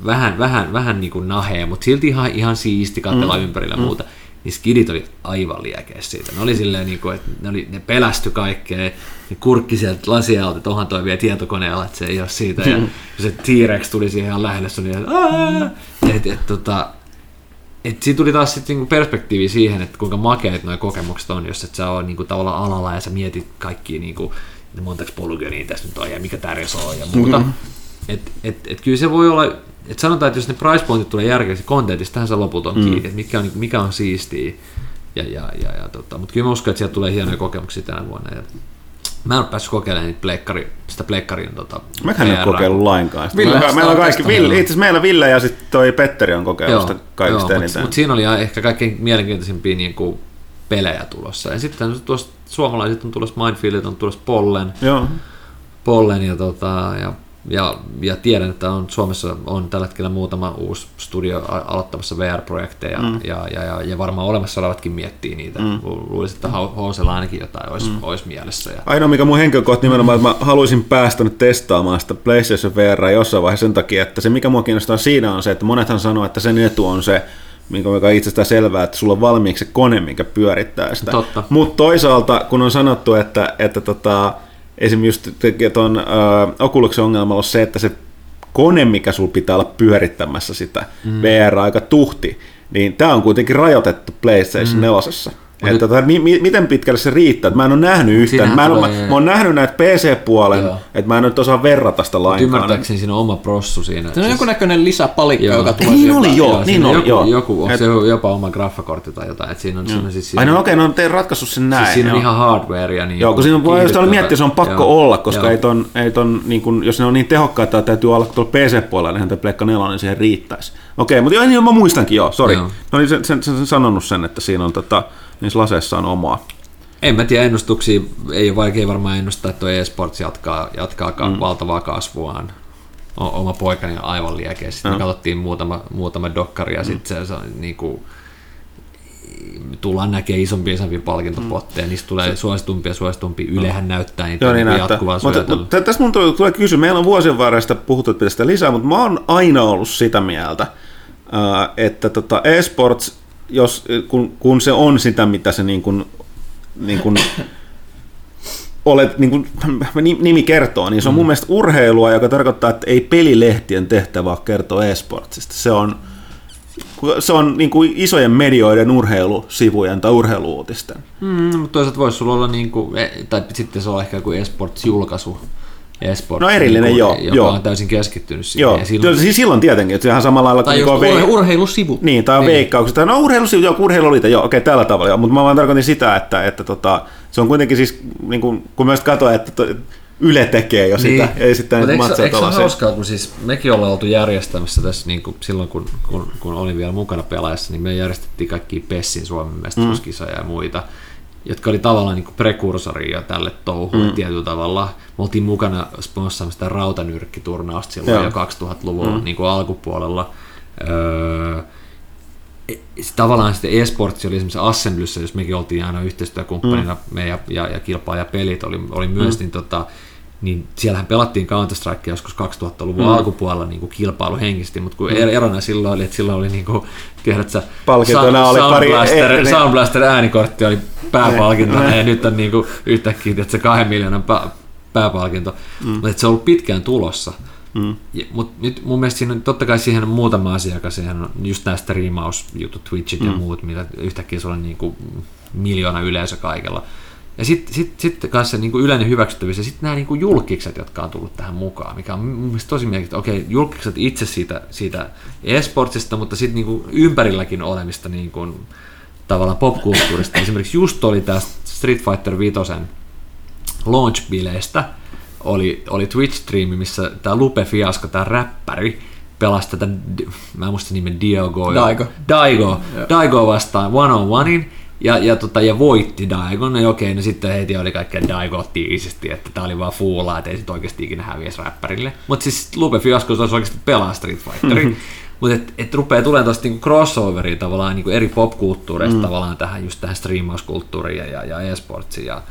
vähän, vähän, vähän niin kuin nahee, mutta silti ihan, ihan siisti katsella mm. ympärillä mm. muuta, niin skidit oli aivan liekeä siitä. Ne oli silleen, niin kuin, että ne, oli, ne pelästy kaikkea, ne kurkki sieltä lasialta, että onhan toi vielä tietokoneella, että se ei ole siitä. Ja, mm. se T-Rex tuli siihen ihan lähelle, se oli, että et, et, tota, et siinä tuli taas sitten niinku perspektiivi siihen, että kuinka makeat nuo kokemukset on, jos et sä ole niinku tavallaan alalla ja sä mietit kaikkia niinku, montako polygonia tässä nyt on ja mikä tärjys on ja muuta. Mm-hmm. Et, et, et kyllä se voi olla, että sanotaan, että jos ne price pointit tulee järkeästi kontentista, tähän se loput on mm. kiinni, että mikä on, mikä on siistiä. Ja, ja, ja, ja tota, mutta kyllä mä uskon, että sieltä tulee hienoja kokemuksia tänä vuonna. Ja mä en ole päässyt kokeilemaan niitä pleikkari, sitä pleikkarin tota, Mäkään en ole kokeillut lainkaan. Ville, meillä, meillä on kaikki, Ville, itse asiassa meillä Ville ja sitten toi Petteri on kokeillut sitä kaikista eniten. Mutta mut siinä oli ehkä kaikkein mielenkiintoisimpia niin kuin pelejä tulossa. Ja sitten tuossa suomalaiset on tulossa Mindfieldit, on tulossa Pollen. Joo. Pollen ja, tota, ja, ja, ja, tiedän, että on, Suomessa on tällä hetkellä muutama uusi studio aloittamassa VR-projekteja mm. ja, ja, ja, ja, varmaan olemassa olevatkin miettii niitä. Mm. Luulisin, että Housella ainakin jotain olisi, mm. olisi mielessä. Ja... Ainoa mikä mun henkilökohtaisesti nimenomaan, että mä haluaisin päästä nyt testaamaan sitä PlayStation VR jossain vaiheessa sen takia, että se mikä mua kiinnostaa siinä on se, että monethan sanoo, että sen etu on se, mikä on itsestään selvää, että sulla on valmiiksi se kone, mikä pyörittää sitä. Mutta toisaalta, kun on sanottu, että, että tota, esimerkiksi just tuon Oculusen ongelma on se, että se kone, mikä sulla pitää olla pyörittämässä sitä mm. VR aika tuhti, niin tämä on kuitenkin rajoitettu PlayStation mm. 4. Että tota, mi- mi- miten pitkälle se riittää? Mä en ole nähnyt yhtään. Mä, en, mä, mä oon nähnyt näitä PC-puolen, että mä en nyt osaa verrata sitä lainkaan. Ymmärtääkseni siinä on oma prossu siinä. Se on siis... jonkunnäköinen lisäpalikka, joo. joka tulee Niin oli, joo. Niin oli, joku, joo. joku, onko et... se jopa oma graffakortti tai jotain. Että siinä on, siinä on siis siinä, Ai no okei, okay, no te ratkaissut sen näin. Siis siinä on ihan hardwarea. Niin joo, kun siinä voi jos miettiä, se on pakko joo. olla, koska ei ton, ei ton, niin kun, jos ne on niin tehokkaita, että täytyy olla tuolla PC-puolella, niin Pleikka 4, niin siihen riittäisi. Okei, mutta joo, niin mä muistankin, joo, sori. No niin, sen, sen, sen, sanonut sen, että siinä on tota, niissä laseissa on omaa. En mä tiedä ennustuksia, ei ole vaikea varmaan ennustaa, että tuo eSports jatkaa, jatkaa mm. valtavaa kasvuaan. O, oma poikani on aivan liekeä. Sitten mm. me katsottiin muutama, muutama dokkari ja mm. sitten se, se niin kuin, tullaan näkemään isompia isompia palkintopotteja, mm. niistä tulee suositumpia ja suositumpia. Ylehän näyttää niitä Joo, niin niinku jatkuvaa mutta, mutta, tässä mun tulee kysyä, meillä on vuosien varresta puhuttu, että lisää, mutta mä oon aina ollut sitä mieltä, että tota eSports, jos, kun, kun se on sitä, mitä se niin kuin niin kuin, olet, niin kuin nimi kertoo, niin se on mun mm. mielestä urheilua, joka tarkoittaa, että ei pelilehtien tehtävä kertoa e-sportsista. Se on, se on niin kuin isojen medioiden urheilusivujen tai urheiluutisten. Mm, mutta toisaalta voisi sulla olla, niin kuin, e, tai sitten se on ehkä joku esports-julkaisu, esports, no erillinen, niin kuin, joo. joka joo. on täysin keskittynyt siihen. Joo, silloin, siis silloin tietenkin, että ihan samalla lailla... Tai niin just urhe- urheilusivu. Niin, tai niin. veikkaukset. No urheilusivu, joo, urheiluliita, joo, okei, tällä tavalla, joo. mutta mä vaan tarkoitin sitä, että, että tota, se on kuitenkin siis, niin kuin, kun myös katsoin, että to, Yle tekee jo sitä, niin. ei sitten niitä matseja Eikö se ole hauskaa, kun siis mekin ollaan oltu järjestämässä tässä, niin kuin silloin kun, kun, kun olin vielä mukana pelaajassa, niin me järjestettiin kaikki PESSin Suomen mestaruuskisoja mm. ja muita jotka oli tavallaan niin prekursoria tälle touhulle mm. tietyllä tavalla. Me oltiin mukana sponssaamassa sitä rautanyrkkiturnausta silloin Joo. jo 2000-luvun mm. niin kuin alkupuolella. Öö, e, tavallaan sitten esports oli esimerkiksi Assemblyssä, jos mekin oltiin aina yhteistyökumppanina, mm. me ja, ja, ja kilpaa ja pelit oli, oli myös, mm. niin tota, niin siellähän pelattiin Counter-Strike joskus 2000-luvun mm. alkupuolella niin kuin kilpailuhenkisesti, mutta kun mm. erona silloin oli, että silloin oli niin kuin, tiedätkö, Palkintona oli Sound pari... Blaster, e- Sound Blaster äänikortti oli pääpalkintona ja nyt on niin kuin, yhtäkkiä että se kahden miljoonan pääpalkinto, mm. mutta se on ollut pitkään tulossa. Mm. Mutta nyt mun mielestä siinä totta kai siihen on muutama asiakas, siihen on just nämä striimausjutut, Twitchit mm. ja muut, mitä yhtäkkiä sulla on niin kuin miljoona yleisö kaikella. Ja sitten sit, sit kanssa niin kuin yleinen hyväksyttävyys ja sitten nämä niin kuin julkikset, jotka on tullut tähän mukaan, mikä on mun mielestä tosi mielenkiintoista. Okei, julkikset itse siitä, siitä e-sportsista, mutta sitten niin kuin ympärilläkin olemista niin kuin, tavallaan popkulttuurista. Esimerkiksi just oli tästä Street Fighter 5 launch-bileistä, oli, oli Twitch-striimi, missä tämä Lupe Fiasco, tämä räppäri, pelasi tätä, mä en muista nimen Diogo. Daigo. Daigo. Daigo vastaan one on onein ja, ja, tota, ja voitti Daigon, ja okei, no sitten heti oli kaikkea Daigo tiisisti, että tää oli vaan fuulaa, että ei sit oikeasti ikinä häviäisi räppärille. Mutta siis Lupe Fiasco olisi oikeasti pelaa Street Fighteri. Mm-hmm. Mutta et, et rupeaa tulemaan tuosta niinku crossoveria tavallaan niinku eri popkulttuureista mm. tavallaan tähän just tähän striimauskulttuuriin ja, ja, ja e-sportsiin. Ja,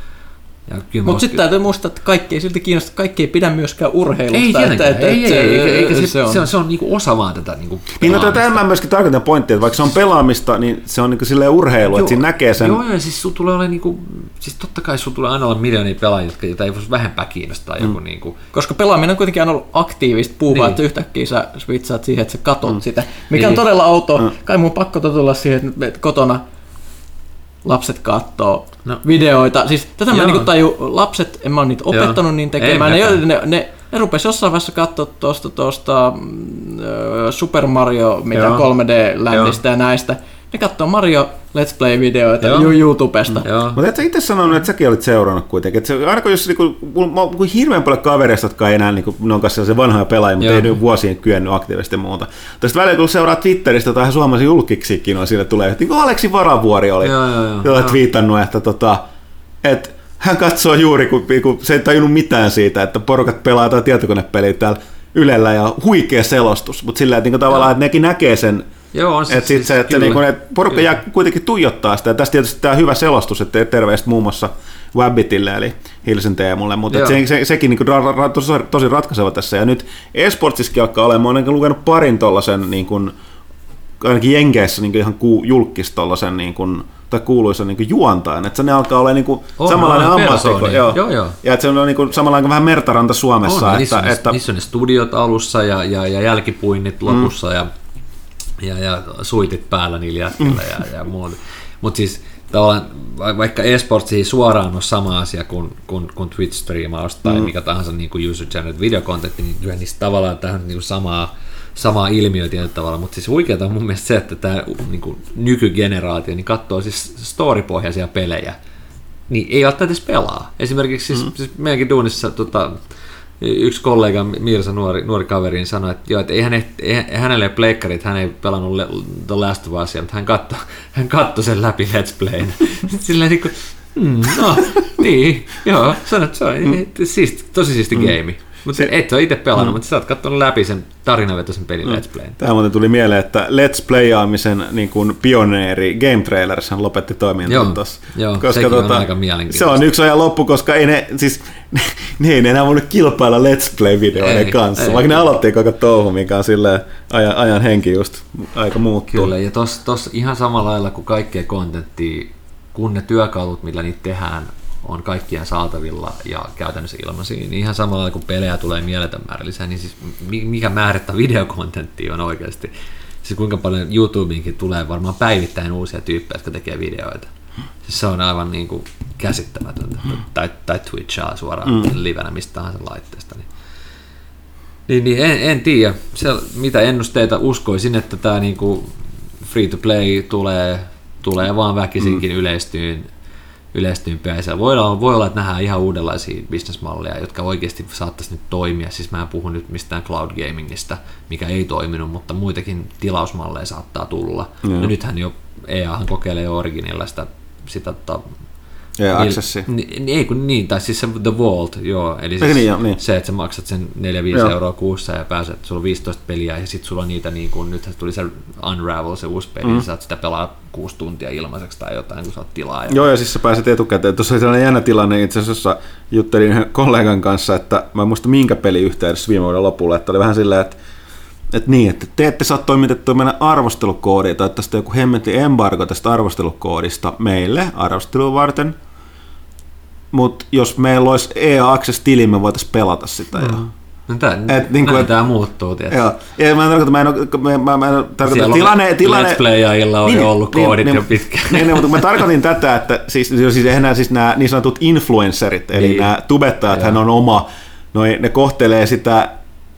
mutta sitten täytyy muistaa, että kaikki ei silti kiinnosta, kaikki ei pidä myöskään urheilusta. Ei että, että, ei, ei, ei, ei, eikä se, se, on, se on, se on niinku osa vaan tätä niinku Niin, no tämä mä myöskin tarkoitan pointtia, että vaikka se on pelaamista, niin se on niinku silleen urheilu, joo, että siinä näkee sen. Joo, joo, siis sulla tulee olla niinku, siis totta kai sulla tulee aina olla miljoonia pelaajia, jotka ei voisi vähempää kiinnostaa mm. joku niinku. Koska pelaaminen on kuitenkin aina ollut aktiivista puuvaa, niin. että yhtäkkiä sä switchaat siihen, että sä katot mm. sitä, mikä niin. on todella outoa. Mm. Kai mun pakko tulla siihen, että kotona lapset katsoo no. videoita. Siis tätä Joo. mä niinku taju, lapset, en mä ole niitä opettanut Joo. niin tekemään. Ne, ne, ne, ne rupesi jossain vaiheessa katsoa tuosta, tuosta mm, Super Mario, mitä Joo. 3D-läntistä ja näistä ne katsoo Mario Let's Play-videoita Joo. YouTubesta. Mm, Mutta et sä itse sanonut, että säkin olit seurannut kuitenkin. Et se, kun jos niinku, mulla on hirveän paljon kavereista, jotka ei enää, niinku, ne on kanssa vanhoja pelaajia, mutta Joo. ei nyt vuosien kyennyt aktiivisesti muuta. Tästä välillä kun seuraa Twitteristä tai suomalaisia julkiksikin, on sille tulee, että niin Aleksi Varavuori oli, joo, joo, joo. twiitannut, että tota, et, hän katsoo juuri, kun, kun se ei tajunnut mitään siitä, että porukat pelaa jotain tietokonepeliä täällä Ylellä ja huikea selostus, mutta sillä, että niin tavallaan, että nekin näkee sen Joo, on se, et siis, se, että niin kun, et porukka jää kuitenkin tuijottaa sitä. Ja tästä tietysti tämä hyvä selostus, että terveistä muun muassa Wabbitille, eli Hilsen Teemulle, mutta se, se, sekin niin ra, ra, tosi, tosi ratkaiseva tässä. Ja nyt esportsissakin alkaa olemaan, olen lukenut parin tuollaisen, niin ainakin Jenkeissä niin ihan ku, julkis tuollaisen, niin kuin, tai kuuluisa niin juontajan, että se ne alkaa olla niin kuin on, samanlainen ammattikko. Joo. Joo, joo. Ja että se on niin kuin, samanlainen kuin vähän Mertaranta Suomessa. On, että, niissä, on, että, niissä on ne studiot alussa ja, ja, ja jälkipuinnit lopussa mm. ja ja, ja suitit päällä niillä jätkillä ja, ja muuta. Mutta siis tavallaan, vaikka esports ei suoraan ole sama asia kuin, kuin, kuin Twitch-striimaus tai mm. mikä tahansa niin kuin user-generated videokontentti, niin kyllä niistä tavallaan tähän niin samaa, samaa ilmiö tietyllä tavalla, mutta siis huikeaa on mun mielestä se, että tämä niin kuin nykygeneraatio niin katsoo siis storypohjaisia pelejä, niin ei välttämättä edes pelaa. Esimerkiksi siis, mm. siis meidänkin duunissa tota, yksi kollega, Mirsa, nuori, nuori kaveri, niin sanoi, että, joo, että ei, ei hänelle ole pleikkarit, hän ei pelannut Le, The Last of Usia, mutta hän katsoi hän katto sen läpi Let's Playn. Silleen niin kuin, mm, no, niin, joo, sanot, se on mm. siisti, tosi siisti mm. game. Mutta se, et ole itse pelannut, mm. mutta sä oot katsonut läpi sen tarinavetoisen pelin mm. Let's Playn. Tämä muuten tuli mieleen, että Let's Playaamisen niin kuin pioneeri Game Trailers lopetti toimintaa tuossa. Joo, koska tota, on aika mielenkiintoista. Se on yksi ajan loppu, koska ei ne, siis, ne ei enää voinut kilpailla Let's Play-videoiden kanssa, ei, vaikka ne aloitti koko touhu, mikä on silleen ajan, ajan henki just aika muuttuu. Kyllä, ja tossa, tos ihan samalla lailla kuin kaikkea kontenttia, kun ne työkalut, millä niitä tehdään, on kaikkien saatavilla ja käytännössä ilmaisia, niin ihan samalla kun pelejä tulee mieletön määrä lisää, niin siis mikä määrittä videokontentti on oikeasti. Siis kuinka paljon YouTubeinkin tulee varmaan päivittäin uusia tyyppejä, jotka tekee videoita. Siis se on aivan niin kuin käsittämätöntä. Mm. Tai, tai Twitchaa suoraan mm. livenä mistä tahansa laitteesta. Niin, niin, niin en, en tiedä, se, mitä ennusteita uskoisin, että tämä niin kuin free to play tulee, tulee vaan väkisinkin mm. yleistyyn yleistyympiä. Ja voi olla, voi olla, että nähdään ihan uudenlaisia bisnesmalleja, jotka oikeasti saattaisi nyt toimia. Siis mä en puhu nyt mistään cloud gamingista, mikä ei toiminut, mutta muitakin tilausmalleja saattaa tulla. Mm. No nythän jo EAhan kokeilee jo Originilla sitä, sitä tota, ja Accessi. Niin, ei kun niin, tai siis se The Vault, joo. Eli siis niin, joo, niin. se, että sä maksat sen 4-5 euroa kuussa ja pääset, sulla on 15 peliä ja sitten sulla on niitä niin kuin, nyt tuli se Unravel, se uusi peli, mm. niin saat sitä pelaa kuusi tuntia ilmaiseksi tai jotain, kun saat tilaa. Ja... Joo, ja siis sä pääset etukäteen. Tuossa oli sellainen jännä tilanne itse asiassa, juttelin kollegan kanssa, että mä en muista minkä peli yhteydessä viime vuoden lopulla, että oli vähän silleen, että että niin, että te ette saa toimitettua meidän arvostelukoodia tai tästä joku hemmetti embargo tästä arvostelukoodista meille arvostelua varten, mutta jos meillä olisi EA Access-tili, me voitaisiin pelata sitä. Mm. Ja... No tää, et, niin kuin, tämä muuttuu, tietysti. Joo. Ja mä en tarkoita, mä en, mä, mä, mä en tarkoita, tilanne, tilanne... Let's Playajilla on niin, ollut niin, koodit niin, jo pitkään. Niin, niin, mutta mä tarkoitin tätä, että siis, siis eihän siis nämä niin sanotut influencerit, eli niin. nämä tubettajat, hän on oma, noin, ne kohtelee sitä,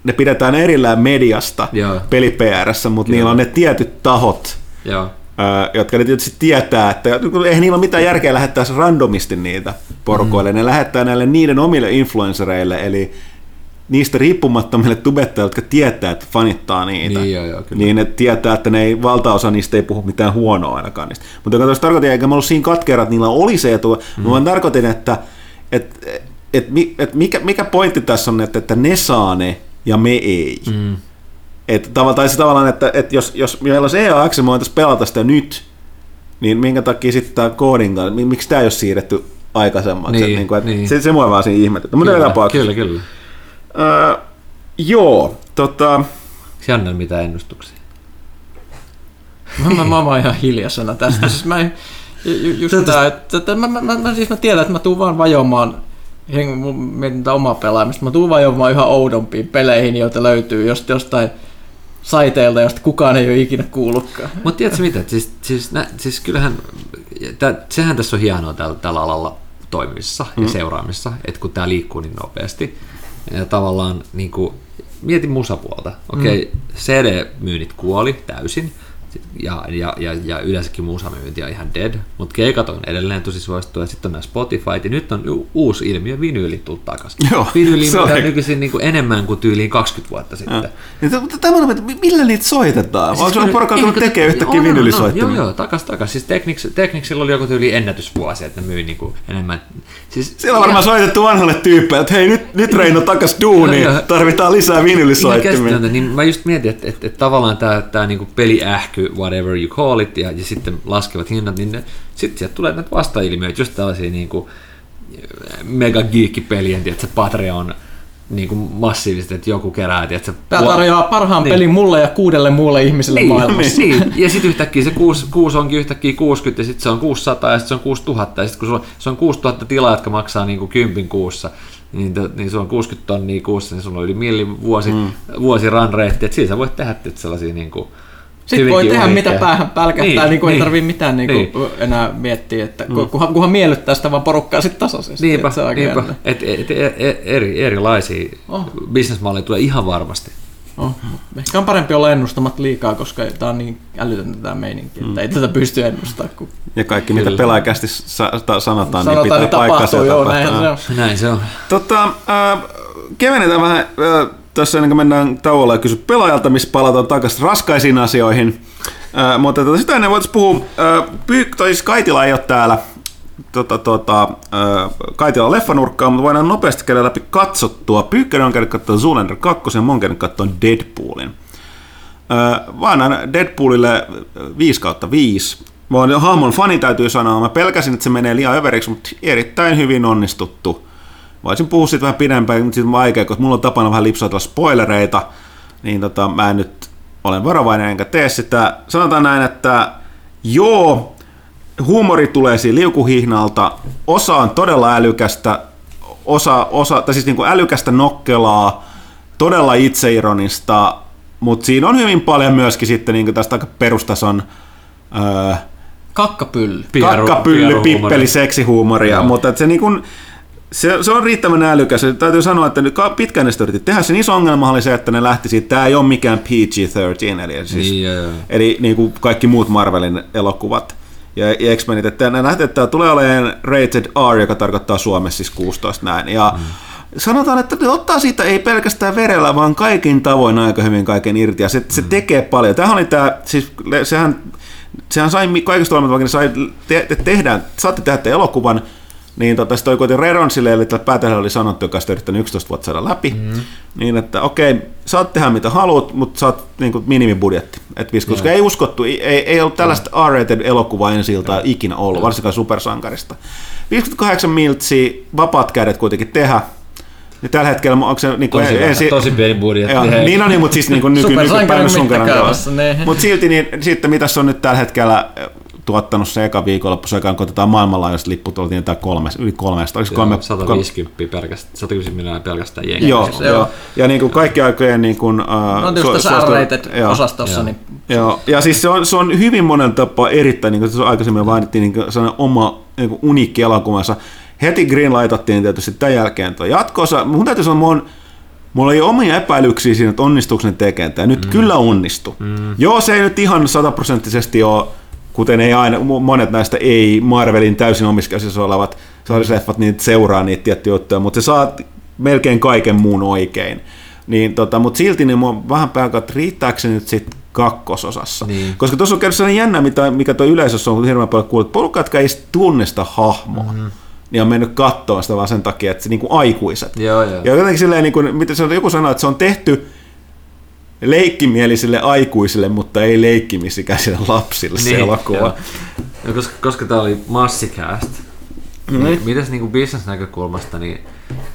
ne pidetään erillään mediasta peli mutta niillä on ne tietyt tahot, Joo jotka ne tietysti tietää, että eihän niillä ole mitään järkeä lähettää randomisti niitä porukoille. Mm. Ne lähettää näille niiden omille influencereille, eli niistä riippumattomille tubettajille, jotka tietää, että fanittaa niitä, niin, joo, joo, niin ne tietää, että ne ei, valtaosa niistä ei puhu mitään huonoa ainakaan niistä. Mutta joka tarkoitin, eikä mä ollut siinä katkerat, että niillä oli se etu, mm. mä tarkoitin, että et, et, et, et mikä, mikä pointti tässä on, että, että ne saa ne ja me ei. Mm. Että tavallaan, tai se tavallaan, että, että jos, jos meillä olisi EAX, me voitaisiin pelata sitä nyt, niin minkä takia sitten tämä koodin kanssa, miksi tämä ei ole siirretty aikaisemmaksi? Niin, niin kuin, että niin. Se, se mua vaan siinä ihmetyttää. Mutta kyllä, kyllä, kyllä. Uh, joo, tota... Jannel, mitä ennustuksia? mä, mä, mä, mä ihan hiljaisena tästä. siis mä, ju, just tämä, että, että mä, mä, mä, mä, siis mä tiedän, että mä tuun vaan vajomaan mietin omaa pelaamista. Mä tuun vajomaan yhä oudompiin peleihin, joita löytyy just jostain saiteilta, josta kukaan ei ole ikinä kuullutkaan. Mutta tiedätkö mitä, siis, siis, nä, siis kyllähän, tä, sehän tässä on hienoa tällä, tällä alalla toimimisessa mm. ja seuraamissa, että kun tämä liikkuu niin nopeasti, ja tavallaan niin kuin, mietin musapuolta. Okei, okay, mm. CD-myynnit kuoli täysin, ja, ja, ja, ja yleensäkin musamyynti on ihan dead, mutta keikat on edelleen tosi suosittuja, sitten on nämä Spotify, ja nyt on u- uusi ilmiö, vinyylit tullut takaisin. Joo, vinyyli on nykyisin niin kuin enemmän kuin tyyliin 20 vuotta sitten. Mutta tämä on, että millä niitä soitetaan? Siis Onko porukka, kun tekee yhtäkkiä vinyylisoittimia? Joo, joo, takas, takas. Siis Technics, Technicsilla oli joku tyyli ennätysvuosi, että ne myi niin kuin enemmän. Siis, Siellä on varmaan soitettu vanhalle tyyppeille, että hei, nyt, nyt Reino takas duuni, tarvitaan lisää vinyylisoittimia. Niin mä just mietin, että, että, että tavallaan tämä, tämä niin peliähky, whatever you call it, ja, ja sitten laskevat hinnat, niin sitten sieltä tulee näitä vastailmiöitä, just tällaisia niin kuin mega geekkipelien, että Patreon niin kuin massiivisesti, että joku kerää. Että Tämä tarjoaa parhaan niin. pelin mulle ja kuudelle muulle ihmiselle niin, maailmassa. Niin. Ja sitten yhtäkkiä se kuusi, kuusi onkin yhtäkkiä 60 ja sitten se on 600 ja sitten se on 6000 ja sitten kun sulla, se on 6000 tilaa, jotka maksaa niin kuin 10 kuussa, niin, to, niin sulla on 60 tonnia kuussa, niin sulla on yli milli vuosi, mm. vuosi run rate, että siinä sä voit tehdä sellaisia niin kuin, sitten voi tehdä oikein. mitä päähän pälkähtää, niin, niin kuin niin, ei tarvitse mitään niin kuin niin. enää miettiä, että mm. kunhan, kunhan miellyttää sitä vaan porukkaa sitten tasaisesti. Niinpä, se niinpä. Et, et, et, et, eri, erilaisia oh. bisnesmalleja tulee ihan varmasti. Oh. Ehkä on parempi olla ennustamat liikaa, koska tämä on niin älytöntä tämä meininki, että mm. ei tätä pysty ennustamaan. Kun... Ja kaikki Kyllä. mitä pelaajakästi sa- sanotaan, sanotaan, niin pitää niin paikkansa. Joo, näin se on. Näin se on. Tota, äh, kevennetään vähän äh, tässä ennen kuin mennään tauolle ja kysy pelaajalta, missä palataan takaisin raskaisiin asioihin. Äh, mutta tota, sitä ennen voitaisiin puhua, äh, Pyy- tai siis Kaitila ei ole täällä, tota, tota, äh, Kaitila leffanurkkaa, mutta voidaan nopeasti käydä läpi katsottua. Pyykkönen on käynyt katsoa Zoolander 2 ja mä oon käynyt katsoa Deadpoolin. Äh, Deadpoolille 5 kautta 5. Mä oon hahmon fani täytyy sanoa, mä pelkäsin, että se menee liian överiksi, mutta erittäin hyvin onnistuttu voisin puhua siitä vähän pidempään, mutta siitä on vaikea, koska mulla on tapana vähän lipsautella spoilereita, niin tota, mä en nyt olen varovainen enkä tee sitä. Sanotaan näin, että joo, huumori tulee siinä liukuhihnalta, osa on todella älykästä, osa, osa tai siis niin kuin älykästä nokkelaa, todella itseironista, mutta siinä on hyvin paljon myöskin sitten niin tästä aika perustason öö, kakkapylly, Pieru, kakkapylly pippeli, seksihuumoria, Joo. mutta se, niin kuin, se, se, on riittävän älykäs. Täytyy sanoa, että pitkään ne yritti tehdä. Sen iso ongelma oli se, että ne lähti siitä, tämä ei ole mikään PG-13, eli, siis, niin, joo, joo. eli niin kuin kaikki muut Marvelin elokuvat ja, ja X-Menit, että ne nähtiin, että tämä tulee olemaan rated R, joka tarkoittaa Suomessa siis 16 näin. Ja mm. sanotaan, että ne ottaa siitä ei pelkästään verellä, vaan kaikin tavoin aika hyvin kaiken irti, ja se, se mm. tekee paljon. Tämähän oli tämä, siis sehän, sehän sai kaikista olemat, vaikka ne sai te, te, tehdään, saatte tehdä elokuvan, niin tota, sitten kuitenkin Redonsille, eli tällä päätähdellä oli sanottu, joka on yrittänyt 11 vuotta saada läpi, mm. niin että okei, saat tehdä mitä haluat, mutta saat niin kuin minimibudjetti. Et, koska yeah. ei uskottu, ei, ei ollut tällaista R-rated elokuvaa ensi iltaa yeah. ikinä ollut, yeah. varsinkaan supersankarista. 58 miltsiä, vapaat kädet kuitenkin tehdä, ja tällä hetkellä onko se niin kuin tosi, ensi... tosi pieni budjetti. Joo, niin on, niin, mutta siis niin kuin nyky, nykypäivän sun Mutta silti niin, sitten mitä se on nyt tällä hetkellä tuottanut se eka viikonloppu, se kun otetaan maailmanlaajuiset lipput, oltiin tämä kolme, yli kolmesta. Oliko kolme, 150 kolme... pelkästään, 150 miljoonaa pelkästään jengiä. Joo, joo. joo. Ja niin kuin kaikki aikojen niin kuin, uh, no, su- tässä R-rated osastossa. Joo. Niin... Joo. Ja siis se on, se on hyvin monen tapaa erittäin, niin kuin se aikaisemmin mainittiin, niin kuin sellainen oma niin kuin uniikki elokuvansa. Heti Green laitattiin tietysti tämän jälkeen tuo jatkoosa. Mun täytyy sanoa, mun, Mulla oli omia epäilyksiä siinä, että onnistuuko ne tekemään. Ja nyt mm. kyllä onnistu. Mm. Joo, se ei nyt ihan sataprosenttisesti ole kuten ei aina, monet näistä ei Marvelin täysin omiskäisissä olevat sarjasleffat, niin seuraa niitä tiettyjä juttuja, mutta se saa melkein kaiken muun oikein. Niin, tota, mutta silti niin mua vähän pääkä, että riittääkö se nyt sitten kakkososassa. Niin. Koska tuossa on käynyt sellainen jännä, mitä, mikä tuo yleisössä on hirveän paljon kuullut, että porukka, jotka ei tunne sitä hahmoa, mm-hmm. niin on mennyt katsoa sitä vaan sen takia, että se niin kuin aikuiset. Joo, joo. Ja jotenkin silleen, niin kuin, mitä se on, joku sanoi, että se on tehty leikkimielisille aikuisille, mutta ei leikkimisikäisille lapsille niin, se elokuva. No, koska, koska tämä oli massikääst, mm. niin mitäs niinku bisnesnäkökulmasta, niin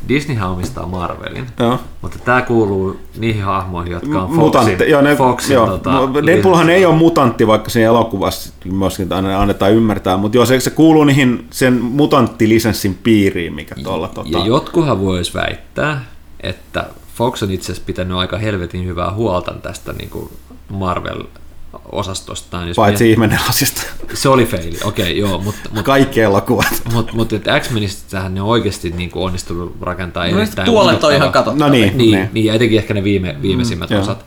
Disney omistaa Marvelin, joo. mutta tämä kuuluu niihin hahmoihin, jotka on Foxin, Mutantti, joo, ne, Foxin joo. Tota, Deadpoolhan ei ole mutantti, vaikka siinä elokuvassa myöskin annetaan ymmärtää, mutta joo, se, se kuuluu niihin sen mutanttilisenssin piiriin, mikä tuolla... Tota... Ja jotkuhan voisi väittää, että Fox on itse asiassa pitänyt aika helvetin hyvää huolta tästä niin kuin Marvel osastostaan. Jos Paitsi mie... ihmenelasista. Se oli feili, okei, okay, joo. Mutta, mut, Kaikki elokuvat. Mutta mut, X-Menistähän ne on oikeasti niin kuin onnistunut rakentamaan no, erittäin Tuolet on ihan katsottavaa. No niin, niin, niin. niin, ja etenkin ehkä ne viime, viimeisimmät mm, osat.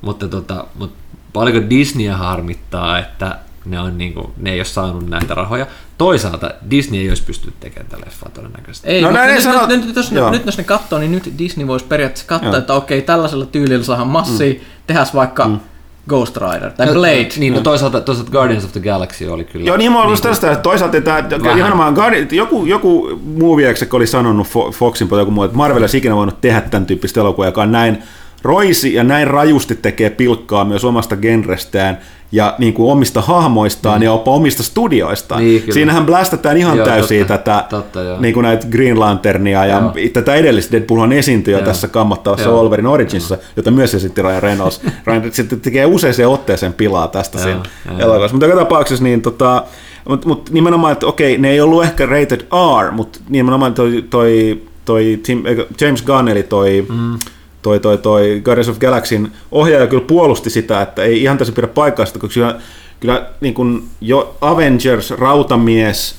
Mutta, tota, mutta paljonko Disneyä harmittaa, että ne, on niin kuin, ne ei ole saanut näitä rahoja. Toisaalta Disney ei olisi pystynyt tekemään tätä leffaa todennäköisesti. Ei, no, näin nyt, sanot... nyt, nyt, jos, nyt, jos ne katsoo, niin nyt Disney voisi periaatteessa katsoa, että okei, tällaisella tyylillä saadaan massia, mm. tehäs vaikka mm. Ghost Rider tai Blade. No, niin, no toisaalta, toisaalta Guardians of the Galaxy oli kyllä. Joo, niin mä niin tästä, että toisaalta että nimenomaan Guardian, joku, joku movie oli sanonut Foxin puolella joku muu, että Marvel olisi ikinä voinut tehdä tämän tyyppistä elokuvaa, joka on näin roisi ja näin rajusti tekee pilkkaa myös omasta genrestään ja niin kuin omista hahmoistaan mm. ja jopa omista studioistaan. Niin, Siinähän blastataan ihan joo, täysin totta, tätä totta, niin kuin näitä Green Lanternia ja joo. tätä edellistä Deadpoolhan esiintyi jo tässä kammottavassa Wolverine Originsissa, mm. jota myös esitti Ryan Reynolds. Ryan sitten tekee useaseen otteeseen pilaa tästä joo, siinä elokuvassa. Mutta joka tapauksessa niin tota, mutta mut nimenomaan, että okei, ne ei ollut ehkä rated R, mutta nimenomaan toi, toi, toi Tim, James Gunn, eli toi mm toi, toi, toi Guardians of Galaxyn ohjaaja kyllä puolusti sitä, että ei ihan tässä pidä paikkaista, koska kyllä, kyllä niin kuin jo Avengers, Rautamies,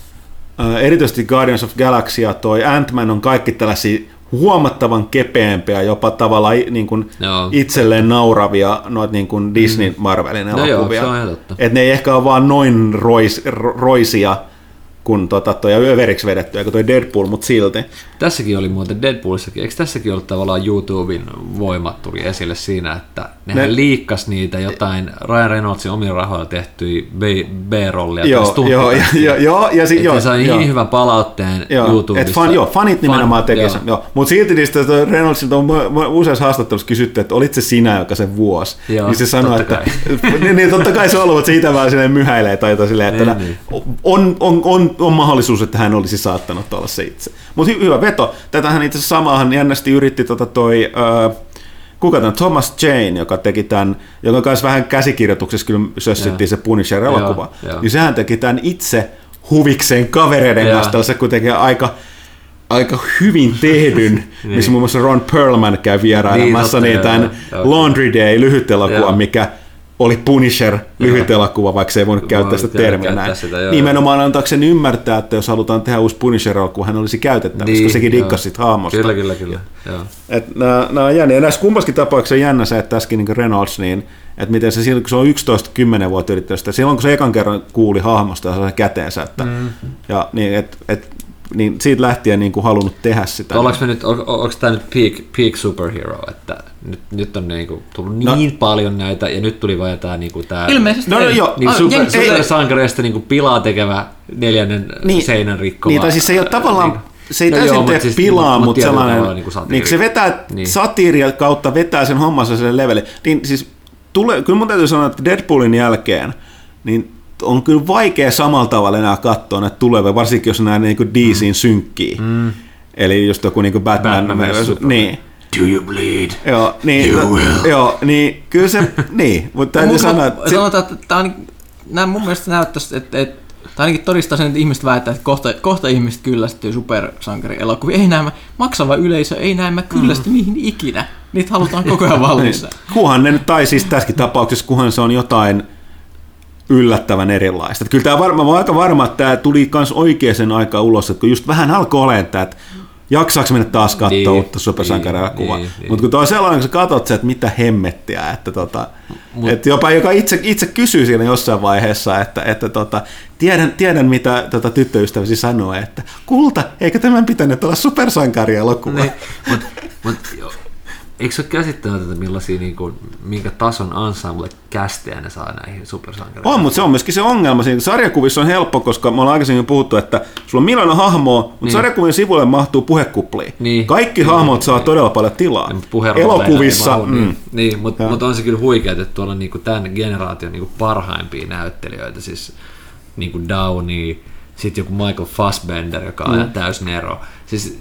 erityisesti Guardians of Galaxy ja toi Ant-Man on kaikki tällaisia huomattavan kepeämpiä, jopa tavallaan niin kuin itselleen nauravia noita niin kuin Disney mm. Marvelin elokuvia. No joo, Et ne ei ehkä ole vaan noin rois, roisia, kun tota, toi överiksi vedetty, eikö toi Deadpool, mutta silti. Tässäkin oli muuten Deadpoolissakin, eikö tässäkin ollut tavallaan YouTuben voimat tuli esille siinä, että nehän ne... liikkas niitä jotain Ryan Reynoldsin omilla rahoilla tehtyjä B-rollia joo, joo, ja, joo, joo, ja si, joo, sai joo. niin hyvän palautteen joo, YouTubessa. Et fan, joo, fanit nimenomaan teki sen, joo. mutta silti niistä Reynoldsilta on useassa haastattelussa kysytty, että olit se sinä, joka se vuosi. Joo, niin se sanoi, että niin, niin, totta kai se on ollut, että siitä vaan silleen myhäilee tai jotain silleen, että niin, niin. on, on, on, on mahdollisuus, että hän olisi saattanut olla se itse. Mutta hy- hyvä veto. Tätähän itse asiassa samaahan jännästi yritti tota toi, uh, kuka tämä Thomas Jane, joka teki tämän, joka kanssa vähän käsikirjoituksessa kyllä sössittiin se Punisher-elokuva, joo. niin sehän teki tämän itse huvikseen kavereiden Joo. kanssa tällaisen kuitenkin aika aika hyvin tehdyn, missä muun muassa Ron Perlman käy vierailemassa, Niin, niin, totta, niin tämän joo. Laundry Day lyhyt elokuva, mikä oli Punisher lyhyt elokuva, vaikka se ei voinut käyttää sitä termiä näin. sitä, joo, Nimenomaan antaakseni ymmärtää, että jos halutaan tehdä uusi Punisher-elokuva, hän olisi käytettävissä, niin, koska sekin dikkasi siitä hahmosta. Kyllä, kyllä, kyllä. Joo. Et nää, nää on jänniä. Ja näissä kummaskin tapauksissa on jännä se, että tässäkin niin Reynolds, niin, että miten se silloin, kun se on 11-10 vuotta yrittänyt sitä, silloin kun se ekan kerran kuuli hahmosta ja sai käteensä, että, mm. ja, niin, et, et, niin siitä lähtien niin kuin halunnut tehdä sitä. Ollaanko me nyt, on, onko tämä nyt peak, peak superhero, että nyt, nyt on niinku tullut No. niin paljon näitä, ja nyt tuli vaan tämä niinku tää, Ilmeisesti No, no joo. niin Ah, super, ei- supersankareista niinku pilaa tekevä neljännen Niin. seinän rikkova. Niin, tai siis se ei ole tavallaan, Niin. se ei No täysin joo, tee mut siis- pilaa, mut mutta tietyllä sellainen, tavalla niinku satiiri. niin kun se vetää Niin. niin. satiiria kautta, vetää sen hommansa sille levelle, niin siis tulee, kyllä mun täytyy sanoa, että Deadpoolin jälkeen, niin on kyllä vaikea samalla tavalla enää katsoa näitä tulevia, varsinkin jos nämä niin DCin synkkii. Mm. Eli just joku niin Batman, Batman niin. Do you bleed? Joo, niin, You will. joo, niin kyllä se, niin, mutta täytyy sanoa, että sanotaan, että tämä on, nämä mun mielestä näyttäisi, että, että tai ainakin todistaa sen, että ihmiset väittää, että kohta, kohta ihmiset kyllästyy supersankarielokuviin. Ei näemmä, maksava yleisö ei näemmä kyllästy mm. niihin ikinä. Niitä halutaan koko ajan valmistaa. Niin. Kuhan ne tai siis tässäkin tapauksessa, kuhan se on jotain yllättävän erilaista. Että kyllä tämä varma, mä aika varma, että tämä tuli myös oikeaan aikaan ulos, että kun just vähän alkoi olemaan tämä, että jaksaako mennä taas katsoa Niin, uutta supersankarilakuvaa. niin, niin. Mutta kun tuo on sellainen, kun sä katsot se, että mitä hemmettiä, että tota, et jopa joka itse, itse kysyy siinä jossain vaiheessa, että, että tota, tiedän, tiedän, mitä tota, tyttöystäväsi sanoo, että kulta, eikö tämän pitänyt olla supersankarielokuva? Niin, mut, jo, eikö se ole käsittämätöntä, millaisia, niin kuin, minkä tason ensemble kästejä ne saa näihin supersankareihin? On, mutta se on myöskin se ongelma. Siinä sarjakuvissa on helppo, koska me ollaan aikaisemmin puhuttu, että sulla on miljoona hahmoa, mutta Niin. sarjakuvien sivuille mahtuu puhekuplia. Niin. Kaikki Niin. hahmot saa todella paljon tilaa. Puheenrooleilla Elokuvissa, mm, niin, niin mutta mut on se kyllä huikea, että tuolla on niinku tämän generaation niinku parhaimpia näyttelijöitä, siis niinku Downey, sitten joku Michael Fassbender, joka on mm. täys nero. Siis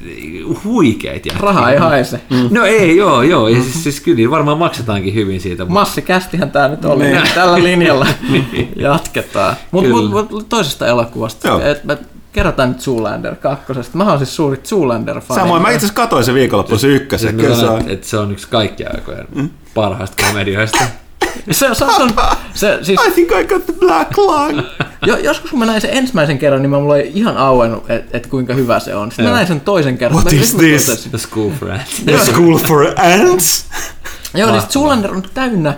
huikeet jätkiä. Raha ei haise. Mm. No ei, joo, joo. Ja siis, siis kyllä niin varmaan maksetaankin hyvin siitä. mutta- Massikästihän tämä nyt oli. Niin. Tällä linjalla jatketaan. Mutta mut, mut, toisesta elokuvasta. Joo. Et, et, kerrotaan nyt Zoolander kakkosesta. Mä oon siis suuri Zoolander-fani. Samoin, mä itse asiassa katsoin sen viikonloppuun se ykkösen. Siis Kyllä se sanon, on. että, että se on yksi kaikkien aikojen parhaista komedioista. Se, se, se, se, siis, I think I got the black lung. jo, joskus kun mä näin sen ensimmäisen kerran, niin mä mulla ei ihan auennut, että et kuinka hyvä se on. Sitten mä Joo. näin sen toisen kerran. What Mä- is mä this? totesin- The School Friend. The school for ants. Joo, niin Mahtavaa. Zoolander on täynnä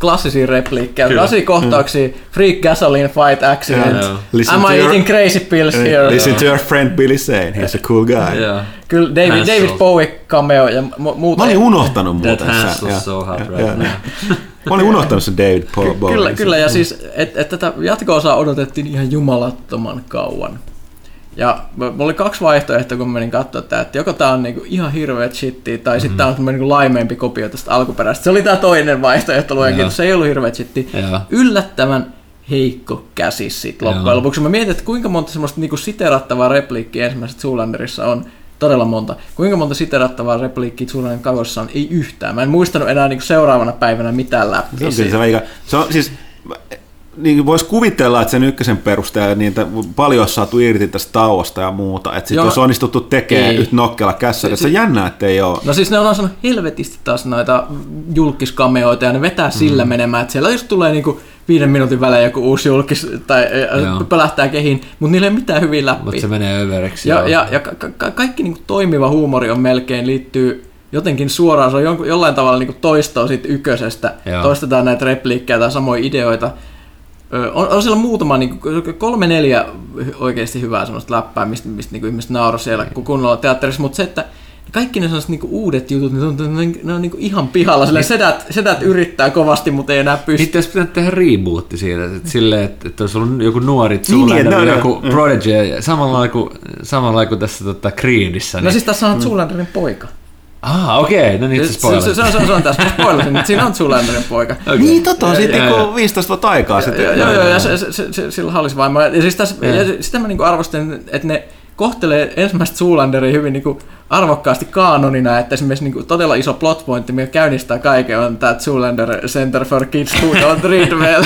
klassisia repliikkejä, klassisia kohtauksia, freak gasoline fight accident, Joo. Listen am I your- eating crazy pills here? Listen to your friend Billy Zane, he's a cool guy. Joo. Kyllä David, Hansel. David Bowie cameo ja mu- muuta. Mä olin unohtanut That muuten. Hansel's Joo. so hot Joo, right joo. now. Mä olin unohtanut sen David Paul Bowie. Kyllä, kyllä, ja siis, että et tätä jatko-osaa odotettiin ihan jumalattoman kauan. Ja mulla oli kaksi vaihtoehtoa, kun menin katsoa tätä, että joko tää on niinku ihan hirveet shittiä, tai sitten tää on niinku laimeempi kopio tästä alkuperäisestä. Se oli tää toinen vaihtoehto, luen Joo. kiitos, se ei ollut hirveet shittiä. Joo. Yllättävän heikko käsis sit loppujen Joo. lopuksi. Mä mietin, että kuinka monta semmoista niinku siterattavaa repliikkiä ensimmäisestä Zoolanderissa on. Todella monta. Kuinka monta siterattavaa repliikkiä Zoolander kakossa on? Ei yhtään. Mä en muistanut enää niinku seuraavana päivänä mitään läpi. Se on kyllä se on siis, niin voisi kuvitella, että sen ykkösen perusteella niitä paljon olisi saatu irti tästä tauosta ja muuta. Että sit Joo. jos onnistuttu tekemään Ei. yhtä nokkela kässä, että se on jännää, että ei ole. No siis ne on saanut helvetisti taas noita julkiskameoita ja ne vetää sillä Mm. menemään, että siellä just tulee niinku viiden minuutin välein joku uusi julkis tai Joo. Pölähtää kehiin, mutta niillä ei ole mitään hyviä läpi. Mutta se menee överiksi. ja, joo. ja, ja ka- ka- kaikki niinku toimiva huumori on melkein liittyy jotenkin suoraan, se on jonkun, jollain tavalla niinku toistoa siitä ykkösestä, Joo. toistetaan näitä repliikkejä tai samoja ideoita. On, on siellä muutama, niin kolme neljä oikeasti hyvää semmoista läppää, mistä, mistä niin ihmiset nauroi siellä kun kunnolla teatterissa, mutta se, että kaikki ne sellaiset niinku uudet jutut, ne on, ne on, ne on niinku ihan pihalla. Silleen sedät, sedät yrittää kovasti, mutta ei enää pysty. Niitä olisi pitänyt tehdä rebootti siitä, että silleen, että, että olisi ollut joku nuori Niin, Zoolander, niin, niin, no, joku no. Prodigy, samalla kuin, samalla kuin tässä tota, Creedissä. No Niin... siis tässä on Zoolanderin poika. Ah, okei, okay. no niin, Se, se se, se, se, on, se, on, se on tässä, mä spoilasin, että siinä on Zoolanderin poika. Okay. Niin, totta on siitä Ja- ja- 15 vuotta aikaa sitten. Joo, joo, joo, ja se, se, se, se, sillä olisi vaimo. Ja siis tässä, ja sitä mä niinku arvostin, että ne kohtelee ensimmäistä Zoolanderia hyvin niin kuin arvokkaasti kaanonina, että esimerkiksi niin kuin todella iso plot pointti, mikä käynnistää kaiken, on tämä Zoolander Center for Kids Who Don't Read Well.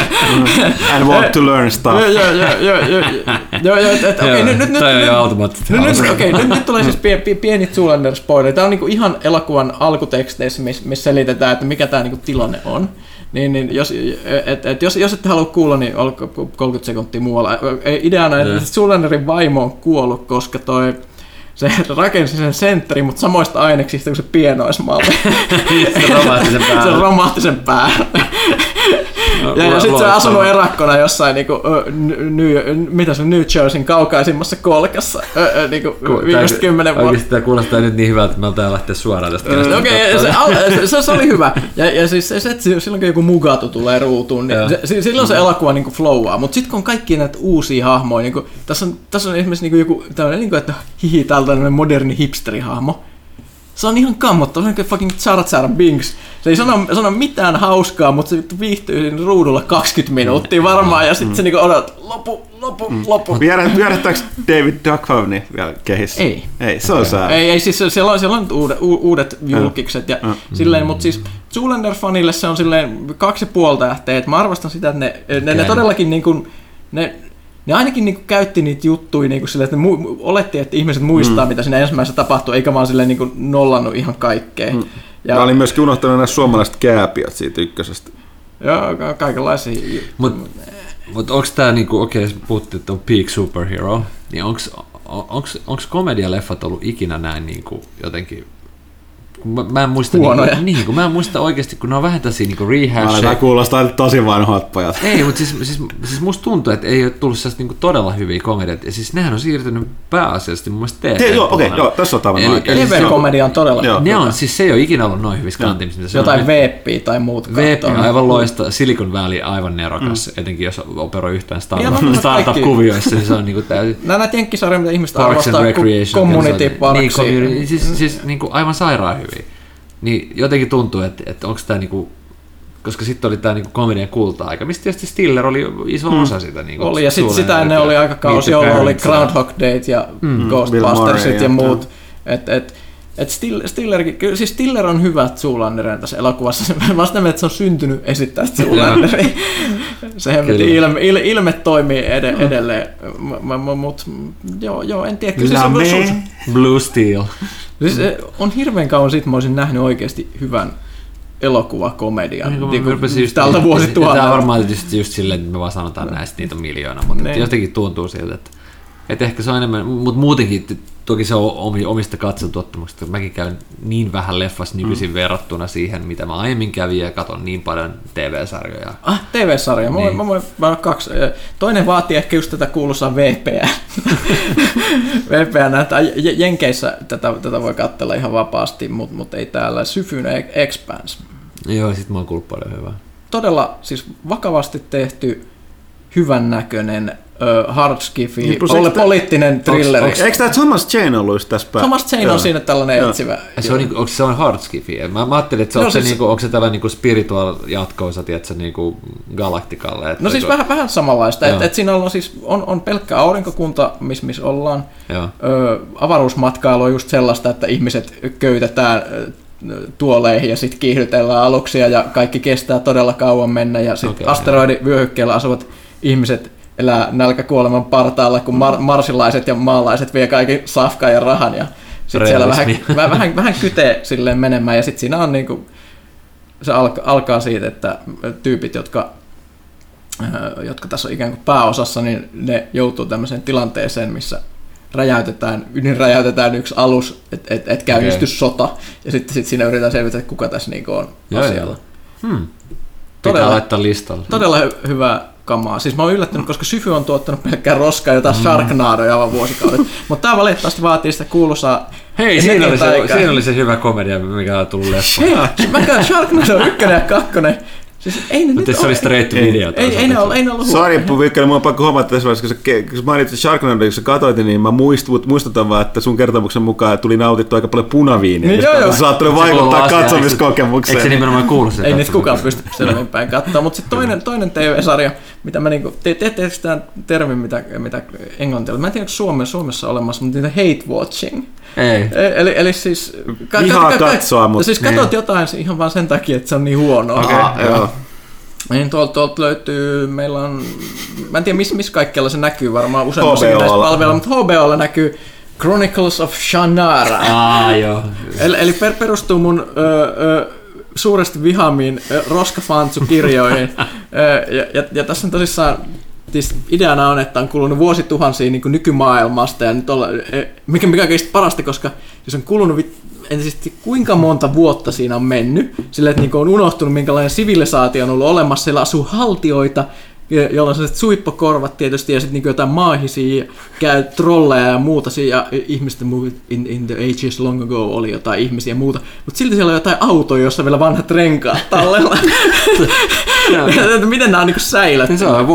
And want to learn stuff. Joo, joo, joo, joo, joo, joo, että okei, nyt, nyt, nyt, Toi on jo nyt, automaattisesti nyt, nyt, hauska. okei, nyt, nyt tulee siis pien, pien, pieni Zoolander spoiler. Tämä on niinku ihan elokuvan alkuteksteissä, missä miss selitetään, että mikä tämä niinku tilanne on. Niin, niin jos, et, et, jos, jos ette halua kuulla, niin olko 30 sekuntia muualla. Ei, Ideana, että Joo. Zoolanderin vaimo on kuollut, koska toi se rakensi sen sentterin, mutta samoista aineksista kuin se pienoismalli. Se romahti sen päälle. se romahti sen päälle. Ja, ja sitten se on asunut erakkona jossain niinku, New, mitä se New Jerseyn kaukaisimmassa kolkassa ö, ö, niinku, viimeiset kymmenen vuotta. Oikeasti tämä kuulostaa nyt niin hyvältä, että me pitää lähteä suoraan tästä käsistä Okei, okay, se, al- se, se, oli hyvä. Ja, ja siis se, se, että silloin kun joku Mugatu tulee ruutuun, niin se, si- silloin se elokuva niin flowaa. Mutta sitten kun on kaikki näitä uusia hahmoja, niin kuin, tässä, on, tässä on esimerkiksi niin joku tämmöinen, niin kuin, että hihi, täällä on moderni hipsterihahmo. Se on ihan kammottava, se on fucking Jar Jar Binks. Se ei sano, sano mitään hauskaa, mutta se vittu viihtyy siinä ruudulla 20 minuuttia varmaan, ja sitten se niinku odot, lopu, lopu, lopu. Viedä- Viedättääkö David Duchovny vielä kehissä? Ei. Ei, se on sää. Ei, ei siis se- siellä on, siellä on uudet, uudet julkikset ja silleen, mutta siis Zoolander-fanille se on silleen kaksi puoli tähteä, että mä arvostan sitä, että ne, ne, ne Okei. todellakin niin kuin, ne, ne ainakin niin kuin käytti niitä juttuja niin kuin silleen, että ne mu- oletti, että ihmiset muistaa, mitä siinä ensimmäisessä tapahtui, eikä vaan silleen niin kuin nollannut ihan kaikkea. Ja, Mä olin myöskin unohtanut nämä suomalaiset kääpiöt siitä ykkösestä. ja ka- kaikenlaisia. Mutta mut onko tämä, niinku, okei, okay, puhuttiin, että on peak superhero, niin onko komedialeffat ollut ikinä näin niinku, jotenkin kun Mä, mä en muista, Huonoja. Niinku, niin, kun mä en muista oikeasti, kun ne on vähän tällaisia niinku rehashia. kuulostaa nyt tosi vanhoilta pojat. Ei, mutta siis, siis, siis musta tuntuu, että ei ole tullut sellaista niinku todella hyviä komedioita. Ja siis nehän on siirtynyt pääasiallisesti mun mielestä TV. Te, joo, okei, joo, tässä on eli- TV-komedia on todella Joo. Ne on, siis se ei ole ikinä ollut noin hyvissä kantimissa. mitä se jotain on. veeppiä tai muut VP on aivan loista, Silicon Valley aivan nerokas, mm. etenkin jos operoi yhtään Niin, startup-kuvioissa, niin se on niinku täysin... Nämä näitä jenkkisarjoja, mitä ihmiset arvostaa, Community Niin, Parksia. community, siis, siis niinku aivan sairaan hyviä. Niin jotenkin tuntuu, että, että onko tämä niinku, koska sitten oli tämä niinku komedian kulta-aika, mistä tietysti Stiller oli iso mm. osa sitä. Niinku, Oli, ja sitten sitä ennen oli aikakausi, Meet the jolloin oli Groundhog Day ja mm. Ghostbustersit ja ja- muut. Et, et, et Still, Stillerkin, kyllä siis Stiller on hyvä Zoolanderin tässä elokuvassa. Mä sitä mieltä, että se on syntynyt esittää Zoolanderia. se ilme, ilme, ilme toimii ed, edelleen. Mutta joo, joo, en tiedä. Kyllä La on, me. se, Blue Steel. siis on hirveän kauan sitten, mä olisin nähnyt oikeasti hyvän elokuvakomedian. Niin, Niin, tältä Tämä vuosituhannelta. on varmaan just, just silleen, että me vaan sanotaan näistä, niitä on miljoona, mutta Niin. jotenkin tuntuu siltä, että, että ehkä se on enemmän, mutta muutenkin toki se on omi, omista katsotottumuksista. Mäkin käyn niin vähän leffassa nykyisin mm. verrattuna siihen, mitä mä aiemmin kävin ja katon niin paljon TV-sarjoja. Ah, TV-sarja. Mä, Niin. mä, voin, mä kaksi. Toinen vaatii ehkä just tätä kuuluisaa VPN. VPN, että Jenkeissä tätä, tätä voi katsella ihan vapaasti, mutta mut ei täällä. Syfyn Expanse. Joo, sit mä oon kuullut paljon hyvää. Todella siis vakavasti tehty, hyvän näköinen, uh, hard skifi, Niin, poli- poliittinen trilleri. Onks- Eikö tämä Thomas Jane ollut just tässä päin? Thomas Jane Joo. on siinä tällainen Joo. etsivä. Se on, niinku, onko se on hard skifi? Mä, mä ajattelin, että se No on, se, siis- niinku, onko se tällainen niinku spiritual jatkoosa, tiedätkö, niinku Galaktikalle. Että No siis vähän, vähän samanlaista, että et siinä on, siis, on, on pelkkä aurinkokunta, missä miss ollaan. Joo. Ö, avaruusmatkailu on just sellaista, että ihmiset köytetään tuoleihin ja sitten kiihdytellään aluksia ja kaikki kestää todella kauan mennä ja sitten okay, asteroidivyöhykkeellä asuvat ihmiset elää nälkäkuoleman partaalla, kun mar- marsilaiset ja maalaiset vie kaiken safkan ja rahan ja sitten siellä vähän, vähän, vähän, vähän kytee silleen menemään ja sitten siinä on niinku, se alka, alkaa siitä, että tyypit, jotka ö, jotka tässä on ikään kuin pääosassa, niin ne joutuu tämmöiseen tilanteeseen, missä räjäytetään, ydinräjäytetään yksi alus, että et, et käynnisty Okei. sota, ja sitten sit siinä yritetään selvitä, että kuka tässä niinku on Joo, asialla. joo. Hmm. Pitää Todella- laittaa listalle. Todella hy- hyvää kamaa. Siis mä oon yllättynyt, koska Syfy on tuottanut pelkkää roskaa jotain mm. Sharknadoja aivan vuosikaudet. Mutta tää valitettavasti vaatii sitä kuuluisaa... Hei, siinä oli, se, siinä oli se hyvä komedia, mikä on tullut leffa. Hei, mä käyn Sharknado ykkönen ja kakkonen. Siis ei ne nyt Mutta se oli straight to Ei. video. Ei, ei, ne ollut, ei ne ollut Sari huonoja. Puvykkänen, mun on pakko huomata tässä vaiheessa, kun sä, kun sä mainitsit Sharknado, kun sä katsoit, niin mä muistut, muistutan vaan, että sun kertomuksen mukaan tuli nautittu aika paljon punaviiniä. Niin joo, joo. saattanut vaikuttaa katsomiskokemukseen. Eikö se nimenomaan kuulu sen Ei katsomiseen? kukaan pysty selvinpäin katsoa, mutta sitten toinen, toinen TV-sarja, mitä mä niinku, te, te, te tämä termi, mitä, mitä englantia, mä en tiedä, onko Suomessa, Suomessa olemassa, mutta niitä hate watching. Ei. E- Eli, eli siis... Ka- Vihaa ka- ka- katsoa, mutta... Siis katsot niin. jotain ihan vaan sen takia, että se on niin huonoa. Okay, ah, joo. Niin tuolta, tuolta löytyy, meillä on, mä en tiedä missä, missä kaikkialla se näkyy varmaan useammassa näistä palveluilla, mutta HBOlla näkyy Chronicles of Shannara. Ah, joo. Eli, eli per, perustuu mun ö, ö, suuresti vihaamiin roskafantsu-kirjoihin. ja, ja, ja tässä on tosissaan siis ideana on, että on kulunut vuosituhansia niin kuin nykymaailmasta ja nyt olla, e, mikä, mikä on parasta, koska jos on kulunut en siis kuinka monta vuotta siinä on mennyt, sillä että niin on unohtunut minkälainen sivilisaatio on ollut olemassa, siellä asuu haltioita, jolla on sellaiset suippokorvat tietysti ja sitten niin jotain maahisia, käy trolleja ja muuta ja ihmisten in, in the ages long ago oli jotain ihmisiä ja muuta, mutta silti siellä on jotain autoja, jossa vielä vanhat renkaat tallella. Miten nämä on niin säilytty? Se on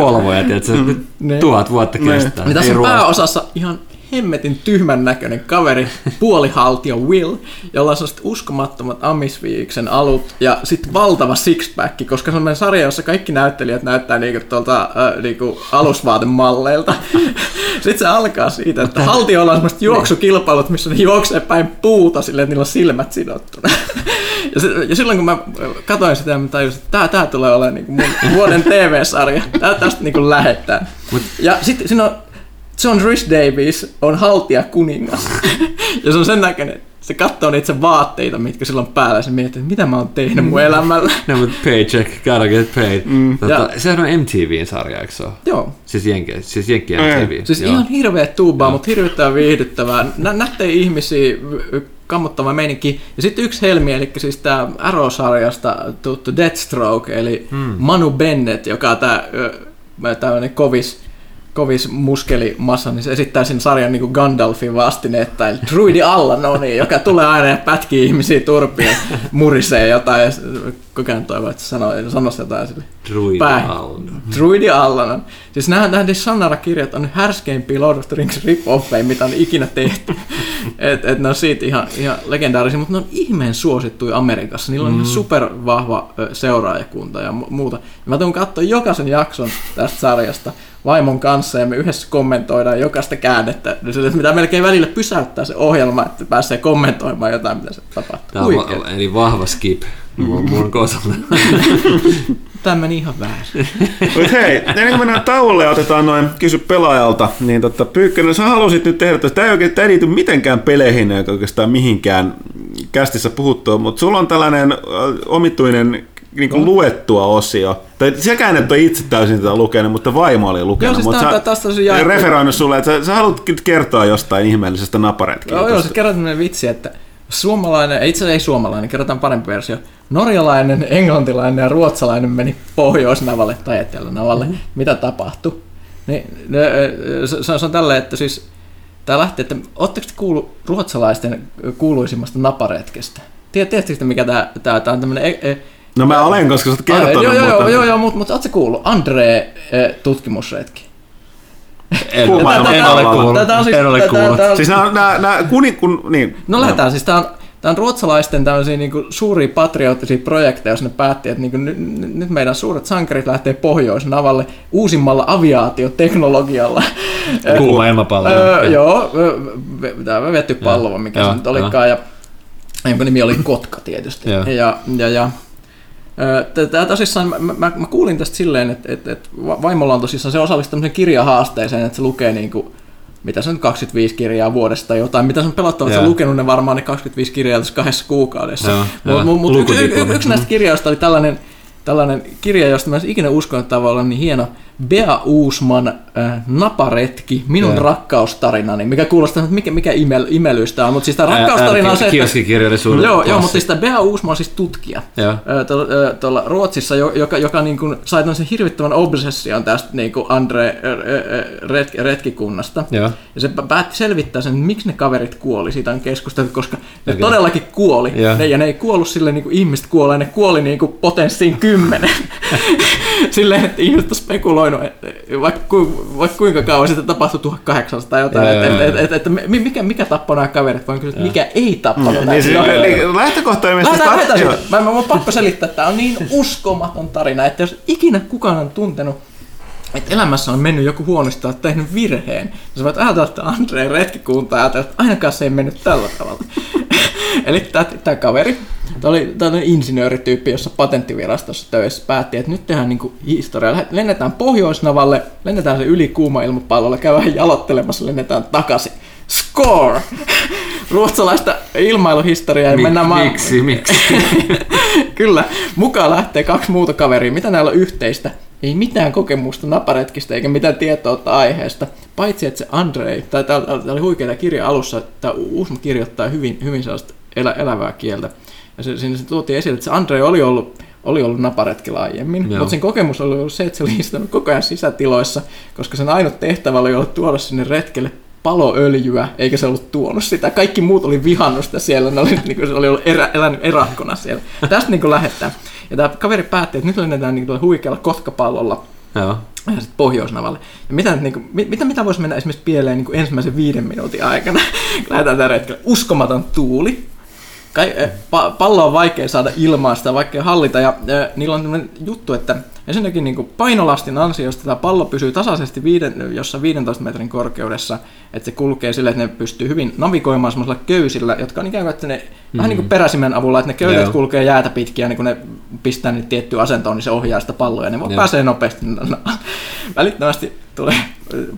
että se mm. tuhat vuotta kestää. Niin tässä on pääosassa ihan hemmetin tyhmän näköinen kaveri, puolihaltio Will, jolla on sellaiset uskomattomat Amisviiksen alut ja sitten valtava sixpack, koska se on sarja, jossa kaikki näyttelijät näyttää niinku tuolta äh, niinku alusvaatemalleilta. sitten se alkaa siitä, että haltiolla on sellaiset juoksukilpailut, missä ne juoksee päin puuta silleen, että niillä on silmät sidottuna. ja, se, ja silloin kun mä katsoin sitä, mä tajusin, että tää, tää tulee olemaan niinku mun vuoden TV-sarja. Tää tästä niinku lähettää. Ja sitten siinä on John Rhys Davies on haltia kuningas. ja se on sen näköinen, se katsoo niitä vaatteita, mitkä sillä on päällä, ja se miettii, että mitä mä oon tehnyt mun elämällä. no, mutta paycheck, gotta get paid. Mm. Tota, ja, sehän on MTVn sarja, eikö se ole? Joo. Siis Jenki, siis Jenki MTV. Mm. Siis Joo. ihan hirveä tuubaa, mutta hirvittävän viihdyttävää. Nä, nähtee ihmisiä, kammottava meininki. Ja sitten yksi helmi, eli siis tämä Arrow-sarjasta tuttu Deathstroke, eli mm. Manu Bennett, joka on tämä tämmöinen kovis kovis muskelimassa, niin se esittää sen sarjan niin kuin Gandalfin vastinetta, eli druidi Allanoni, joka tulee aina ja pätkii ihmisiä turpia, murisee jotain ja koko ajan toivoo, että sanoo, sanoo jotain sille. Druidi Allanon. Druidi Allanon. Siis nämä, nämä Shannara-kirjat on härskeimpiä Lord of the Rings rip mitä on ikinä tehty. et, et ne on siitä ihan, ihan legendaarisia, mutta ne on ihmeen suosittuja Amerikassa. Niillä on mm. supervahva seuraajakunta ja muuta. Ja mä tuun katsoa jokaisen jakson tästä sarjasta vaimon kanssa ja me yhdessä kommentoidaan jokaista käännettä. Sille, mitä melkein välillä pysäyttää se ohjelma, että pääsee kommentoimaan jotain, mitä se tapahtuu. Tämä on va- eli vahva skip mun kohdalla. Tämä meni ihan väärin. Mutta hei, ennen kuin mennään tauolle ja otetaan noin kysy pelaajalta, niin tota, Pyykkönen, sä halusit nyt tehdä, tämä ei, ei liity mitenkään peleihin eikä oikeastaan mihinkään kästissä puhuttua, mutta sulla on tällainen äh, omituinen niin kuin luettua osio. Tai sekään et ole itse täysin tätä lukenut, mutta vaimo oli lukenut. Joo, siis mutta tästä sä jää... referoinut sulle, että sä, sä haluat kertoa jostain ihmeellisestä naparetkiä. Joo, joo, se kerrot vitsi, että suomalainen, itse asiassa ei suomalainen, kerrotaan parempi versio. Norjalainen, englantilainen ja ruotsalainen meni Pohjoisnavalle tai Etelänavalle. Mm-hmm. Mitä tapahtui? Niin, se, se on tälleen, että siis tämä lähti, että ootteko kuullut ruotsalaisten kuuluisimmasta naparetkestä? Tiedättekö, mikä tämä, tämä, tämä on tämmöinen e, e, No mä olen, koska sä oot kertonut. Joo, joo, joo, joo, joo mutta, mutta ootko kuullut? Andre eh, tutkimusretki. En, en, ole kuullut. Tätä on siis, en ole kuullut. Siis nämä, nämä, nämä kuni, kun, niin. No lähdetään, siis tämä on, tämä on ruotsalaisten tämmöisiä niin kuin suuria patriottisia projekteja, jos ne päätti, että niin kuin, nyt, nyt meidän suuret sankarit lähtee Pohjoisnavalle uusimmalla aviaatioteknologialla. Kuuma ilmapallo. Öö, joo, tämä vetty pallo, mikä se nyt olikaan. Ja, jonka nimi oli Kotka tietysti. Ja, ja, ja, ja Tämä tosissaan, mä, mä, mä, kuulin tästä silleen, että, että, että vaimolla on tosissaan se osallistuu tämmöiseen kirjahaasteeseen, että se lukee niin kuin, mitä se on 25 kirjaa vuodesta tai jotain, mitä se on pelottavaa, että se on lukenut ne varmaan ne 25 kirjaa tässä kahdessa kuukaudessa. Mutta mut, yksi, yksi näistä kirjoista oli tällainen, tällainen kirja, josta mä en ikinä uskonut, että olla niin hieno, Bea Uusman äh, Naparetki, minun yeah. rakkaustarinani, mikä kuulostaa, että mikä, mikä imel, imelystä on, mutta siis tämä rakkaustarina on se, että... Joo, joo, mutta siis tämä Bea Uusman on siis tutkija yeah. tuolla Ruotsissa, joka, joka niin kuin sai tämmöisen hirvittävän obsession tästä niin kuin Andre retk, retkikunnasta. Yeah. Ja se päätti selvittää sen, miksi ne kaverit kuoli, siitä on keskusteltu, koska ne okay. todellakin kuoli. Yeah. Ne, ja ne ei kuollut sille niin kuin ihmiset kuolee, ne kuoli niin kuin potenssiin kymmenen. Silleen, että ihmiset spekuloi soinut, vaikka, vaikka kuinka kauan sitten tapahtui 1800 tai jotain, että et, et, et, et, mikä, mikä tappoi nämä kaverit, vaan kysyä, mikä ei tappanut mm, näitä. Niin, niin, lähtökohta ilmeisesti... Lähdetään, lähdetään mä, mä, mä pakko selittää, että tämä on niin uskomaton tarina, että jos ikinä kukaan on tuntenut että elämässä on mennyt joku huonosti, että tehnyt virheen. Ja sä voit ajatella, että Andreen retkikunta ajatella, että ainakaan se ei mennyt tällä tavalla. Eli tämä kaveri, tämä oli tällainen insinöörityyppi, jossa patenttivirastossa töissä päätti, että nyt tehdään niinku historiaa. Lennetään Pohjoisnavalle, lennetään se yli kuuma ilmapallolla, käydään jalottelemassa, lennetään takaisin. Score! Ruotsalaista ilmailuhistoriaa ja Mik, mennään maailmaan. Miksi, miksi? Kyllä, mukaan lähtee kaksi muuta kaveria. Mitä näillä on yhteistä? Ei mitään kokemusta naparetkistä eikä mitään tietoa aiheesta. Paitsi, että se Andrei, tai täällä oli huikeita kirja alussa, että Uusma kirjoittaa hyvin, hyvin sellaista elä, elävää kieltä. Ja se, siinä se tuotiin esille, että se Andrei oli ollut oli ollut naparetkellä aiemmin, Joo. mutta sen kokemus oli ollut se, että se oli istunut koko ajan sisätiloissa, koska sen ainut tehtävä oli ollut tuoda sinne retkelle paloöljyä, eikä se ollut tuonut sitä. Kaikki muut oli vihannut sitä siellä, ne oli, niin kuin, se oli ollut erä, elänyt erakkona siellä. Tästä niin lähdetään. Ja tämä kaveri päätti, että nyt lennetään niin huikealla kotkapallolla Joo. ja sitten Pohjoisnavalle. Ja mitä, niin kuin, mitä, mitä voisi mennä esimerkiksi pieleen niin kuin ensimmäisen viiden minuutin aikana, lähdetään tällä retkellä. Uskomaton tuuli. Kai, eh, pa, pallo on vaikea saada ilmaa, sitä vaikea hallita. Ja äh, niillä on sellainen juttu, että ensinnäkin niin kuin painolastin ansiosta tämä pallo pysyy tasaisesti viiden, jossa 15 metrin korkeudessa, että se kulkee sille, että ne pystyy hyvin navigoimaan semmoisilla köysillä, jotka on ikään kuin, että ne, mm. vähän niin kuin peräsimen avulla, että ne köydet Joo. kulkee jäätä pitkin ja niin kun ne pistää niitä tiettyä asentoon, niin se ohjaa sitä palloa ja ne voi pääsee nopeasti. No, välittömästi tulee,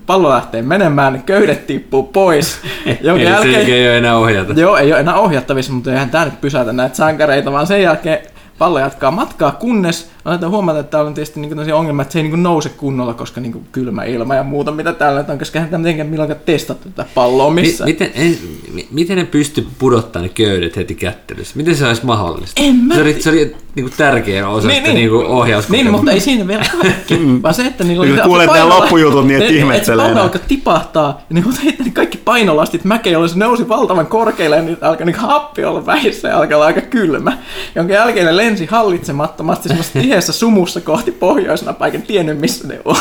pallo lähtee menemään, köydet tippuu pois. Jonka Eli jälkeen, se ei ole enää ohjata. Joo, ei ole enää ohjattavissa, mutta eihän tämä nyt pysäytä näitä sankareita, vaan sen jälkeen pallo jatkaa matkaa, kunnes aletaan huomata, että täällä on tietysti niin ongelma, että se ei niin nouse kunnolla, koska niin kylmä ilma ja muuta, mitä täällä on, koska tämä mitenkään milloinkaan testattu tätä palloa Mi- missään. miten, en, mi- miten ne pysty pudottaa ne köydet heti kättelyssä? Miten se olisi mahdollista? En mä Se oli, se oli niinku tärkeä osa niin, sitä niin, niinku Niin, ohjauskokemusta. mutta ei siinä vielä kaikki, vaan se, että niillä Kun se kuulet nämä loppujutut, niin et ne- ne- ihmettelee että alkoi tipahtaa, ja ne heitti ne kaikki painolastit mäkeen, jolloin se nousi valtavan korkealle, ja niitä alkoi niin happi olla vähissä, ja alkoi olla aika kylmä. Jonka jälkeen ne lensi hallitsemattomasti semmoisessa tiheässä sumussa kohti pohjoisnapaa, eikä tiennyt missä ne on.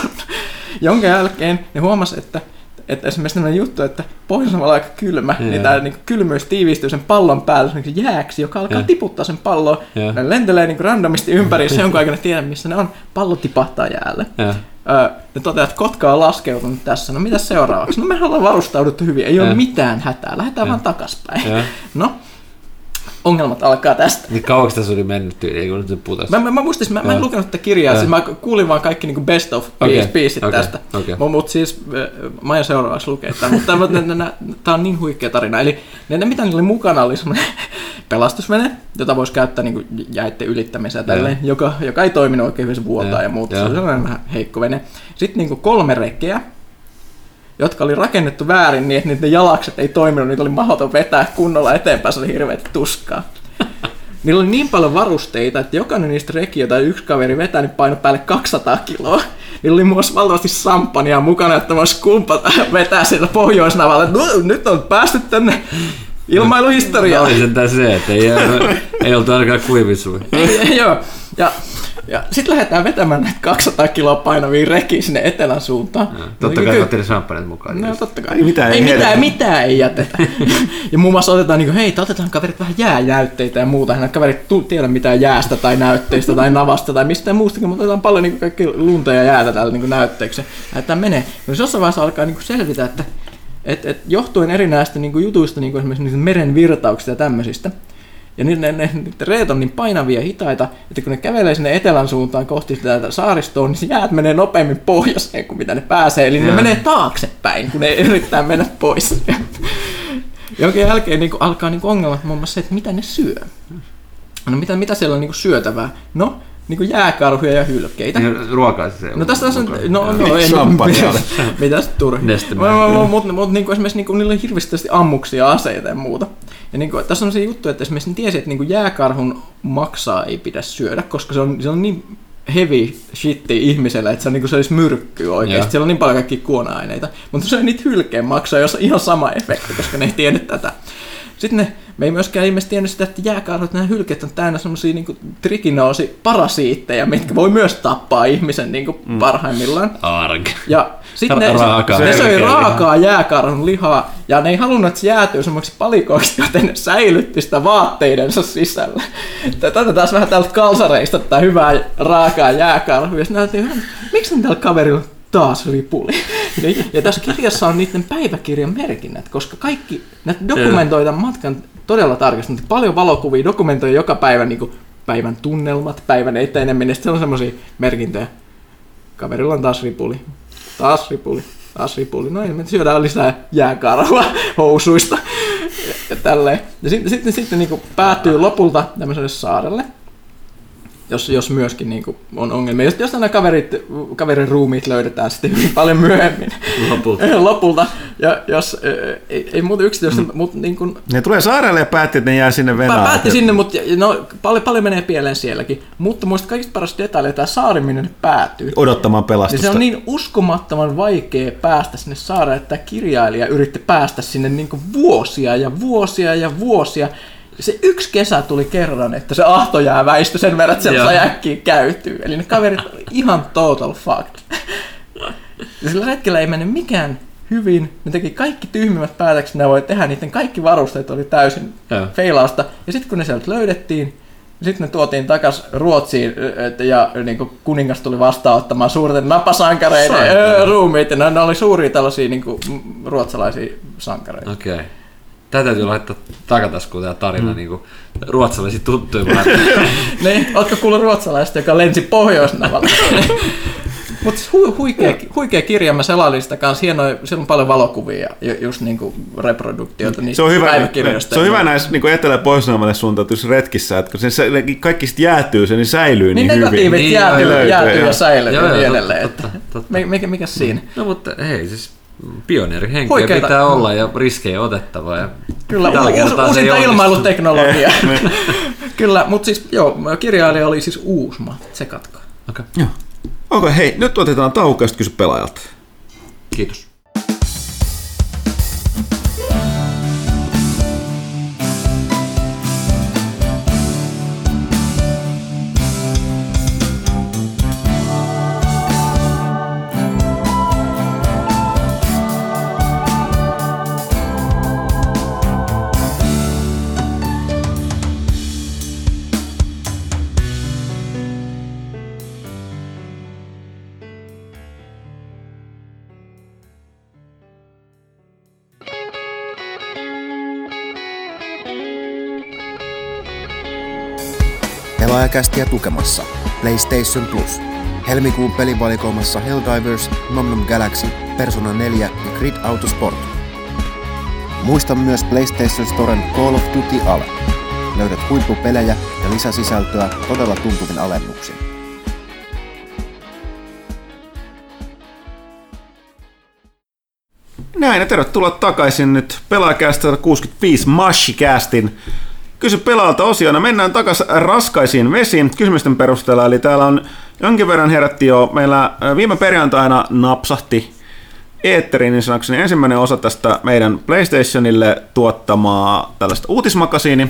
Jonka jälkeen ne huomasi, että että esimerkiksi tämmöinen juttu, että pohjoisnavalla on aika kylmä, Joo. niin tämä niin kylmyys tiivistyy sen pallon päälle semmoiseksi jääksi, joka alkaa Joo. tiputtaa sen pallon. Joo. Ne lentelee niin randomisti ympäri, jos jonkun aikana tiedä, missä ne on. Pallo tipahtaa jäälle. Joo. Öö, ne toteaa, että Kotka on laskeutunut tässä. No mitä seuraavaksi? No me ollaan varustauduttu hyvin. Ei ole mitään hätää. Lähdetään Joo. vaan takaspäin. Joo. No, ongelmat alkaa tästä. Niin kauaksi tässä oli mennyt tyyli, ei kun nyt se putosi. Mä, mä, mä muistin, mä, mä en lukenut tätä kirjaa, Joo. siis mä kuulin vaan kaikki niinku best of okay. biisit okei, tästä. okei. Mutta mut siis, mä aion seuraavaksi lukea tämän, mutta tämä on niin huikea tarina. Eli ne, ne mitä niillä oli mukana oli semmoinen pelastusvene, jota voisi käyttää niinku jäitten ylittämiseen ja tälleen, joka, joka ei toiminut oikein hyvin, se vuotaa Joo, ja muuta. Se sellainen vähän heikko vene. Sitten niinku kolme rekeä, jotka oli rakennettu väärin niin, että niiden jalakset ei toiminut, niitä oli mahdoton vetää kunnolla eteenpäin, se oli hirveätä tuskaa. Niillä oli niin paljon varusteita, että jokainen niistä rekiä, jota yksi kaveri vetää, niin paino päälle 200 kiloa. Niillä oli myös valtavasti samppania mukana, että voisi kumpata vetää sieltä pohjoisnavalle. että "No, Nyt on päästy tänne ilmailuhistoriaan. Oli sentään se, että ei, ei oltu ainakaan kuivissui. Joo. Ja, ja sitten lähdetään vetämään näitä 200 kiloa painavia rekiä sinne etelän suuntaan. Totta Ky- kai otti ne champagnet mukaan. No totta kai. Ei mitään, ei ei, mitään, mitään ei jätetä. ja muun muassa otetaan niin kuin, hei, otetaan kaverit vähän jäänäytteitä ja muuta. Nämä kaverit tu- tiedä mitään jäästä tai näytteistä tai navasta tai mistään muustakin, mutta otetaan paljon niin kuin, kaikki lunta ja jäätä täällä niin kuin näytteeksi. Tämä menee. No jossain vaiheessa alkaa niin kuin selvitä, että et, et, johtuen erinäistä niin kuin jutuista, niin kuin esimerkiksi meren virtauksista ja tämmöisistä, ja ne, ne, ne, ne reet on niin painavia ja hitaita, että kun ne kävelee sinne etelän suuntaan kohti sitä saaristoa, niin jäät menee nopeammin pohjoiseen kuin mitä ne pääsee. Eli ne Joo. menee taaksepäin, kun ne yrittää mennä pois. Jonka jälkeen niin kuin, alkaa niin kuin ongelmat muun muassa se, että mitä ne syö. No mitä, mitä siellä on niin kuin syötävää? No, niin kuin jääkarhuja ja hylkeitä. Niin, Ruokaa se No tästä on, no, no ei, Champagnea. mitäs turhi. Mutta mut, mut, niinku esimerkiksi niinku, niillä on hirveästi ammuksia, aseita ja muuta. Ja niinku, tässä on se juttu, että esimerkiksi ne tiesi, että niinku jääkarhun maksaa ei pidä syödä, koska se on, se on niin heavy shitti ihmiselle, että se, on, niinku, se olisi myrkkyä oikeasti. Joo. Siellä on niin paljon kaikkia kuona-aineita. Mutta se on niitä hylkeen maksaa, jossa on ihan sama efekti, koska ne ei tiedä tätä. Sitten ne, me ei myöskään ihmiset tiennyt sitä, että jääkarhut, nämä hylkeet on täynnä semmoisia niin trikinoosi parasiitteja, mitkä voi myös tappaa ihmisen niin kuin Mm. parhaimmillaan. Arg. Ja sitten ne, Raakaa. ne söi raakaa jääkarhun lihaa, ja ne ei halunnut, että se jäätyy semmoiksi palikoiksi, joten ne säilytti sitä vaatteidensa sisällä. Tätä taas vähän täältä kalsareista, tätä hyvää raakaa jääkarhua. Ja sitten näytin, miksi on tällä kaverilla taas ripuli. Ja, ja tässä kirjassa on niiden päiväkirjan merkinnät, koska kaikki, näitä dokumentoidaan matkan todella tarkasti. Paljon valokuvia dokumentoi joka päivä niin kuin päivän tunnelmat, päivän eteneminen. Sitten on semmoisia merkintöjä. Kaverilla on taas ripuli. Taas ripuli. Taas ripuli. No me syödään lisää jääkarvaa housuista. Ja tälleen. Ja sitten, sitten, sitten niin päätyy lopulta tämmöiselle saarelle jos, jos myöskin niin kuin on ongelmia. Jos, jos nämä kaverit, kaverin ruumiit löydetään sitten hyvin paljon myöhemmin lopulta. lopulta ja jos, ei, ei muuta yksityistä, mm. mutta niin kuin, Ne tulee saarelle ja päätti, että ne jää sinne venään. Päätti sinne, mutta no, paljon, paljon menee pieleen sielläkin. Mutta muista kaikista paras detaili, tämä saari, minne ne päätyy. Odottamaan pelastusta. Niin se on niin uskomattoman vaikea päästä sinne saarelle, että kirjailija yritti päästä sinne niin kuin vuosia ja vuosia ja vuosia se yksi kesä tuli kerran, että se ahto jää väistö sen verran, että se äkkiä käytyy. Eli ne kaverit oli ihan total fucked. Ja sillä hetkellä ei mennyt mikään hyvin. Ne teki kaikki tyhmimmät päätökset, ne voi tehdä. Niiden kaikki varusteet oli täysin ja. feilausta. Ja sitten kun ne sieltä löydettiin, sitten ne tuotiin takas Ruotsiin ja niin kuin kuningas tuli vastaanottamaan suurten napasankareiden ruumiit. Ja ne, ne oli suuria tällaisia niin kuin, ruotsalaisia sankareita. Okei. Okay. Tämä täytyy laittaa takataskuun tämä tarina mm. niin kuin ruotsalaisia tuttuja. niin, ootko kuullut ruotsalaista, joka lensi Pohjoisnavalla? Mutta siis hu- huikea, huikea kirja, mä selailin sitä kanssa, hienoja, siellä on paljon valokuvia ja just niin kuin reproduktioita niistä se on hyvä, Se on hyvä näissä niin etelä- ja pohjois suuntautuissa retkissä, että kun se, se kaikki sitten jäätyy, se niin säilyy niin, niin hyvin. Niin jäätyy, jäätyy ja säilyy joo, niin edelleen. Totta, totta. Mikä, mikä siinä? No mutta hei, siis pioneerihenkeä pitää olla ja riskejä otettava. Ja Kyllä, u- uusinta ilmailuteknologiaa. Kyllä, mutta siis joo, kirjailija oli siis Uusma, tsekatkaa. Okei. Okay. Joo. Okei, okay, hei, nyt otetaan tauko ja kysy pelaajalta. Kiitos. Pelaajakästiä tukemassa PlayStation Plus. Helmikuun pelivalikoimassa Helldivers, Nomnom Galaxy, Persona 4 ja Grid Autosport. Muista myös PlayStation Storen Call of Duty Ale. Löydät huippupelejä ja lisäsisältöä todella tuntuvin alennuksin. Näin ja tervetuloa takaisin nyt pelaajakästä 65 Mashikästin Kysy pelaalta osiona. Mennään takaisin raskaisiin vesiin kysymysten perusteella. Eli täällä on jonkin verran herätti jo. Meillä viime perjantaina napsahti eetteriin niin sanokseni ensimmäinen osa tästä meidän PlayStationille tuottamaa tällaista uutismakasiini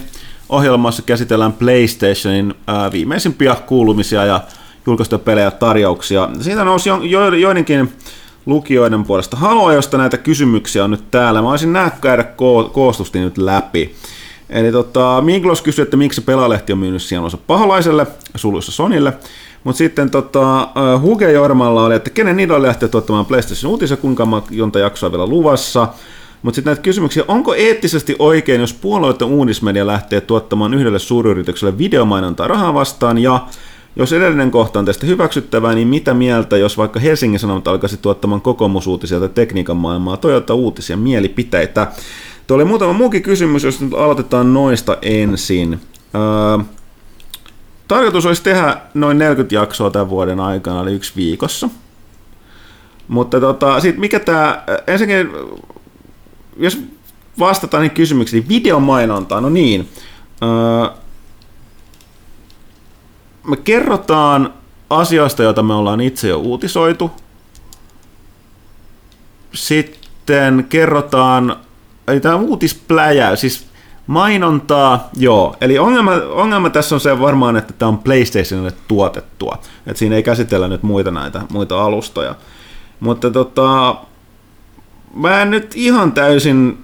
ohjelmassa käsitellään PlayStationin viimeisimpiä kuulumisia ja julkaistuja pelejä tarjouksia. Siitä nousi jo, jo, joidenkin lukijoiden puolesta halua, josta näitä kysymyksiä on nyt täällä. Mä olisin nämä käydä ko- koostusti nyt läpi. Eli tota, Minklos kysyi, että miksi pelaalehti on myynyt sielunsa paholaiselle, suluissa Sonille. Mutta sitten tota, Huge Jormalla oli, että kenen niitä lähtee tuottamaan PlayStation uutisia, kuinka monta jaksoa vielä luvassa. Mutta sitten näitä kysymyksiä, onko eettisesti oikein, jos puolueiden uunismedia lähtee tuottamaan yhdelle suuryritykselle videomainontaa rahaa vastaan, ja jos edellinen kohta on tästä hyväksyttävää, niin mitä mieltä, jos vaikka Helsingin Sanomat alkaisi tuottamaan kokoomusuutisia tai tekniikan maailmaa, Toyota uutisia, mielipiteitä. Tuo oli muutama muukin kysymys, jos nyt aloitetaan noista ensin. Öö, tarkoitus olisi tehdä noin 40 jaksoa tämän vuoden aikana, eli yksi viikossa. Mutta tota, sit mikä tämä, ensinnäkin, jos vastataan niin kysymyksiin, niin videomainontaa, no niin. Öö, me kerrotaan asioista, joita me ollaan itse jo uutisoitu. Sitten kerrotaan eli tämä uutispläjä, siis mainontaa, joo. Eli ongelma, ongelma tässä on se varmaan, että tämä on PlayStationille tuotettua. Että siinä ei käsitellä nyt muita näitä muita alustoja. Mutta tota, mä en nyt ihan täysin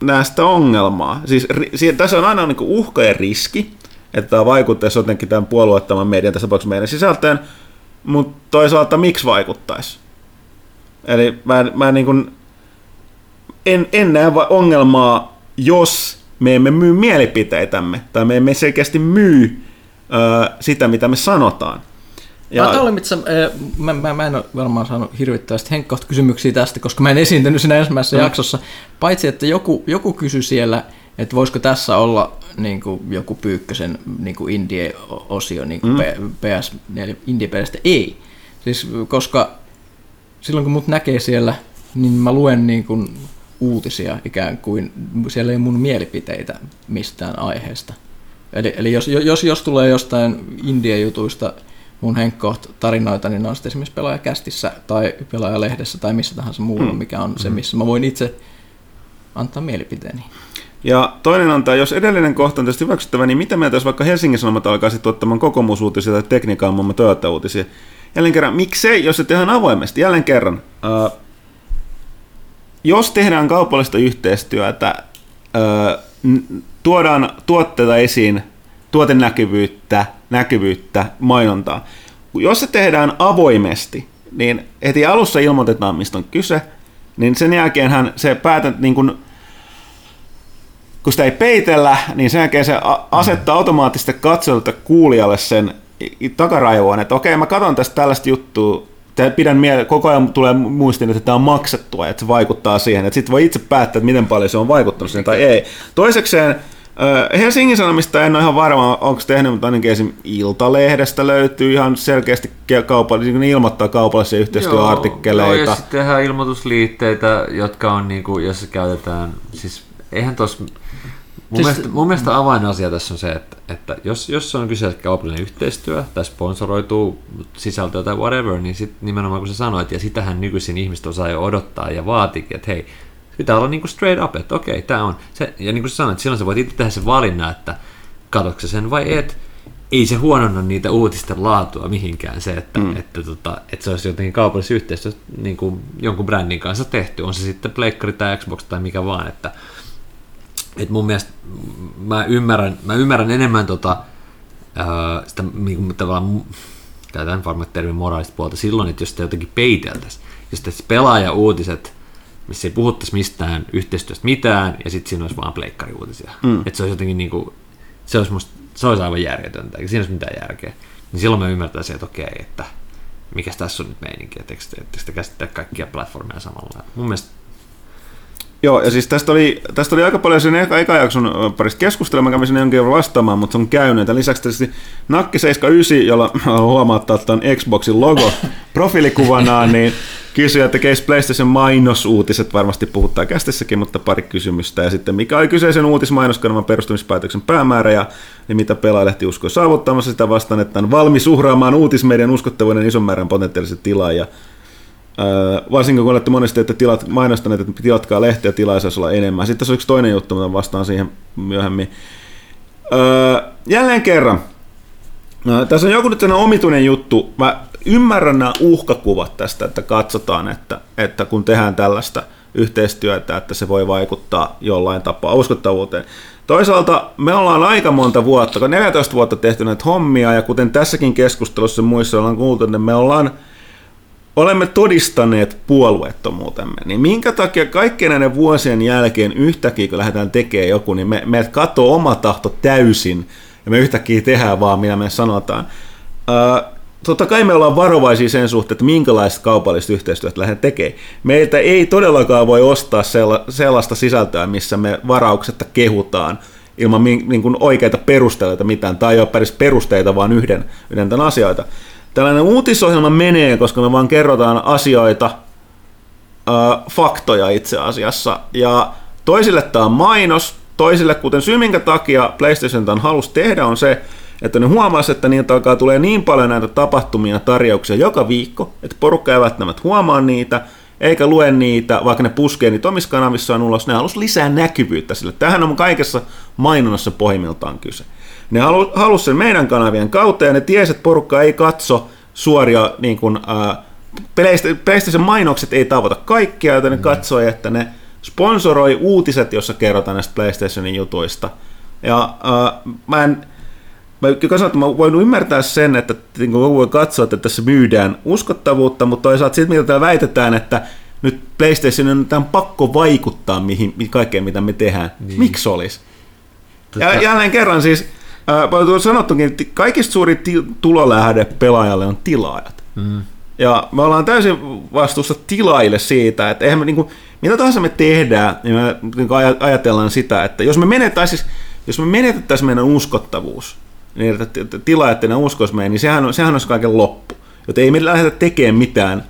näistä ongelmaa. Siis ri, tässä on aina niin uhka ja riski, että tämä vaikuttaisi jotenkin tämän puolueettoman median, tässä tapauksessa meidän sisältöön, mutta toisaalta miksi vaikuttaisi? Eli mä, mä niin kuin, en, en näe ongelmaa, jos me emme myy mielipiteitämme, tai me emme selkeästi myy ö, sitä, mitä me sanotaan. Ja... Mä, oli, mitssä, mä, mä, mä en ole varmaan saanut hirvittävästi henkkohta kysymyksiä tästä, koska mä en esiintynyt siinä ensimmäisessä mm. jaksossa. Paitsi, että joku, joku kysyi siellä, että voisiko tässä olla niin kuin joku Pyykkösen niin kuin Indie-osio niin kuin mm. PS4 Indie-pelistä. Ei. Siis, koska silloin kun mut näkee siellä, niin mä luen niin kuin uutisia ikään kuin, siellä ei mun mielipiteitä mistään aiheesta. Eli, eli jos, jos, jos tulee jostain Indie-jutuista mun henkkoht tarinoita, niin ne on sitten esimerkiksi pelaajakästissä tai pelaajalehdessä tai missä tahansa muulla, mm. mikä on se, mm. missä mä voin itse antaa mielipiteeni. Ja toinen on tämä, jos edellinen kohta on tietysti hyväksyttävä, niin mitä mieltä jos vaikka Helsingin Sanomat alkaisi tuottamaan kokoomusuutisia tai tekniikkaammamme Toyota-uutisia? Jälleen kerran, miksei, jos se tehdään avoimesti? Jälleen kerran, äh, jos tehdään kaupallista yhteistyötä, tuodaan tuotteita esiin, tuotenäkyvyyttä, näkyvyyttä, mainontaa. Jos se tehdään avoimesti, niin heti alussa ilmoitetaan, mistä on kyse, niin sen jälkeenhän se päätät, niin kun, kun sitä ei peitellä, niin sen jälkeen se asettaa automaattisesti katsojalta kuulijalle sen takaraivoon, että okei, mä katson tästä tällaista juttua, pidän mieleen, koko ajan tulee muistiin, että tämä on maksettua, että se vaikuttaa siihen, että sitten voi itse päättää, että miten paljon se on vaikuttanut siihen tai ei. Toisekseen, Helsingin Sanomista en ole ihan varma, onko tehnyt, mutta ainakin esim. Iltalehdestä löytyy ihan selkeästi kaupallisia, niin ilmoittaa kaupallisia yhteistyöartikkeleita. Joo, ja sitten tehdään ilmoitusliitteitä, jotka on, niin kuin, jossa käytetään, siis eihän tuossa Mun, siis, mielestä, mun mielestä avainasia tässä on se, että, että jos, jos on kyseessä kaupallinen yhteistyö tai sponsoroituu sisältöä tai whatever, niin sit nimenomaan kun sä sanoit, ja sitähän nykyisin ihmiset osaa jo odottaa ja vaatikin, että hei, pitää olla niinku straight up, että okei, okay, tämä on. Se, ja niin kuin sä sanoit, silloin sä voit itse tehdä sen valinnan, että katsotko sen vai et, ei se huononna niitä uutisten laatua mihinkään se, että, mm. että, tota, että se olisi jotenkin kaupallisessa yhteistyössä niin kuin jonkun brändin kanssa tehty, on se sitten Pleikkari tai Xbox tai mikä vaan, että, että mun mielestä mä ymmärrän, mä ymmärrän enemmän tota, ää, sitä niin tavallaan, käytän varmaan termin moraalista puolta silloin, että jos sitä jotenkin peiteltäisiin, jos sitä pelaaja-uutiset, missä ei puhuttaisi mistään yhteistyöstä mitään, ja sitten siinä olisi vaan pleikkariuutisia. Mm. Että se olisi jotenkin niin kuin, se olisi, musta, se olisi aivan järjetöntä, eikä siinä olisi mitään järkeä. Niin silloin mä ymmärtäisin, että okei, että mikä tässä on nyt meininki, että eikö sitä käsittää kaikkia platformeja samalla. Mun mielestä Joo, ja siis tästä oli, tästä oli aika paljon sen eka, eka jakson parista keskustelua, mä kävin sinne jonkin vastaamaan, mutta se on käynyt. Ja lisäksi tietysti Nakki 79, jolla huomauttaa, että on Xboxin logo profiilikuvanaan, niin kysyi, että case PlayStation mainosuutiset varmasti puhuttaa kästessäkin, mutta pari kysymystä. Ja sitten mikä oli kyseisen uutismainoskanavan perustumispäätöksen päämäärä ja niin mitä pelaajalehti uskoi saavuttamassa sitä vastaan, että on valmis uhraamaan uutismedian uskottavuuden ison määrän potentiaaliset tilaajia varsinkin kun olette monesti että tilat, mainostaneet, että tilatkaa saisi olla enemmän. Sitten tässä on yksi toinen juttu, mutta vastaan siihen myöhemmin. Öö, jälleen kerran. No, tässä on joku nyt omituinen juttu. Mä ymmärrän nämä uhkakuvat tästä, että katsotaan, että, että kun tehdään tällaista yhteistyötä, että se voi vaikuttaa jollain tapaa uskottavuuteen. Toisaalta me ollaan aika monta vuotta, 14 vuotta tehty näitä hommia, ja kuten tässäkin keskustelussa muissa ollaan kuultu, että me ollaan olemme todistaneet puolueettomuutemme, niin minkä takia kaikkien näiden vuosien jälkeen yhtäkkiä, kun lähdetään tekemään joku, niin me, meidät katoo oma tahto täysin, ja me yhtäkkiä tehdään vaan, mitä me sanotaan. Ää, totta kai me ollaan varovaisia sen suhteen, että minkälaista kaupallista yhteistyötä lähdetään tekemään. Meiltä ei todellakaan voi ostaa sellaista sisältöä, missä me varauksetta kehutaan ilman niin kuin oikeita perusteita mitään, tai ei ole perusteita, vaan yhden, yhden tämän asioita tällainen uutisohjelma menee, koska me vaan kerrotaan asioita, äh, faktoja itse asiassa. Ja toisille tämä on mainos, toisille, kuten syy minkä takia PlayStation tämän halusi tehdä, on se, että ne huomasi, että niitä alkaa tulee niin paljon näitä tapahtumia ja tarjouksia joka viikko, että porukka ei välttämättä huomaa niitä, eikä lue niitä, vaikka ne puskee niitä omissa kanavissaan ulos, ne halus lisää näkyvyyttä sille. Tähän on kaikessa mainonnassa pohjimmiltaan kyse. Ne halu, halusi sen meidän kanavien kautta ja ne tiesi, että porukka ei katso suoria niin kuin, ää, PlayStation mainokset ei tavoita kaikkia, joten ne mm. katsoi, että ne sponsoroi uutiset, jossa kerrotaan näistä PlayStationin jutuista. Ja ää, mä en, mä, mä voin ymmärtää sen, että niin voi katsoa, että tässä myydään uskottavuutta, mutta toisaalta sitten mitä täällä väitetään, että nyt PlayStation on tämän pakko vaikuttaa mihin, kaikkeen, mitä me tehdään. Niin. Miksi olisi? Tota... Ja jälleen kerran siis, äh, sanottukin, että kaikista suuri ti- tulolähde pelaajalle on tilaajat. Mm. Ja me ollaan täysin vastuussa tilaille siitä, että eihän me, niin kuin, mitä tahansa me tehdään, niin me niin ajatellaan sitä, että jos me menettäisiin siis, jos me menetettäisiin meidän uskottavuus, niin että tilaajat enää uskoisi meidän, niin sehän, on, sehän olisi kaiken loppu. Joten ei me lähdetä tekemään mitään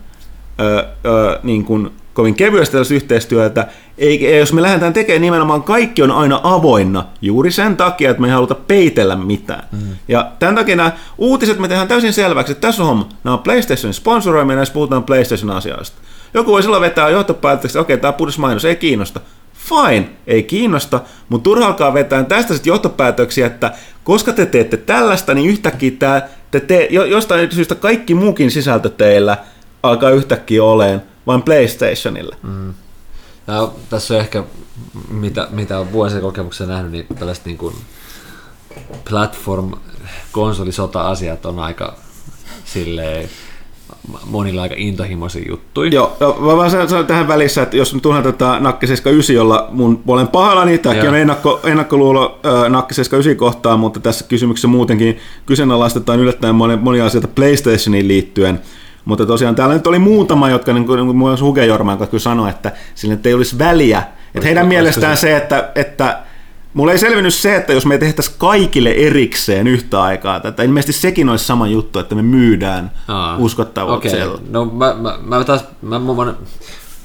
ö, ö, niin kuin kovin kevyesti tällaista yhteistyötä, eikä jos me lähdetään tekemään nimenomaan kaikki on aina avoinna juuri sen takia, että me ei haluta peitellä mitään. Mm. Ja tämän takia nämä uutiset me tehdään täysin selväksi, että tässä on homma. Nämä on PlayStationin sponsoroimia, näissä puhutaan PlayStation-asioista. Joku voi silloin vetää johtopäätökseksi, että okei, tämä puhdas mainos ei kiinnosta. Fine, ei kiinnosta, mutta turha alkaa vetää tästä sitten johtopäätöksiä, että koska te teette tällaista, niin yhtäkkiä tämä, te te, jostain syystä kaikki muukin sisältö teillä alkaa yhtäkkiä oleen vain PlayStationille. Mm. Ja tässä on ehkä, mitä, mitä on vuosien kokemuksessa nähnyt, niin tällaiset niin kuin platform konsolisota-asiat on aika silleen monilla aika intohimoisia juttuja. Joo, mä vaan sanon tähän välissä, että jos tunnen tätä Nakke 79, jolla mun olen pahalla, niin tämäkin on ennakko, ennakkoluulo äh, Nakke 79 kohtaan, mutta tässä kysymyksessä muutenkin kyseenalaistetaan yllättäen monia, monia asioita PlayStationiin liittyen. Mutta tosiaan täällä nyt oli muutama, jotka niin kuin, niin kuin Huge Jorma, jotka sanoi, että sillä ei olisi väliä. Että heidän mielestään se, että, että Mulla ei selvinnyt se, että jos me tehtäisiin kaikille erikseen yhtä aikaa tätä, ilmeisesti sekin olisi sama juttu, että me myydään Aa, uskottavuutta okay. No mä, mä, mä taas, mä, mä, mä,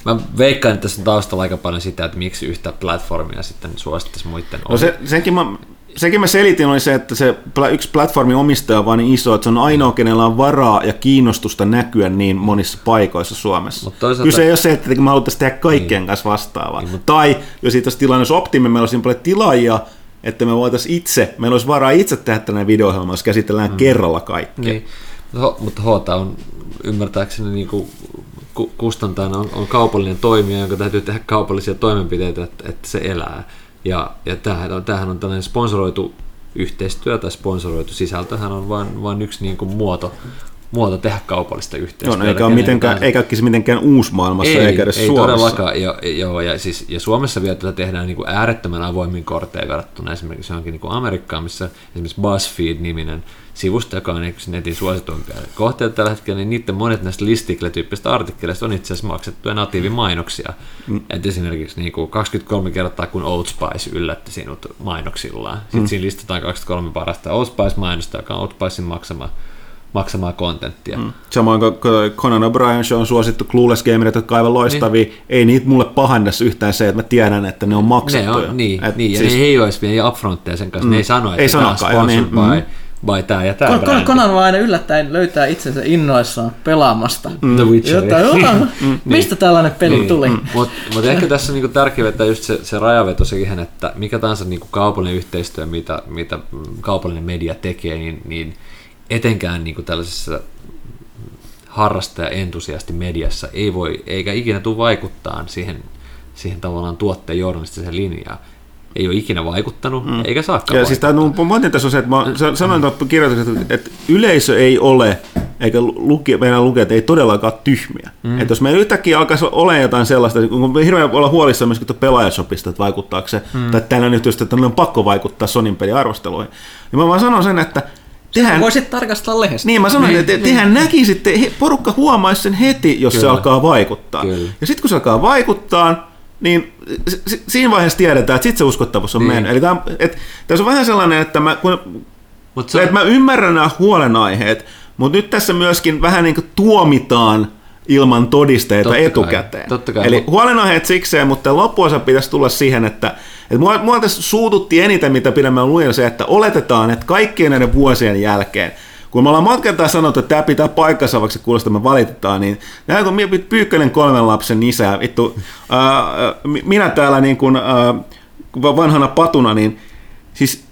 mä veikkaan, että tässä on taustalla aika paljon sitä, että miksi yhtä platformia sitten suosittaisi muiden No se, senkin mä sekin mä selitin oli se, että se yksi platformin omistaja on vaan niin iso, että se on ainoa, kenellä on varaa ja kiinnostusta näkyä niin monissa paikoissa Suomessa. Toisaalta... Kyse ei ole se, että me haluttaisiin tehdä kaikkien niin. kanssa vastaavaa. Niin, mutta... Tai jos siitä tilanne olisi optimi, meillä olisi niin paljon tilaajia, että me voitaisiin itse, meillä olisi varaa itse tehdä tänne video jos käsitellään mm. kerralla kaikki. Niin. No, mutta H on ymmärtääkseni niin kuin kustantajana on, on kaupallinen toimija, jonka täytyy tehdä kaupallisia toimenpiteitä, että, että se elää. Ja, ja tämähän, on, tämähän on tällainen sponsoroitu yhteistyö tai sponsoroitu sisältöhän on vain, vain yksi niin kuin muoto, muoto tehdä kaupallista yhteistyötä. No eikä, ole mitenkään, eikä ole mitenkään uusi maailmassa, ei, eikä edes ei Suomessa. todellakaan. Ja, joo, ja, siis, ja Suomessa vielä tätä tehdään niin kuin äärettömän avoimin korteja verrattuna esimerkiksi johonkin niin kuin Amerikkaan, missä esimerkiksi BuzzFeed-niminen sivusto, joka on yksi netin suosituimpia kohteita tällä hetkellä, niin niiden monet näistä listikle-tyyppisistä artikkeleista on itse asiassa maksettuja natiivimainoksia. Mm. Et esimerkiksi niin kuin 23 kertaa, kun Old Spice yllätti sinut mainoksillaan. Sitten mm. siinä listataan 23 parasta Old Spice-mainosta, joka on Old Spicein maksama maksamaa kontenttia. Mm. Samoin kuin Conan O'Brien Show on suosittu Clueless Gamerit, jotka aivan loistavia. Niin. Ei niitä mulle pahannessa yhtään se, että mä tiedän, että ne on maksettuja. Ne on, niin, Et niin ja siis... ne ei olisi vielä upfrontteja sen kanssa. Mm. Ne ei sano, että ei tämä on sponsored niin, by, mm vai tämä ja tämä Kon, Konan vaan aina yllättäen löytää itsensä innoissaan pelaamasta. Mm. The Witcher. Jota, jota, mistä tällainen peli mm. tuli? Mm. Mutta mut ehkä tässä on niinku tärkeää vetää just se, se rajaveto siihen, että mikä tahansa niinku kaupallinen yhteistyö, mitä, mitä kaupallinen media tekee, niin, niin etenkään niinku tällaisessa harrastaja entusiasti mediassa ei voi, eikä ikinä tule vaikuttaa siihen, siihen tavallaan tuotteen journalistiseen linjaan ei ole ikinä vaikuttanut, mm. eikä saakaan ja siis tämä pointti tässä on se, että mä sanoin että kirjoitukset, että yleisö ei ole, eikä luki, meidän lukijat ei todellakaan tyhmiä. Mm. Että jos me yhtäkkiä alkaisi olla jotain sellaista, kun me hirveän olla huolissaan myöskin pelaajashopista, että vaikuttaako se, mm. tai tällainen yhteistyö, että on pakko vaikuttaa Sonin peliarvosteluihin. Ja mä vaan sanon sen, että Tehän, voisit tarkastaa lehdestä. Niin, mä sanoin, niin, että niin. tehän näkisitte, porukka huomaisi sen heti, jos Kyllä. se alkaa vaikuttaa. Kyllä. Ja sitten kun se alkaa vaikuttaa, niin siinä vaiheessa tiedetään, että sitten se uskottavuus on niin. mennyt. Eli tämä, että, tässä on vähän sellainen, että mä, kun, Mut se... että mä ymmärrän nämä huolenaiheet, mutta nyt tässä myöskin vähän niin kuin tuomitaan ilman todisteita totta etukäteen. Kai, totta kai, Eli mutta... huolenaiheet sikseen, mutta loppuosa pitäisi tulla siihen, että, että mua, mua tässä suututti eniten, mitä pidemmän luin, se, että oletetaan, että kaikkien näiden vuosien jälkeen kun me ollaan monta sanottu, että tämä pitää paikkansa, vaikka se kuulostaa, me valitetaan, niin näin kun Pyykkönen kolmen lapsen isä, vittu, ää, minä täällä niin kuin, ää, vanhana patuna, niin siis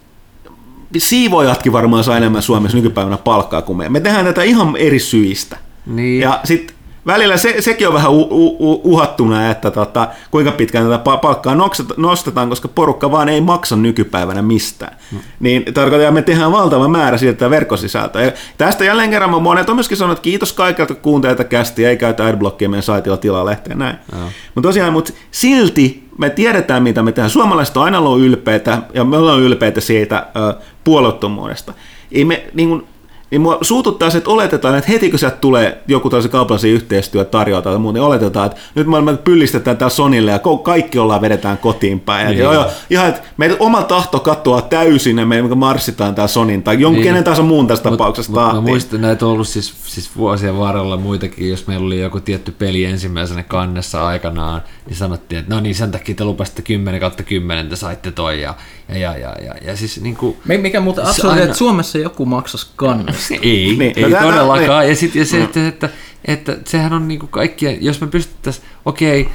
siivoojatkin varmaan saa enemmän Suomessa nykypäivänä palkkaa kuin me. Me tehdään tätä ihan eri syistä. Niin. Ja sitten välillä se, sekin on vähän u, u, uhattuna, että tota, kuinka pitkään tätä palkkaa nostetaan, koska porukka vaan ei maksa nykypäivänä mistään. Mm. Niin tarkoittaa, että me tehdään valtava määrä siitä verkkosisältöä. Ja tästä jälleen kerran monet on myöskin sanonut, että kiitos kaikilta kuuntelijoilta kästi, ei käytä adblockia meidän saitilla tilaa lehteen näin. Mm. Mutta tosiaan, mutta silti me tiedetään, mitä me tehdään. Suomalaiset on aina ollut ylpeitä, ja me ollaan ylpeitä siitä ö, puolueettomuudesta. Ei me, niin kuin, niin mua suututtaa se, että oletetaan, että heti kun sieltä tulee joku tällaisen kaupallisen yhteistyö tarjota tai muuta, niin oletetaan, että nyt me pyllistetään tämä Sonille ja kaikki ollaan vedetään kotiin päin. Niin. Ja, ja, ihan, että meidän oma tahto katoaa täysin ja me marssitaan tämä Sonin tai jonkun niin. kenen tahansa muun tässä mut, tapauksessa mut, Mä muistan, näitä on ollut siis, siis vuosien varrella muitakin, jos meillä oli joku tietty peli ensimmäisenä kannessa aikanaan, niin sanottiin, että no niin, sen takia te lupasitte 10 kautta 10, te saitte toi ja ja, ja, ja, ja, ja siis niin kuin, Mikä muuten absurdi, aina... että Suomessa joku maksaisi kannasta. Ei, niin, ei no, todellakaan. Niin. Ja sitten se, että, että, että, että sehän on niin kuin kaikkia, jos me pystyttäisiin, okei,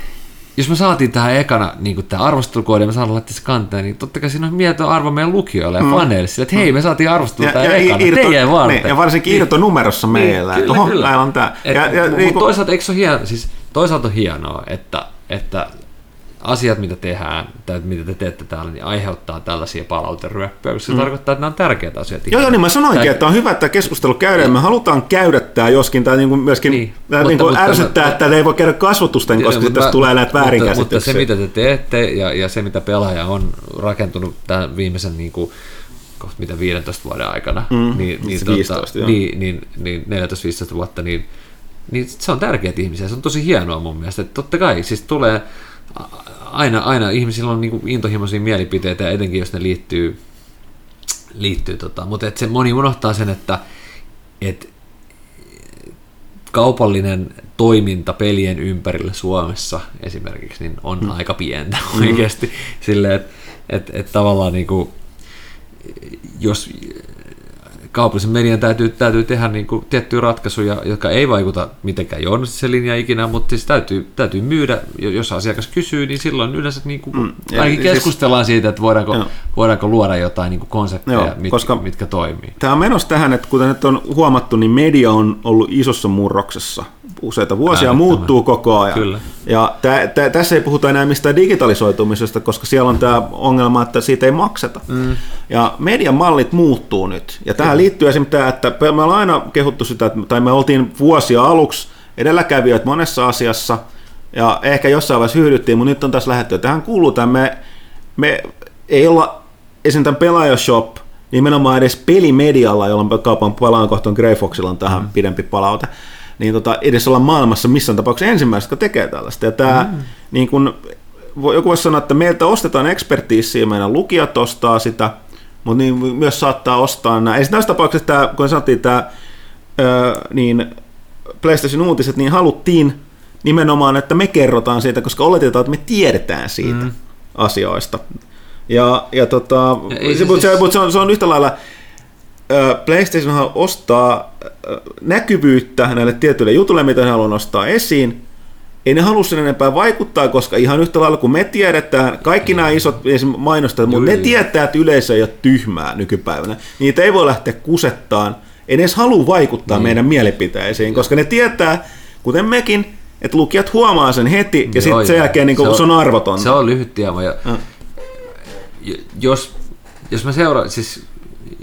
jos me saatiin tähän ekana niin tämä arvostelukoodi ja me saadaan laittaa se kanteen, niin totta kai siinä on mieletön arvo meidän lukijoille ja mm. faneille sille, että hei, me saatiin arvostelua tähän ekana, irto, teidän varten. Niin, ja varsinkin niin, numerossa meillä. Niin, kyllä, Oho, kyllä. on tämä. Ja, ja, niin, toisaalta, eikö se ole hieno, siis toisaalta on hienoa, että, että asiat, mitä tehdään, tai mitä te teette täällä, niin aiheuttaa tällaisia palauteryöppyjä, koska se mm. tarkoittaa, että nämä on tärkeitä asioita. Joo, joo, niin mä sanoinkin, tämä... että on hyvä, että keskustelu käydään. Me halutaan käydä tämä joskin, tai niin kuin myöskin niin. Tämä mutta, niin kuin mutta, ärsyttää, mutta, että ei voi käydä kasvotusten, koska mutta, tässä tulee näitä väärinkäsityksiä. Mutta se, mitä te teette, ja, ja se, mitä pelaaja on rakentunut tämän viimeisen niin kuin, kohta mitä 15 vuoden aikana, mm, niin, niin, 15, tota, niin, niin, niin 14-15 vuotta, niin, niin se on tärkeitä ihmisiä. Se on tosi hienoa mun mielestä. Että totta kai siis tulee aina, aina ihmisillä on niin intohimoisia mielipiteitä, ja etenkin jos ne liittyy, liittyy tota, mutta et se moni unohtaa sen, että et kaupallinen toiminta pelien ympärillä Suomessa esimerkiksi niin on mm. aika pientä mm. oikeasti. Silleen, että et, et tavallaan niin kuin, jos kaupallisen median täytyy, täytyy tehdä niin kuin tiettyjä ratkaisuja, jotka ei vaikuta mitenkään journalistisen se linja ikinä, mutta siis täytyy, täytyy myydä, jos asiakas kysyy, niin silloin yleensä niin kuin, mm, ainakin siis, keskustellaan siitä, että voidaanko, voidaanko luoda jotain niin kuin konsepteja, joo, mit, koska mitkä toimii. Tämä on menossa tähän, että kuten nyt on huomattu, niin media on ollut isossa murroksessa useita vuosia, muuttuu koko ajan. Kyllä. Ja tä, tä, tässä ei puhuta enää mistään digitalisoitumisesta, koska siellä on tämä ongelma, että siitä ei makseta. Mm. Ja median mallit muuttuu nyt. Ja tähän liittyy esimerkiksi tämä, että me ollaan aina kehuttu sitä, tai me oltiin vuosia aluksi edelläkävijöitä monessa asiassa, ja ehkä jossain vaiheessa hyödyttiin, mutta nyt on taas lähdetty. Tähän kuuluu tämä, me, me ei olla esimerkiksi tämän Pelaajashop, nimenomaan edes pelimedialla, jolloin kaupan palaan kohtaan Grey Foxilla on tähän mm. pidempi palaute, niin tota, edes olla maailmassa missään tapauksessa ensimmäiset, jotka tekee tällaista. Ja tämä, mm. niin kun, joku voisi sanoa, että meiltä ostetaan ekspertiisiä, meidän lukijat ostaa sitä, mutta niin myös saattaa ostaa nämä. Esimerkiksi tässä tapauksessa, tämä, kun sanottiin tämä, niin PlayStation uutiset, niin haluttiin nimenomaan, että me kerrotaan siitä, koska oletetaan, että me tiedetään siitä mm. asioista. Ja, ja tota, ja se, se, siis... se, se, on, se on yhtä lailla, PlayStation ostaa näkyvyyttä näille tietyille jutuille, mitä ne haluaa nostaa esiin. Ei ne halua sen enempää vaikuttaa, koska ihan yhtä lailla kuin me tiedetään, kaikki nämä isot mainostajat, mutta ne tietää, että yleisö ei ole tyhmää nykypäivänä. Niitä ei voi lähteä kusettaan. Ei ne edes halua vaikuttaa niin. meidän mielipiteisiin, koska ne tietää, kuten mekin, että lukijat huomaa sen heti, ja sitten sen jälkeen niin se, on, se on arvoton. Se on lyhyt ja ja. jos, jos mä seuraan, siis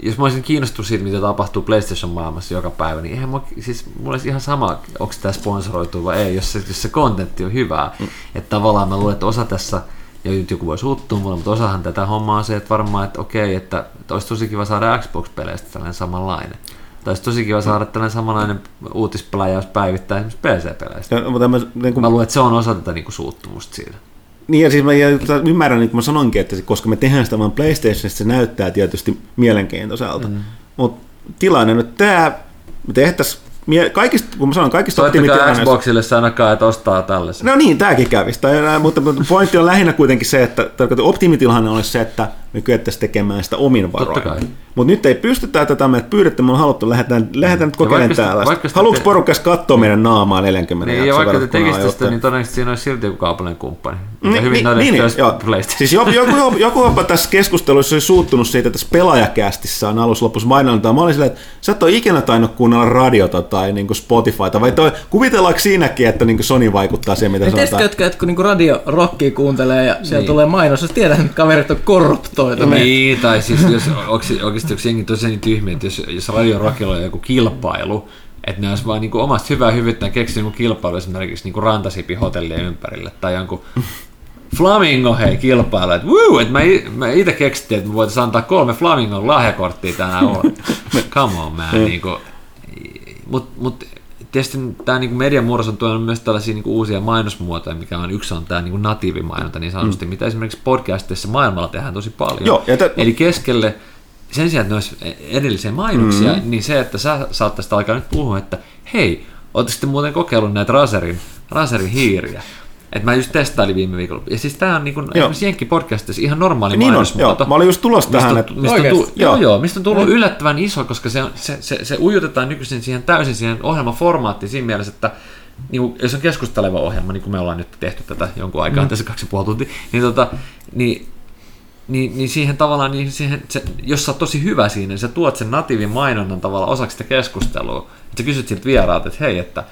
jos mä olisin kiinnostunut siitä, mitä tapahtuu PlayStation-maailmassa joka päivä, niin eihän mua, siis mulla olisi ihan sama, onko tämä sponsoroitu vai ei, jos se, jos se kontentti on hyvää. Mm. Että tavallaan mä luulen, että osa tässä, ja nyt joku voi suuttua mulle, mutta osahan tätä hommaa on se, että varmaan, että okei, että, että olisi tosi kiva saada Xbox-peleistä tällainen samanlainen. Tai olisi tosi kiva saada tällainen samanlainen uutispläjäys päivittää esimerkiksi PC-peleistä. No, mutta mä, niin kun... mä luulen, että se on osa tätä niin kuin suuttumusta siitä. Niin ja siis mä ymmärrän, niin kuin mä sanoinkin, että koska me tehdään sitä vain PlayStationista, se näyttää tietysti mielenkiintoiselta. Mm. Mutta tilanne nyt tämä, me tehtäisiin kaikista, kun mä sanon kaikista optimitilanneista... Xboxille sanokaa, että ostaa tällaisen. No niin, tämäkin kävisi. Tai, mutta pointti on lähinnä kuitenkin se, että optimitilanne olisi se, että me kyettäisiin tekemään sitä omin varoin. Mutta nyt ei pystytä tätä, me pyydetty, me on haluttu, lähdetään, lähdetään nyt kokeilemaan täällä. Haluatko te... porukkas katsoa meidän naamaa 40 niin, Ja vaikka te tekisitte sitä, niin todennäköisesti siinä olisi silti joku kaupallinen kumppani. Niin, hyvin niin, niin, joo. Siis joku, joku, joku jopa tässä keskustelussa oli suuttunut siitä, että tässä pelaajakästissä on alussa lopussa mainontaa. Mä olin silleen, että sä et ole ikinä tainnut kuunnella radiota tai niin Spotifyta, vai toi, kuvitellaanko siinäkin, että niin Sony vaikuttaa siihen, mitä sanotaan? Tiedätkö, että kun niin radio rockia kuuntelee ja siellä niin. tulee mainos, sä tiedät, että kaverit on korruptoituneet. Niin, tai siis jos, oikeasti onko jengi tosiaan niin tyhmiä, että jos, jos Radio Rockilla on joku kilpailu, että ne olisi vaan niin omasta hyvää hyvyyttään keksinyt niin kilpailu esimerkiksi niin rantasipi hotellien ympärille tai jonkun Flamingo hei kilpailu, että woo, että me itse keksittiin, että me voitaisiin antaa kolme Flamingon lahjakorttia tänään Come on man, niin kuin, mut, mut tietysti tämä niin median murros on tuonut myös tällaisia niin uusia mainosmuotoja, mikä on yksi on tämä niin natiivimainonta niin sanotusti, mm. mitä esimerkiksi podcastissa maailmalla tehdään tosi paljon. Joo, ja t- Eli keskelle sen sijaan, että ne olisi edellisiä mainoksia, mm-hmm. niin se, että sä saattaisit alkaa nyt puhua, että hei, ootte muuten kokeillut näitä Razerin, Razerin hiiriä? Että mä just testailin viime viikolla. Ja siis tää on niin kuin, esimerkiksi Jenkki podcastissa ihan normaali niin mainosmuoto. On, Mä olin just tulossa tähän. Mistä, mistä, on, tullut, joo. joo, mistä on tullut yllättävän iso, koska se, se, se, se ujutetaan nykyisin siihen täysin siihen ohjelmaformaattiin siinä mielessä, että niin kuin, jos on keskusteleva ohjelma, niin kuin me ollaan nyt tehty tätä jonkun aikaa mm. tässä kaksi puoli tuntia, niin, tota, niin niin, niin siihen tavallaan, niin siihen, se, jos sä oot tosi hyvä siinä, niin sä tuot sen natiivin mainonnan tavallaan osaksi sitä keskustelua. Että sä kysyt siltä vieraalta, että hei, että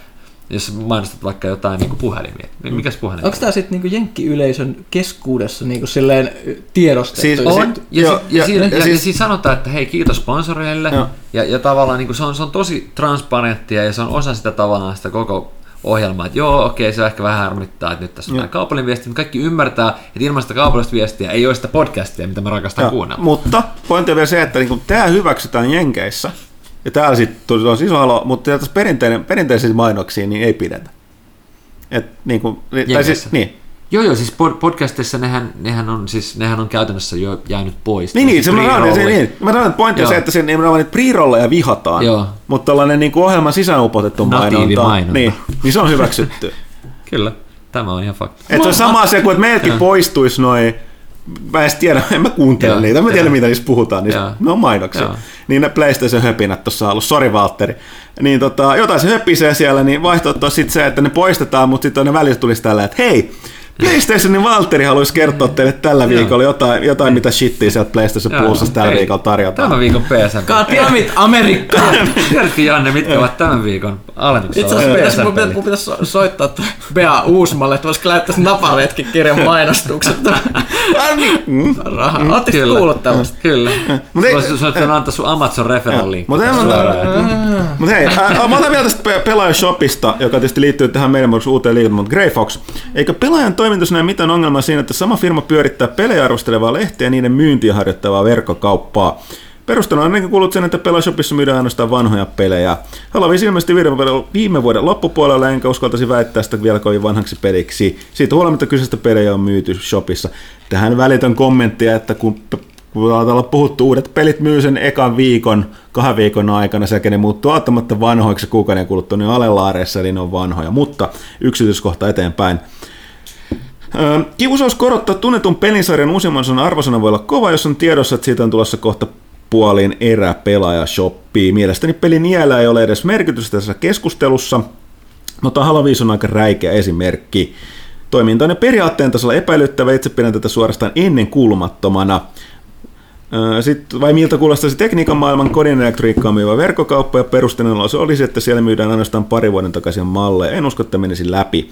jos mainostat vaikka jotain niin puhelimia, niin mikäs puhelin? Onko tämä sitten niin jenkkiyleisön keskuudessa niin silleen tiedostettu? Siis, on, ja, ja, ja, ja, ja, siis, siis sanotaan, että hei kiitos sponsoreille, ja, ja tavallaan niin se, on, se on tosi transparenttia, ja se on osa sitä tavallaan sitä koko ohjelmaa, että joo, okei, se ehkä vähän harmittaa, että nyt tässä on tämä kaupallinen viesti, mutta kaikki ymmärtää, että ilman sitä kaupallista viestiä ei ole sitä podcastia, mitä me rakastan kuunnella. Mutta pointti on vielä se, että niin tämä hyväksytään Jenkeissä, ja täällä sitten tosi iso alo, mutta tässä perinteinen, perinteisiä mainoksia niin ei pidetä. Et, niin kuin, tai siis, niin, Joo, joo, siis podcastissa nehän, nehän, on, siis, nehän on käytännössä jo jäänyt pois. Niin, niin, se on se, niin. Mä sanon, että pointti on se, että sen nimenomaan pre-rolleja vihataan, joo. mutta tällainen niin kuin ohjelman sisäänupotettu mainonta, mainonta. Niin, niin se on hyväksytty. Kyllä, tämä on ihan fakta. Että se on sama asia kuin, että meiltäkin poistuisi noin mä en tiedä, en mä kuuntele niitä, en mä tiedä mitä niistä puhutaan, niin ne on mainoksia. Niin ne PlayStation höpinät tuossa on ollut, sori Valtteri. Niin tota, jotain se höpisee siellä, niin vaihtoehto on sitten se, että ne poistetaan, mutta sitten ne välillä tulisi tällä, että hei, PlayStationin Valtteri haluaisi kertoa teille tällä viikolla jotain, jotain mitä shittiä sieltä PlayStation Plusassa tällä viikolla tarjotaan. Tämän viikon PSN. Kaatiamit Amerikka! Tiedätkö Janne, mitkä ovat tämän viikon alennuksella? Itse asiassa mun pitäisi, mun pitäisi soittaa Bea Uusmalle, että voisiko lähettää napaletkin kirjan mainostukset. niin. Mm. Rahaa. Mm. Oletteko kuullut tällaista? Kyllä. Voisi soittaa antaa sun Amazon referral link. Mutta hei, mä otan vielä tästä pelaajashopista, joka tietysti liittyy tähän meidän uuteen liiton, mutta Grey Fox. Eikö pelaajan toimintos näe mitään ongelmaa siinä, että sama firma pyörittää pelejä arvostelevaa lehteä ja niiden myyntiä harjoittavaa verkkokauppaa. Perustana on kuullut sen, että Pelashopissa myydään ainoastaan vanhoja pelejä. Halavis ilmeisesti viime vuoden loppupuolella, enkä uskaltaisi väittää sitä vielä kovin vanhaksi peliksi. Siitä huolimatta kyseistä pelejä on myyty shopissa. Tähän välitön kommenttia, että kun kun ollaan puhuttu, uudet pelit myy sen ekan viikon, kahden viikon aikana, sekä ne muuttuu auttamatta vanhoiksi kuukauden kuluttua, niin alelaareissa, eli ne on vanhoja, mutta yksityiskohta eteenpäin. Kiusaus korottaa tunnetun pelisarjan uusimman sanan arvosana voi olla kova, jos on tiedossa, että siitä on tulossa kohta puolin erä pelaaja shoppii. Mielestäni pelin iällä ei ole edes merkitystä tässä keskustelussa, mutta Halo 5 on aika räikeä esimerkki. Toiminta on periaatteen tasolla epäilyttävä, itse pidän tätä suorastaan ennen kuulumattomana. Sitten, vai miltä kuulostaisi tekniikan maailman kodin elektriikkaa myyvä verkkokauppa ja perusteena se olisi, että siellä myydään ainoastaan pari vuoden takaisin malleja. En usko, että menisi läpi.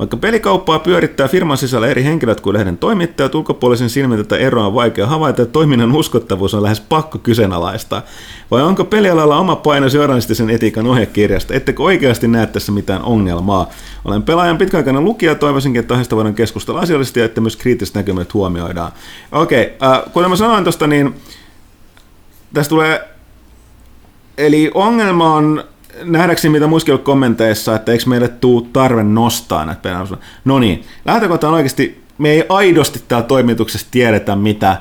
Vaikka pelikauppaa pyörittää firman sisällä eri henkilöt kuin lehden toimittajat, ulkopuolisen silmin tätä eroa on vaikea havaita, että toiminnan uskottavuus on lähes pakko kyseenalaista. Vai onko pelialalla oma painos journalistisen etiikan ohjekirjasta? Ettekö oikeasti näe tässä mitään ongelmaa? Olen pelaajan pitkäaikainen lukija, toivoisinkin, että aiheesta voidaan keskustella asiallisesti ja että myös kriittiset näkemykset huomioidaan. Okei, okay, äh, kuten mä sanoin tuosta, niin tästä tulee Eli ongelma on nähdäkseni mitä muiskin kommenteissa, että eikö meille tuu tarve nostaa näitä pelejä. No niin, lähtökohta on oikeasti, me ei aidosti täällä toimituksessa tiedetä mitä,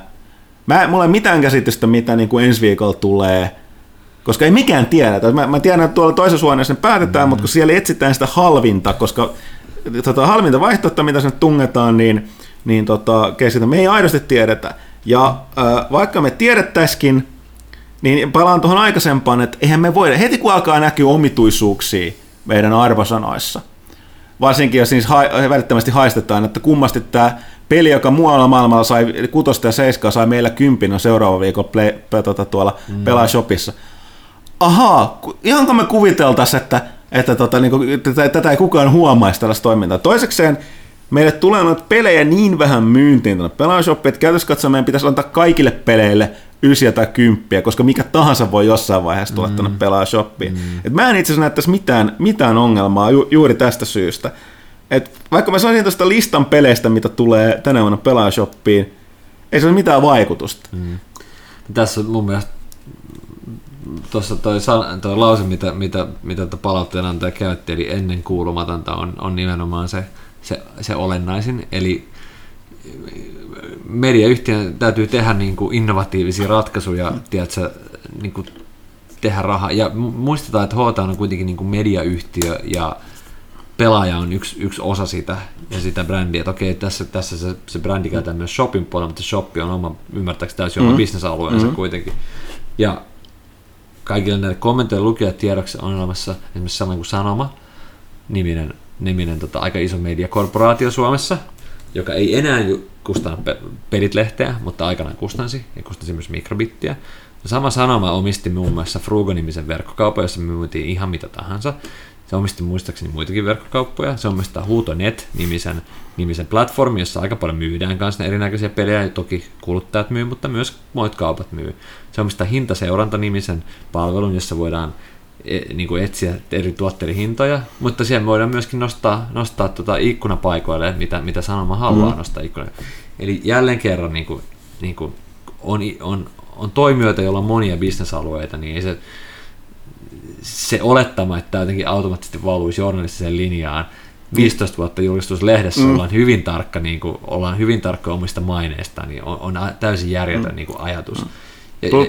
mä, mulla ei mitään käsitystä mitä niin kuin ensi viikolla tulee, koska ei mikään tiedä. Mä, mä tiedän, että tuolla toisessa huoneessa ne päätetään, mm. mutta kun siellä etsitään sitä halvinta, koska tota, halvinta vaihtoehtoa, mitä sinne tungetaan, niin, niin tota, me ei aidosti tiedetä. Ja äh, vaikka me tiedettäisikin, niin palaan tuohon aikaisempaan, että eihän me voida, heti kun alkaa näkyä omituisuuksia meidän arvosanoissa, varsinkin jos siis ha- välittömästi haistetaan, että kummasti tämä peli, joka muualla maailmalla sai kutosta ja seiskaa, sai meillä kympin on seuraava viikolla play, tuota, tuolla mm. pelaa-shopissa. Ahaa, ihanko me kuviteltaisiin, että, että tota, niin kuin, tätä, tätä ei kukaan huomaisi tällaista toimintaa. Toisekseen meille tulee noita pelejä niin vähän myyntiin tuonne pelaajashoppiin, että käytössä katsoen meidän pitäisi antaa kaikille peleille ysiä tai kymppiä, koska mikä tahansa voi jossain vaiheessa tulla mm. tuonne pelaajashoppiin. Mm. Et mä en itse asiassa näyttäisi mitään, mitään ongelmaa ju, juuri tästä syystä. Et vaikka mä sanoisin tuosta listan peleistä, mitä tulee tänä vuonna pelaajashoppiin, ei se ole mitään vaikutusta. Mm. Tässä mun mielestä tuossa toi, toi lause, mitä, mitä, mitä palauteenantaja käytti, eli ennen kuulumatonta on, on nimenomaan se, se, se olennaisin. Eli mediayhtiön täytyy tehdä niin kuin innovatiivisia ratkaisuja, tiedätkö, niin kuin tehdä rahaa. Ja muistetaan, että HT on kuitenkin niin kuin mediayhtiö ja pelaaja on yksi, yksi osa sitä ja sitä brändiä. Että okei, tässä, tässä se, se brändi käytetään myös shopin puolella, mutta shoppi on oma, ymmärtääkseni täysin mm-hmm. oma bisnesalueensa mm-hmm. kuitenkin. Ja kaikille näille kommentojen lukijat tiedoksi on olemassa esimerkiksi sama kuin Sanoma, niminen, niminen tota, aika iso mediakorporaatio Suomessa, joka ei enää kustanna pelit-lehteä, mutta aikanaan kustansi, ja kustansi myös mikrobittiä. Sama Sanoma omisti muun muassa Frugo-nimisen verkkokaupan, jossa myytiin ihan mitä tahansa. Se omisti muistaakseni muitakin verkkokauppoja. Se omistaa Huuto.net-nimisen nimisen platformi, jossa aika paljon myydään kanssa erinäköisiä pelejä, ja toki kuluttajat myy, mutta myös muut kaupat myy. Se omistaa Hintaseuranta-nimisen palvelun, jossa voidaan niin kuin etsiä eri tuotteiden hintoja, mutta siellä voidaan myöskin nostaa, nostaa tuota ikkunapaikoille, mitä, mitä sanoma haluaa mm. nostaa ikkunalle. Eli jälleen kerran niin kuin, niin kuin on, on, on toimijoita, joilla on monia bisnesalueita, niin ei se, se olettama, että tämä jotenkin automaattisesti valuisi journalistiseen linjaan, 15 vuotta julkistuslehdessä mm. ollaan hyvin tarkka, niin kuin, ollaan hyvin tarkka omista maineista, niin on, on täysin järjetön mm. niin kuin, ajatus. Mm.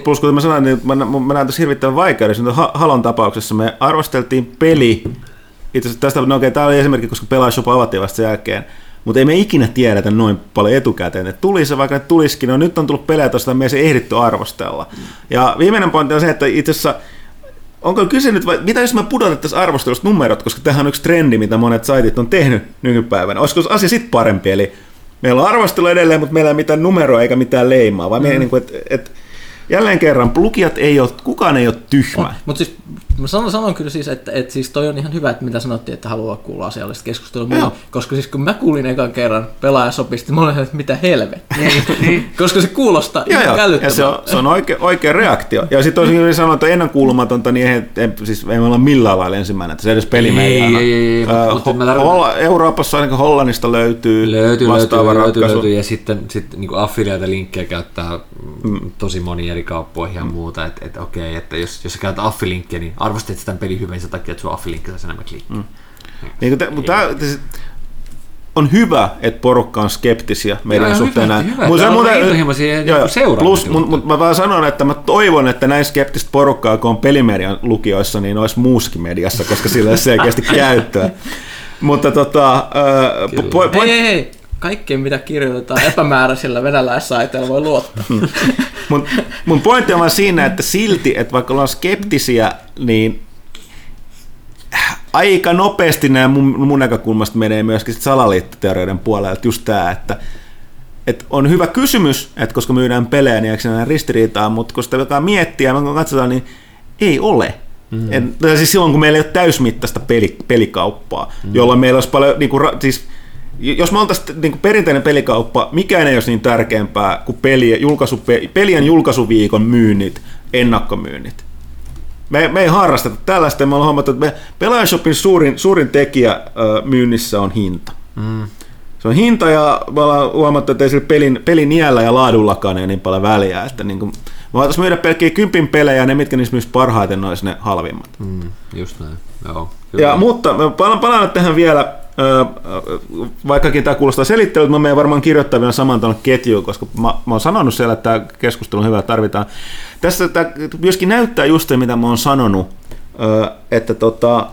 Plus, kuten mä sanoin, niin mä, mä näen tässä hirvittävän vaikeudessa. Halon tapauksessa me arvosteltiin peli, itse asiassa tästä, no okei, tämä oli esimerkki, koska Shop avattiin vasta sen jälkeen, mutta ei me ikinä tiedetä noin paljon etukäteen, että tuli se, vaikka ne tulisikin, no nyt on tullut pelejä tuosta, me ei se ehditty arvostella. Ja viimeinen pointti on se, että itse asiassa onko kyse nyt, vai, mitä jos mä pudotettaisiin arvostelusta numerot, koska tähän on yksi trendi, mitä monet saitit on tehnyt nykypäivänä. Olisiko asia sitten parempi, eli meillä on arvostelu edelleen, mutta meillä ei ole mitään numeroa eikä mitään leimaa, vai mm. niin kuin, että et, jälleen kerran, lukijat ei ole, kukaan ei ole tyhmä. Oh, mutta siis Mä sanon, sanon kyllä siis, että, että siis toi on ihan hyvä, että mitä sanottiin, että haluaa kuulla asiallista keskustelua. Joo. Koska siis kun mä kuulin ekan kerran pelaajasopisti, mä olin, että mitä helvettiä. Niin, niin. koska se kuulostaa ihan joo, ja se on, se on oikea, oikea reaktio. Ja sitten tosiaan sanoa, että ennen kuulumatonta, niin ei, ei, siis ei olla millään lailla ensimmäinen, että se edes peli ei, ei, ei, uh, mutta ho- Euroopassa ainakin Hollannista löytyy, löytyy vastaava löytyy, ratkaisu. Löytyy, ja sitten, sitten niin affiliate-linkkejä käyttää mm. tosi moni eri kauppoihin ja mm. muuta, että, että okei, että jos, jos sä käytät affilinkkiä, niin arvostat tämän pelin hyvin sen takia, että sun affilinkki saa enemmän klikkiä. Mm. Niin, te, mutta tämä, on hyvä, että porukka on skeptisiä meidän joo, suhteen hyvä, näin. Hyvä, mutta se muuten, joo, plus, mutta mä vaan sanon, että mä toivon, että näin skeptistä porukkaa, kun on pelimedian lukijoissa, niin olisi muuskin mediassa, koska sillä ei selkeästi käyttöä. mutta tota... Äh, po, po, hei, hei, hei kaikkeen, mitä kirjoitetaan epämääräisillä venäläissaiteilla voi luottaa. Hmm. mun, mun pointti on vaan siinä, että silti, että vaikka ollaan skeptisiä, niin aika nopeasti nämä mun, mun näkökulmasta menee myöskin salaliittoteorioiden puolelle, että just tämä, että että on hyvä kysymys, että koska myydään pelejä, niin eikö se ristiriitaa, mutta kun sitä alkaa miettiä, kun katsotaan, niin ei ole. Mm. Et, siis silloin, kun meillä ei ole täysmittaista peli, pelikauppaa, mm. jolloin meillä olisi paljon, niin kuin, siis jos me oltaisiin niin perinteinen pelikauppa, mikään ei olisi niin tärkeämpää kuin peli, julkaisu, pelien julkaisuviikon myynnit, ennakkomyynnit. Me, me ei harrasteta tällaista, me ollaan huomattu, että me Pelaajashopin suurin, suurin tekijä myynnissä on hinta. Mm. Se on hinta ja me ollaan huomattu, että ei sillä pelin, pelin iällä ja laadullakaan ei niin paljon väliä. Että niin kuin, me voitaisiin myydä pelkkiä kympin pelejä ja ne, mitkä niissä myös parhaiten, olisi ne halvimmat. Mm, just näin, joo. Ja, mutta palaan, palaan tähän vielä vaikkakin tämä kuulostaa selittelyltä, mä menen varmaan kirjoittaa vielä saman tuonne ketjuun, koska mä, mä oon sanonut siellä, että tämä keskustelu on hyvä, tarvitaan. Tässä tämä myöskin näyttää just se, mitä mä oon sanonut, että tota,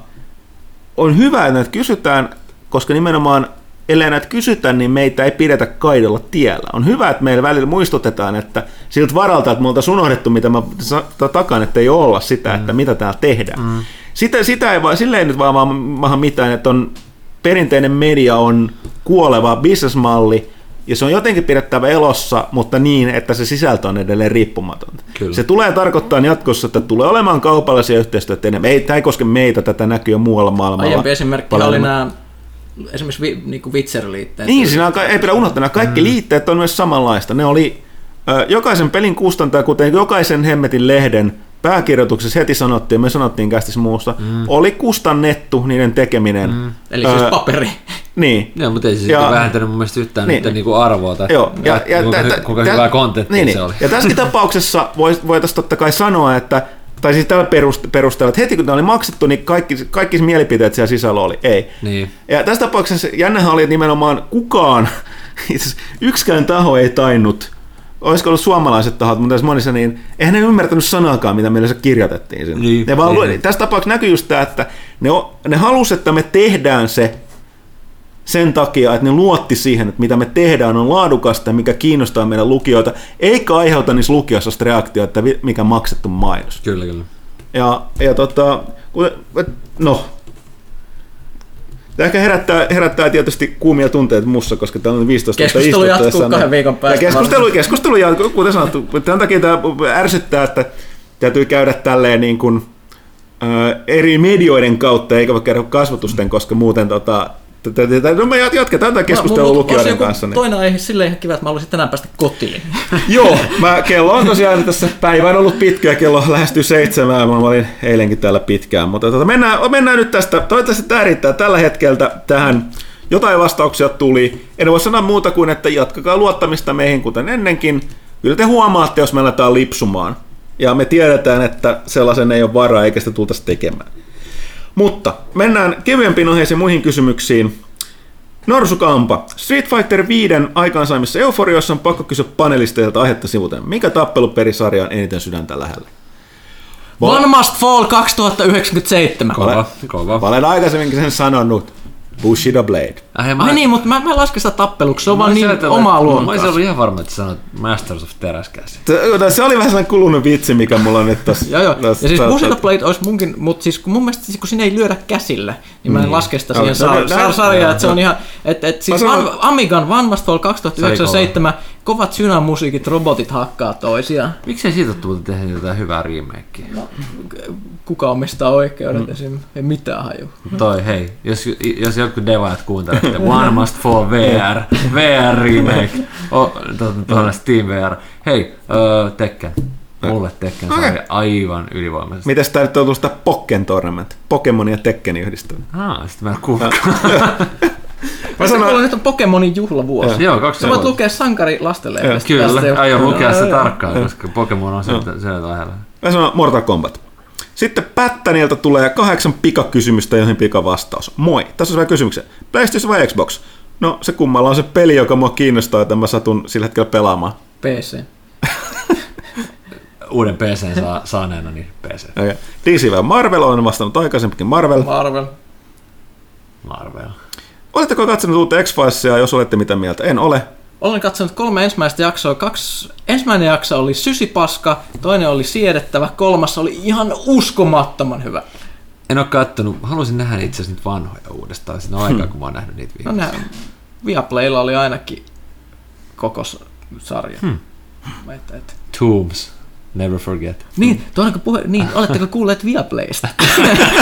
on hyvä, että näitä kysytään, koska nimenomaan ellei näitä kysytä, niin meitä ei pidetä kaidella tiellä. On hyvä, että meillä välillä muistutetaan, että siltä varalta, että me oltaisiin unohdettu, mitä mä takan, että ei olla sitä, että mm. mitä täällä tehdään. Mm. Sitä, sitä ei vaan, sillä ei nyt vaan maahan mitään, että on perinteinen media on kuoleva bisnesmalli, ja se on jotenkin pidettävä elossa, mutta niin, että se sisältö on edelleen riippumatonta. Kyllä. Se tulee tarkoittaa jatkossa, että tulee olemaan kaupallisia yhteistyötä enemmän. Ei, tämä ei koske meitä, tätä näkyy jo muualla maailmalla. Aiempi esimerkki Paljon oli nämä esimerkiksi vi, niin kuin Witcher-liitteet. Niin, siinä on, ei pidä unohtaa, nämä kaikki mm. liitteet on myös samanlaista. Ne oli jokaisen pelin kustantaja, kuten jokaisen hemmetin lehden pääkirjoituksessa heti sanottiin, me sanottiin kästis muusta, mm. oli kustannettu niiden tekeminen. Mm. Eli siis öö, paperi. Niin. Joo, mutta ei se ja, vähentänyt mun mielestä yhtään niin. niinku arvoa. Tai, joo, ja, ja, kuinka, ja, kuinka tä, hyvää kontenttia niin, se niin. oli. Ja tässä tapauksessa voitaisiin totta kai sanoa, että tai siis tällä perusteella, että heti kun ne oli maksettu, niin kaikki, kaikki mielipiteet siellä sisällä oli. Ei. Niin. Ja tässä tapauksessa jännähän oli, että nimenomaan kukaan, yksikään taho ei tainnut olisiko ollut suomalaiset tahot, mutta tässä monissa, niin eihän ne ymmärtänyt sanaakaan, mitä meille se kirjoitettiin sinne. Niin, ne vaan, niin. Tässä tapauksessa näkyy just tämä, että ne, ne halusi, että me tehdään se sen takia, että ne luotti siihen, että mitä me tehdään on laadukasta mikä kiinnostaa meidän lukijoita, eikä aiheuta niissä lukijoissa sitä reaktioita, että mikä maksettu mainos. Kyllä, kyllä. Ja, ja tota, no, Tämä ehkä herättää, herättää tietysti kuumia tunteita mussa, koska tämä on 15 Keskustelu jatkuu kahden viikon päästä. Ja keskustelu, keskustelu jatkuu, kuten sanottu. Tämän takia tämä ärsyttää, että täytyy käydä tälleen niin kuin, eri medioiden kautta, eikä käydä kasvatusten, koska muuten tota, No me jatketaan tätä keskustelua no, lukijoiden kanssa. Niin. Toinen aihe silleen ihan kiva, että mä haluaisin tänään päästä kotiin. Joo, mä, kello on tosiaan tässä päivä on ollut pitkä, kello lähestyy seitsemään, mä olin eilenkin täällä pitkään, mutta tota, mennään, mennään nyt tästä, toivottavasti tämä riittää tällä hetkeltä tähän. Jotain vastauksia tuli. En voi sanoa muuta kuin, että jatkakaa luottamista meihin kuten ennenkin. Kyllä te huomaatte, jos me aletaan lipsumaan. Ja me tiedetään, että sellaisen ei ole varaa eikä sitä tultaisi tekemään. Mutta mennään kevyempiin aiheisiin muihin kysymyksiin. Norsukampa. Street Fighter 5 aikaansaamissa euforiossa on pakko kysyä panelisteilta aihetta sivuten. Mikä tappeluperisarja on eniten sydäntä lähellä? One Must Fall 2097. Kova, kova. Olen aikaisemminkin sen sanonut. Bushido Blade. Ai, mä... Ai niin, mutta mä, mä lasken sitä tappeluksi, se on vaan niin omaa luokkaa. Mä olisin ollut ihan varma, että sanoit Masters of Teräskäsi. Se oli vähän sellainen kulunut vitsi, mikä mulla on nyt tässä. joo, joo. ja siis Bushido Blade olisi munkin, mutta siis kun mun mielestä siis kun siinä ei lyödä käsillä, niin mä en mm. laske sitä siihen sarjaan, että se on ihan, että et, siis Amigan One Must Fall 2097 kovat synamusiikit, robotit hakkaa toisiaan. Miksei siitä tule tehdä jotain hyvää remakea? No, kuka omistaa oikeudet mm. esim. Ei mitään haju. Toi hei, jos, jos joku devaat kuuntelette, One Must Fall VR, VR remake, tuonne Steam VR. Hei, uh, Tekken. Mulle Tekken okay. sai aivan ylivoimaisesti. Mites tää nyt on tullut sitä Pokken Tournament? Pokemon ja Tekkeni yhdistämä. Ah, sitten mä kuulin. Mä sanoin, että on Pokemonin juhlavuosi. Joo, kaksi Sä voit lukea sankari lastenlehdestä. Kyllä, aion lukea se tarkkaan, koska Pokemon on sieltä lähellä. Mä sanon Mortal Kombat. Sitten Pättäniltä tulee kahdeksan pikakysymystä, joihin pikavastaus. Moi, tässä on hyvä kysymyksen. PlayStation vai Xbox? No se kummalla on se peli, joka mua kiinnostaa, että mä satun sillä hetkellä pelaamaan. PC. Uuden PC saa, saaneena, niin PC. Okay. DC vai Marvel? Olen vastannut aikaisemminkin Marvel. Marvel. Marvel. Oletteko katsonut uutta x jos olette mitä mieltä? En ole. Olen katsonut kolme ensimmäistä jaksoa. Kaksi, ensimmäinen jakso oli sysipaska, toinen oli siedettävä, kolmas oli ihan uskomattoman hyvä. En ole kattonut. Haluaisin nähdä itse asiassa niitä vanhoja uudestaan. Siinä on aikaa, hmm. kun mä oon nähnyt niitä viimeksi. No Viaplaylla oli ainakin koko sarja. Hmm. Et, et. Tombs. Never forget. Niin, tuonko puhe, niin, oletteko kuulleet Viaplaysta?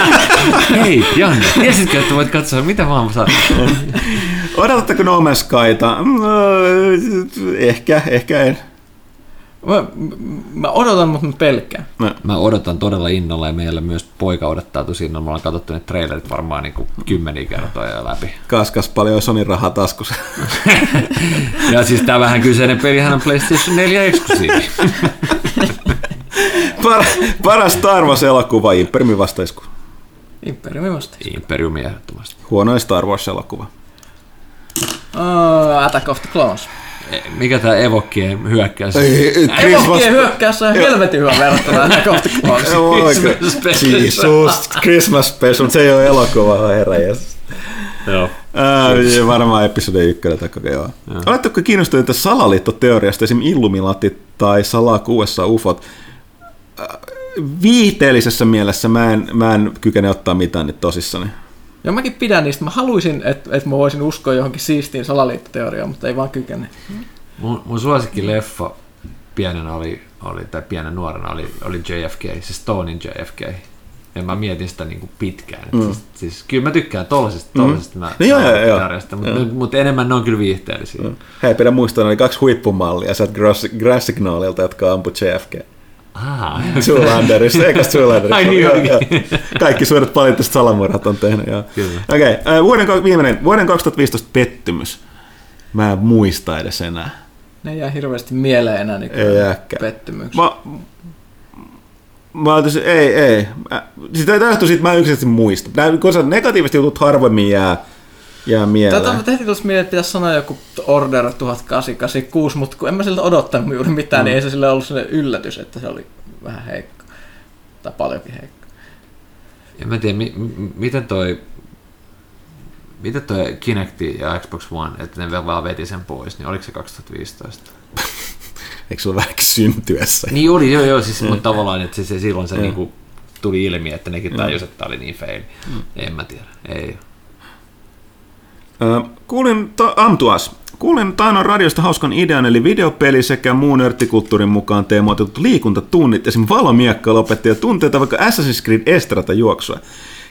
Hei, Janne, tiesitkö, että voit katsoa mitä vaan saa? Odotatteko No Man's Skyta? Mm, ehkä, ehkä en. Mä, mä odotan, mutta mä pelkään. Mä. mä odotan todella innolla ja meillä myös poika odottaa tosi innolla. Me ollaan katsottu ne trailerit varmaan niin kuin kymmeniä kertoja läpi. Kaskas paljon Sony rahaa taskussa. ja siis tämä vähän kyseinen pelihän on PlayStation 4 eksklusiivi. Par, paras Star Wars-elokuva, Imperiumin vastaisku. Imperiumin vastaisku. Imperiumi ehdottomasti. Huonoin Star Wars-elokuva. Uh, Attack of the Clones. E, mikä tämä Evokkien hyökkäys? Evokkien hyökkäys on helvetin hyvä verrattuna Attack of the Clones. Jesus, Christmas Special, se ei ole elokuva, herra Joo. Ää, varmaan episode ykkönen tai koko joo. Oletteko kiinnostuneita salaliittoteoriasta, esim. Illuminati tai salakuuessa ufot? Viihteellisessä mielessä mä en, mä en kykene ottaa mitään nyt tosissani. Joo, mäkin pidän niistä. Mä haluaisin, että, että mä voisin uskoa johonkin siistiin salaliittoteoriaan, mutta ei vaan kykene. Mun, mun suosikki leffa pienenä oli, oli, tai pienen nuorena oli, oli JFK, se Stonein JFK. Ja mä mietin sitä niin kuin pitkään. Mm. Siis, siis, kyllä mä tykkään tollasesta, tollasesta mm. mä, no, joo, joo, joo. mutta, mutta enemmän ne on kyllä viihteellisiä. Mm. Hei, pidä muistaa, oli kaksi huippumallia sieltä Grass Signalilta, jotka ampu JFK. Ah, Zoolanderissa, eikä Zoolanderissa. Ai niin Kaikki suuret poliittiset salamurhat on tehnyt. Okei, okay. vuoden, viimeinen, vuoden 2015 pettymys. Mä en muista edes enää. Ne jää hirveästi mieleen enää niin pettymyksiä. Mä, mä olisin, ei, ei. Sitä ei tahtu siitä, mä en yksinkertaisesti muista. Nämä, koska negatiiviset jutut harvemmin jää, jää mieleen. Tätä tehtiin tuossa mieleen, että pitäisi sanoa joku Order 1886, mutta kun en mä siltä odottanut juuri mitään, mm. niin ei se sille ollut sellainen yllätys, että se oli vähän heikko. Tai paljonkin heikko. En mä tiedä, mi- m- miten toi Miten toi Kinecti ja Xbox One, että ne vaan veti sen pois, niin oliko se 2015? Eikö sulla vähän syntyessä? Niin oli, joo, joo, siis, mutta tavallaan, että se, se silloin se niinku tuli ilmi, että nekin tajusivat, että tämä oli niin fail. Mm. En mä tiedä, ei. Kuulin, to, Amtuas, kuulin Tainon radiosta hauskan idean, eli videopeli sekä muun nörttikulttuurin mukaan teemoitetut liikuntatunnit, esimerkiksi valomiekka lopetti tunteita vaikka Assassin's Creed Estrata juoksua.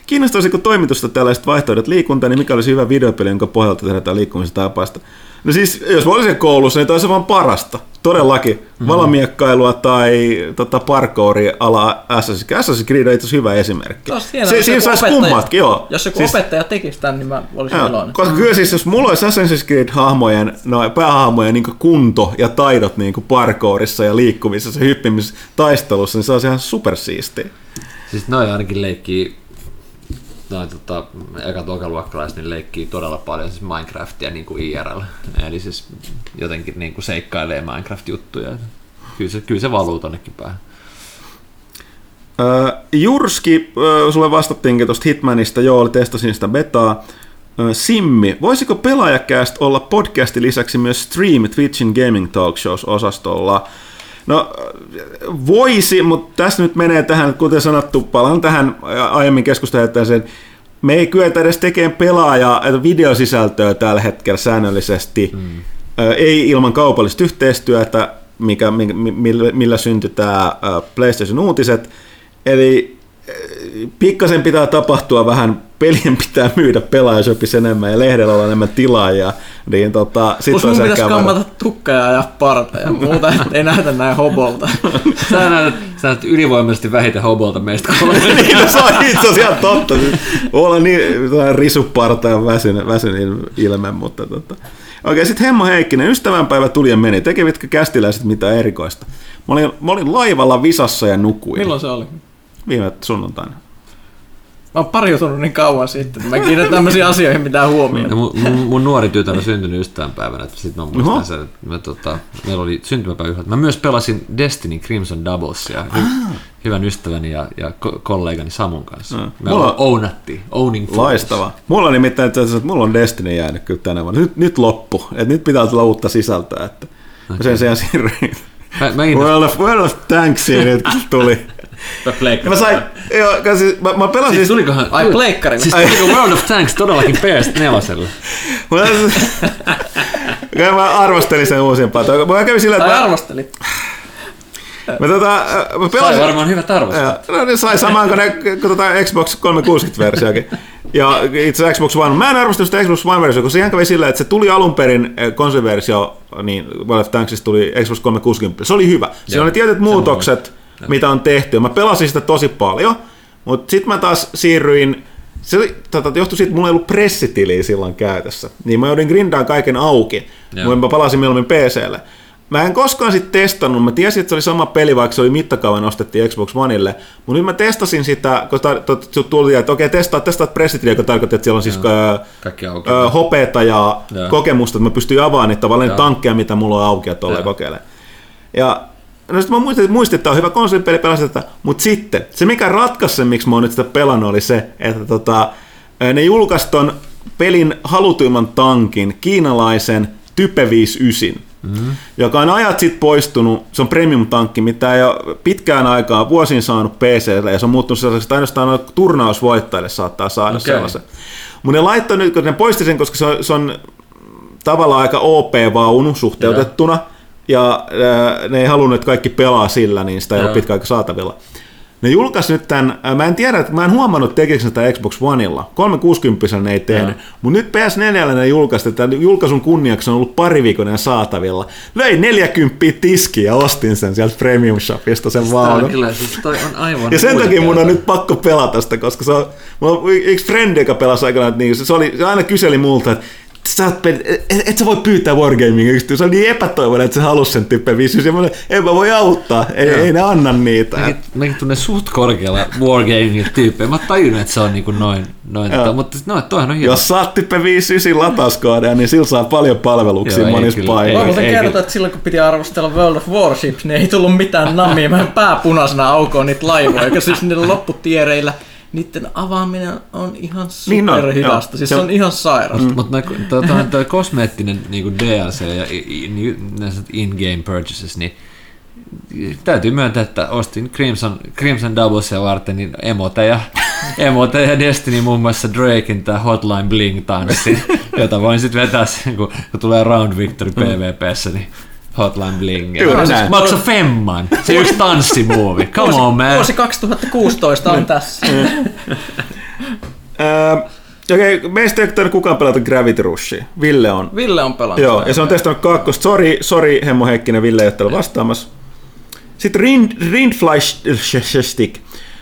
Kiinnostaisiko toimitusta tällaiset vaihtoehdot liikuntaan, niin mikä olisi hyvä videopeli, jonka pohjalta tehdään liikkumista tapaista? No siis, jos mä olisin koulussa, niin olisi vaan parasta. Todellakin. Mm-hmm. Valamiekkailua tai tota, parkouri ala Assassin's Creed. Assassin's Creed on itse hyvä esimerkki. se, siinä saisi kummatkin, joo. Jos joku siis, opettaja tekisi tämän, niin mä olisin joo, iloinen. Koska kyllä siis, jos mulla olisi Assassin's Creed-hahmojen, no, päähahmojen niin kunto ja taidot niin parkourissa ja liikkumisessa, hyppimisessä, taistelussa, niin se olisi ihan supersiistiä. Siis noin ainakin leikkii noin tota, eka tokaluokkalaiset niin leikkii todella paljon siis Minecraftia niin kuin IRL. Eli siis jotenkin niin kuin seikkailee Minecraft-juttuja. Kyllä se, kyllä se valuu tonnekin päähän. Uh, Jurski, uh, sulle vastattiinkin tuosta Hitmanista, joo, testasin sitä betaa. Uh, Simmi, voisiko pelaajakäst olla podcastin lisäksi myös Stream Twitchin Gaming Talk Shows osastolla? No voisi, mutta tässä nyt menee tähän, kuten sanottu, palaan tähän aiemmin keskusteluun, me ei kyetä edes tekemään pelaaja videosisältöä tällä hetkellä säännöllisesti, mm. ei ilman kaupallista yhteistyötä, mikä, millä, millä syntyi tämä PlayStation uutiset. Eli pikkasen pitää tapahtua vähän, pelien pitää myydä pelaajashopissa enemmän ja lehdellä olla enemmän tilaajia. Niin tota, sit Plus mun pitäisi kammata tukkaa ja parta ja muuta, ei näytä näin hobolta. sä näytät, sä näytät ylivoimaisesti vähiten hobolta meistä kolme. niin, no, se on itse asiassa ihan totta. Olla niin risuparta ja väsynyt, väsynyt ilme, mutta tota. Okei, sitten Hemmo Heikkinen, ystävänpäivä tuli ja meni. Tekevitkö kästiläiset mitään erikoista? Mä olin, mä olin laivalla visassa ja nukuin. Milloin se oli? Viime sunnuntaina. Mä oon pariutunut niin kauan sitten, että mä kiinnitän tämmöisiin asioihin mitään huomioon. Ja mun, mun, mun, nuori tytär on syntynyt ystävänpäivänä, että sit mä muistan sen, että mä, tota, meillä oli syntymäpäivä. Mä myös pelasin Destiny Crimson Doublesia ah. hyvän ystäväni ja, ja kollegani Samun kanssa. Ah. Me mulla, ownattiin, owning fools. Loistava. Mulla on nimittäin, että, mulla on Destiny jäänyt kyllä tänä vuonna. Nyt, nyt loppu, että nyt pitää tulla uutta sisältöä, että okay. sen sijaan siirryin. Mä, mä World of, World of Tanksiin nyt tuli. Mä sain, joo, siis, mä, mä pelasin... Siis tulikohan... Ai, pleikkari. Siis tuliko World of Tanks todellakin PS4? mä arvostelin sen uusimpaa. Mä kävin sillä, että... Tai arvostelin. Mä, tota, mä pelasin... Sai varmaan hyvät arvostelut. No, niin sai samaan kuin, ne, kuin tota Xbox 360-versiokin. Ja itse Xbox One. Mä en arvostanut sitä Xbox One-versiota, kun siihen kävi sillä, että se tuli alun perin eh, konsoliversio, niin World of Tanksista tuli Xbox 360. Se oli hyvä. Siinä oli tietyt muutokset. Mitä on tehty. Mä pelasin sitä tosi paljon, mutta sitten mä taas siirryin se oli, tota, johtui siitä, että mulla ei ollut pressitiliä silloin käytössä. Niin mä joudin grindaan kaiken auki, mutta mä palasin mieluummin PClle. Mä en koskaan sitten testannut, mä tiesin, että se oli sama peli, vaikka se oli mittakaavan nostettiin Xbox Oneille, mutta nyt mä testasin sitä, kun ta, ta, tuli, että okei, testaa, testaa pressitiliä, joka tarkoittaa, että siellä on siis ö, hopeeta ja, ja kokemusta, että mä pystyn avaamaan niitä tavallaan tankkeja, mitä mulla on auki, että kokeilemaan. Ja No sitten mä muistin, muistin, että on hyvä konsolipeli pelata mutta sitten se mikä ratkaisi sen, miksi mä oon nyt sitä pelannut, oli se, että tota, ne julkaisi ton pelin halutuimman tankin, kiinalaisen Type 59, mm-hmm. joka on ajat sitten poistunut, se on premium-tankki, mitä ei ole pitkään aikaa vuosin saanut PClle, ja se on muuttunut sellaiseksi, että ainoastaan turnausvoittajille saattaa saada okay. sellaisen. Mutta ne laittoi nyt, kun ne poisti sen, koska se on, se on tavallaan aika OP-vaunu suhteutettuna, Joo. Ja ne ei halunnut, että kaikki pelaa sillä, niin sitä ei Joo. ole pitkään aika saatavilla. Ne julkaisi nyt tämän, mä en tiedä, että mä en huomannut tekikö sitä Xbox Oneilla. 360 ne ei tehnyt, mutta nyt PS4 ne julkaisi, että julkaisun kunniaksi on ollut pari viikon saatavilla. Löin 40 tiski ja ostin sen sieltä Premium Shopista sen vaunun. Kyllä, siis toi on aivan Ja sen takia mun on nyt pakko pelata sitä, koska se on, mulla on yksi frendi, joka pelasi aikanaan, niin se, oli, se aina kyseli multa, että sä oot, et, et, sä voi pyytää Wargaming yhtiö. Se on niin epätoivoinen, että se halusi sen tyyppi viisi. Ja en mä voi auttaa. Ei, ei ne anna niitä. Mäkin, mäkin tunnen suht korkealla Wargaming tyyppejä. Mä tajunnut, että se on niin kuin noin. noin tota, mutta no, toihan on hieno. Jos saat tyyppi 59 latauskoodeja, niin sillä saa paljon palveluksia Joo, monissa paikoissa. Mä muuten kertoa, että silloin kun piti arvostella World of Warships, niin ei tullut mitään nammia. Mä pääpunaisena aukoon niitä laivoja, joka siis niillä lopputiereillä niiden avaaminen on ihan superhidasta. Niin siis se on ihan sairas. Mm. Mutta tuo, tuo kosmeettinen niinku DLC ja in-game purchases, niin täytyy myöntää, että ostin Crimson, Crimson Doublesia varten niin emoteja, emoteja ja Destiny muun muassa Drakein tämä Hotline Bling tanssi, jota voin sitten vetää kun, kun tulee Round Victory PvPssä, niin Hotline Bling. Siis Maksa femman. Se yksi tanssimuovi. Come vuosi, on, man. Vuosi 2016 on tässä. Okei, okay, meistä ei ole kukaan pelata Gravity Rushia. Ville on. Ville on pelannut. Joo, ja se on testannut kakkosta. Sori, sori Hemmo Heikkinen, Ville ei ole vastaamassa. Sitten Rind, Rindfleischstick.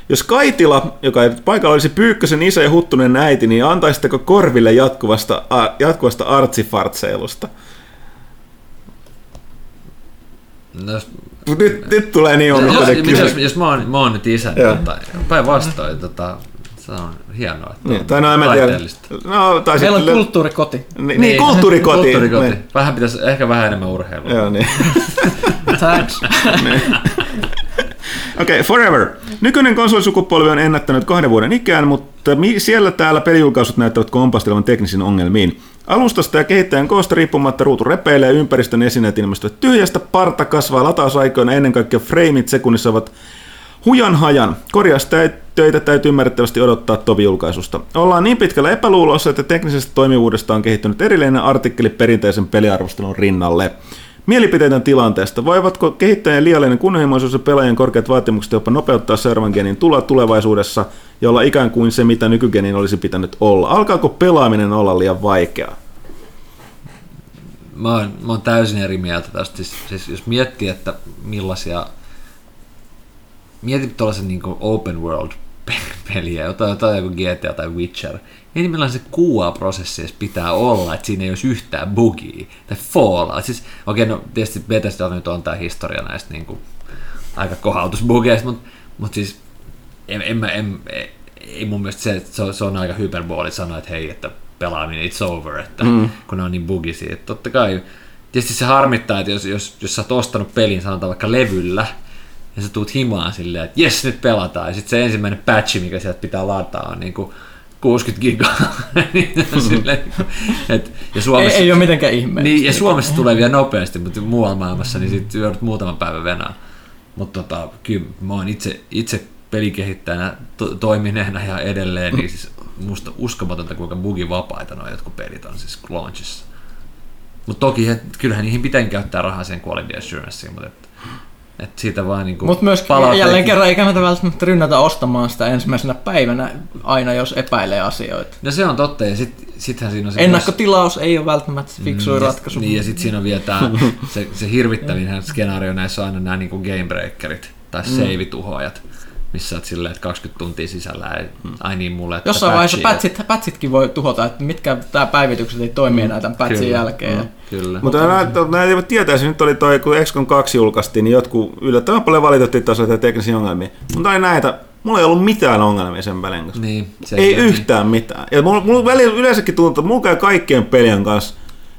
Jos Kaitila, joka ei paikalla olisi Pyykkösen isä ja Huttunen äiti, niin antaisitteko korville jatkuvasta, jatkuvasta artsifartseilusta? No, jos... nyt, nyt tulee niin on, jos, jos, jos, jos mä, oon, mä oon nyt isä, niin tota, päinvastoin, tota, se on hienoa. Että niin, tai no en mä tiedä. No, tai Meillä on kulttuurikoti. Niin, niin kulttuurikoti. kulttuurikoti. Niin. Vähän pitäisi, ehkä vähän enemmän urheilua. Joo, niin. Thanks. niin. Okei, okay, Forever. Nykyinen konsolisukupolvi on ennättänyt kahden vuoden ikään, mutta siellä täällä pelijulkaisut näyttävät kompastelevan teknisiin ongelmiin. Alustasta ja kehittäjän koosta riippumatta ruutu repeilee ympäristön esineet ilmestyvät tyhjästä, parta kasvaa latausaikoina, ennen kaikkea frameit sekunnissa ovat hujan hajan. Korjaustöitä täytyy ymmärrettävästi odottaa tovi-julkaisusta. Ollaan niin pitkällä epäluulossa, että teknisestä toimivuudesta on kehittynyt erillinen artikkeli perinteisen peliarvostelun rinnalle. Mielipiteitä tilanteesta. Voivatko kehittäjän liiallinen kunnianhimoisuus ja pelaajien korkeat vaatimukset jopa nopeuttaa seuraavan genin tulla tulevaisuudessa ja olla ikään kuin se, mitä nykygenin olisi pitänyt olla? Alkaako pelaaminen olla liian vaikeaa? Mä oon, mä oon täysin eri mieltä tästä. Siis, siis jos miettii, että millaisia... Mietit tuollaisen niin open world peliä, jotain, jotain joku GTA tai Witcher, niin millainen se QA-prosessi pitää olla, että siinä ei olisi yhtään bugia tai Fallout. Siis, okei, okay, no tietysti Bethesda nyt on tämä historia näistä niin kuin, aika kohautusbugeista, mutta, mutta siis en, en, en, en, ei mun mielestä se, se, on, se on aika hyperbooli sanoa, että hei, että pelaaminen it's over, että mm. kun ne on niin bugisia. Että totta kai, tietysti se harmittaa, että jos, jos, jos sä oot ostanut pelin, sanotaan vaikka levyllä, ja sä tuut himaan silleen, että jes, nyt pelataan, ja sitten se ensimmäinen patchi, mikä sieltä pitää lataa, on niin kuin 60 gigaa. Sille, et, ja Suomessa, ei, ei ole mitenkään ihme. Niin, ja Suomessa tulee vielä nopeasti, mutta muualla maailmassa niin sitten joudut muutaman päivän venää. Mutta tota, kyllä mä oon itse, itse pelikehittäjänä to, toimineena ja edelleen, niin siis musta uskomatonta, kuinka bugivapaita nuo jotkut pelit on siis launchissa. Mutta toki kyllähän niihin pitää käyttää rahaa sen quality assuranceen, mutta että että siitä vaan niin Mutta myös palauteekin. jälleen kerran ei kannata välttämättä rynnätä ostamaan sitä ensimmäisenä päivänä aina, jos epäilee asioita. No se on totta, ja sit, sittenhän siinä on se Ennakkotilaus myös... ei ole välttämättä fiksuin mm, ratkaisu. Niin, ja sitten siinä on vielä tää, se, se hirvittävin skenaario näissä on aina nämä niin gamebreakerit tai mm. save-tuhoajat missä olet silleen, että 20 tuntia sisällä ei, mm. ai niin mulle, että Jossain vaiheessa patchit, patchitkin voi tuhota, että mitkä tämä päivitykset ei toimi mm. enää tämän patchin kyllä, jälkeen. Mm, kyllä. Mutta näitä ei voi tietää, nyt oli toi, kun XCOM 2 julkaistiin, niin jotkut yllättävän paljon valitettiin taas teknisiä ongelmia. Mutta ei näitä, mulla ei ollut mitään ongelmia sen pelin kanssa. Niin, ei yhtään niin. mitään. Ja mulla, mulla välillä yleensäkin tuntuu, että mulla käy kaikkien pelien kanssa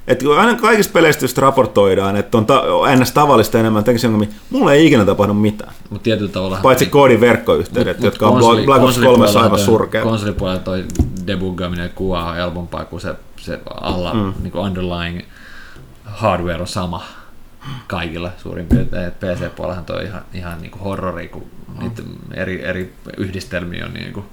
että aina kaikista peleistä just raportoidaan, että on ta- ns. tavallista enemmän teknisongelmia, mulla ei ikinä tapahdu mitään. Mut tietyllä tavalla... Paitsi koodin verkkoyhteydet, mut, jotka mut on Black Ops 3 aivan surkea. Konsolipuolella toi debuggaaminen kuvaa on helpompaa kuin se, se alla mm. niin underlying hardware on sama kaikilla suurin piirtein. PC-puolellahan toi ihan, ihan niin kuin horrori, kun mm. niitä eri, eri yhdistelmiä on niin kuin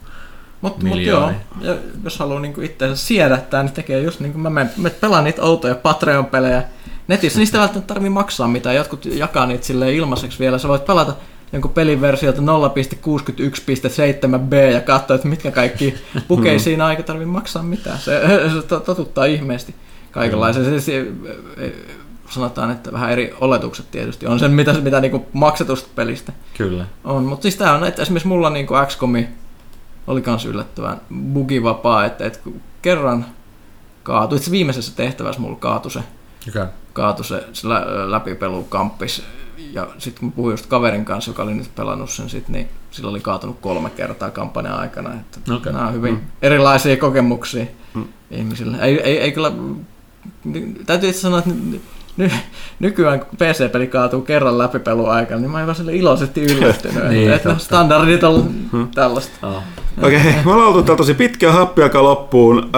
mutta mut joo, ja jos haluaa niinku itseänsä siedättää, niin tekee just niin kuin mä, menen, mä pelaan niitä outoja Patreon-pelejä netissä. Niistä ei välttämättä tarvitse maksaa mitään, jotkut jakaa niitä sille ilmaiseksi vielä. Sä voit pelata jonkun pelin versiota 0.61.7b ja katsoa, että mitkä kaikki pukei siinä eikä tarvitse maksaa mitään. Se, se totuttaa ihmeesti kaikenlaisen. Se, se, sanotaan, että vähän eri oletukset tietysti on sen, mitä, mitä niin maksetusta pelistä Kyllä. on. Mutta siis tämä on, että esimerkiksi mulla niin XCOMi oli myös yllättävän bugivapaa, että, että kerran kaatui, itse viimeisessä tehtävässä mulla kaatui se, okay. kaatui se, se lä, läpipelukamppis, ja sitten kun puhuin just kaverin kanssa, joka oli nyt pelannut sen sit, niin sillä oli kaatunut kolme kertaa kampanjan aikana. Että okay. Nämä on hyvin mm. erilaisia kokemuksia mm. ihmisille. Ei, ei, ei kyllä, täytyy itse sanoa, että ny, nykyään kun PC-peli kaatuu kerran läpipelun aikana, niin mä oon sille iloisesti yllättynyt, niin, että, että standardit on hmm. tällaista. Oh. Okei, okay, me ollaan oltu tosi pitkä happiaika loppuun.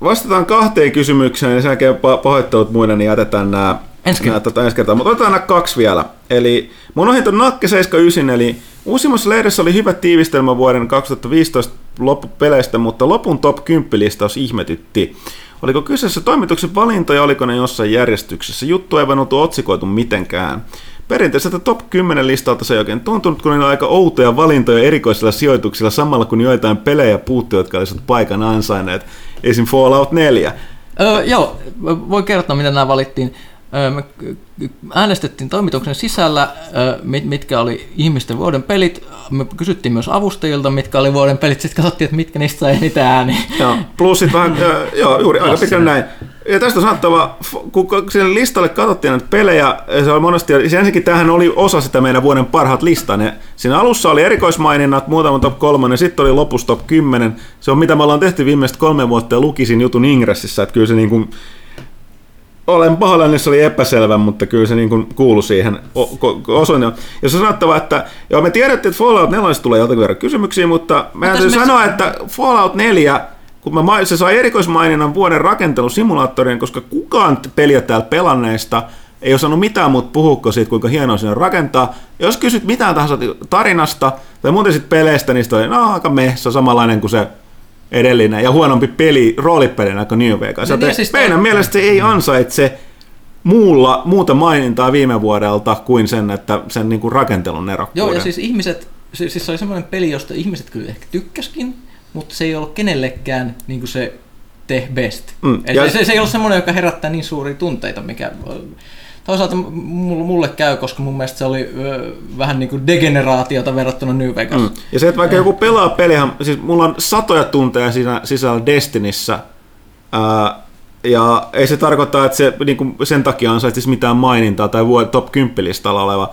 vastataan kahteen kysymykseen ja sen jälkeen pahoittelut muiden, niin jätetään nämä ensi, nämä, tota, ensi kertaa. Mutta otetaan nämä kaksi vielä. Eli mun ohjelta on Nakke 79, eli uusimmassa lehdessä oli hyvä tiivistelmä vuoden 2015 loppupeleistä, mutta lopun top 10 listaus ihmetytti. Oliko kyseessä toimituksen valinta ja oliko ne jossain järjestyksessä? Juttu ei voinut otsikoitu mitenkään. Perinteiseltä top 10 listalta se ei oikein tuntunut, kun oli aika outoja valintoja erikoisilla sijoituksilla samalla kun joitain pelejä puuttu, jotka olisivat paikan ansainneet. Esim. Fallout 4. Öö, joo, voi kertoa, miten nämä valittiin me äänestettiin toimituksen sisällä, mitkä oli ihmisten vuoden pelit. Me kysyttiin myös avustajilta, mitkä oli vuoden pelit. Sitten katsottiin, että mitkä niistä sai eniten ääniä. Joo, plus sitten vähän, joo, juuri aika pitkään näin. Ja tästä on sanottava, kun sinne listalle katsottiin näitä pelejä, se oli monesti, ja ensinnäkin tämähän oli osa sitä meidän vuoden parhaat listaa. Ne, siinä alussa oli erikoismaininnat, muutama top 3, ja sitten oli lopussa top 10. Se on mitä me ollaan tehty viimeiset kolme vuotta ja lukisin jutun Ingressissä, että kyllä se niin kuin, olen pahoillani, se oli epäselvä, mutta kyllä se niin kuin kuului siihen osoin. Ja se sanottava, että joo, me tiedettiin, että Fallout 4 tulee jotakin verran kysymyksiä, mutta mä täytyy sanoa, että Fallout 4, kun mä, se sai erikoismaininnan vuoden rakentelusimulaattorien, koska kukaan peliä täällä pelanneista ei osannut mitään muuta puhukko siitä, kuinka hienoa sinne rakentaa. Jos kysyt mitään tahansa tarinasta tai muuten sitten peleistä, niin se on no, aika meh, se on samanlainen kuin se edellinen ja huonompi peli roolipelinä kuin New Vegas. Niin, niin, siis meidän toi... mielestä se ei ansaitse muulla, muuta mainintaa viime vuodelta kuin sen, että sen niin kuin rakentelun erokkuuden. Joo, ja siis ihmiset, siis, siis se oli semmoinen peli, josta ihmiset kyllä ehkä tykkäskin, mutta se ei ollut kenellekään niin kuin se the best. Mm, ja... se, se ei ole semmoinen, joka herättää niin suuria tunteita, mikä toisaalta mulle käy, koska mun mielestä se oli ö, vähän niin kuin degeneraatiota verrattuna New Vegas. Mm. Ja se, että vaikka joku pelaa peliä, siis mulla on satoja tunteja siinä sisällä Destinissä, ää, ja ei se tarkoita, että se niin kuin sen takia ansaitsisi mitään mainintaa tai top 10 listalla oleva.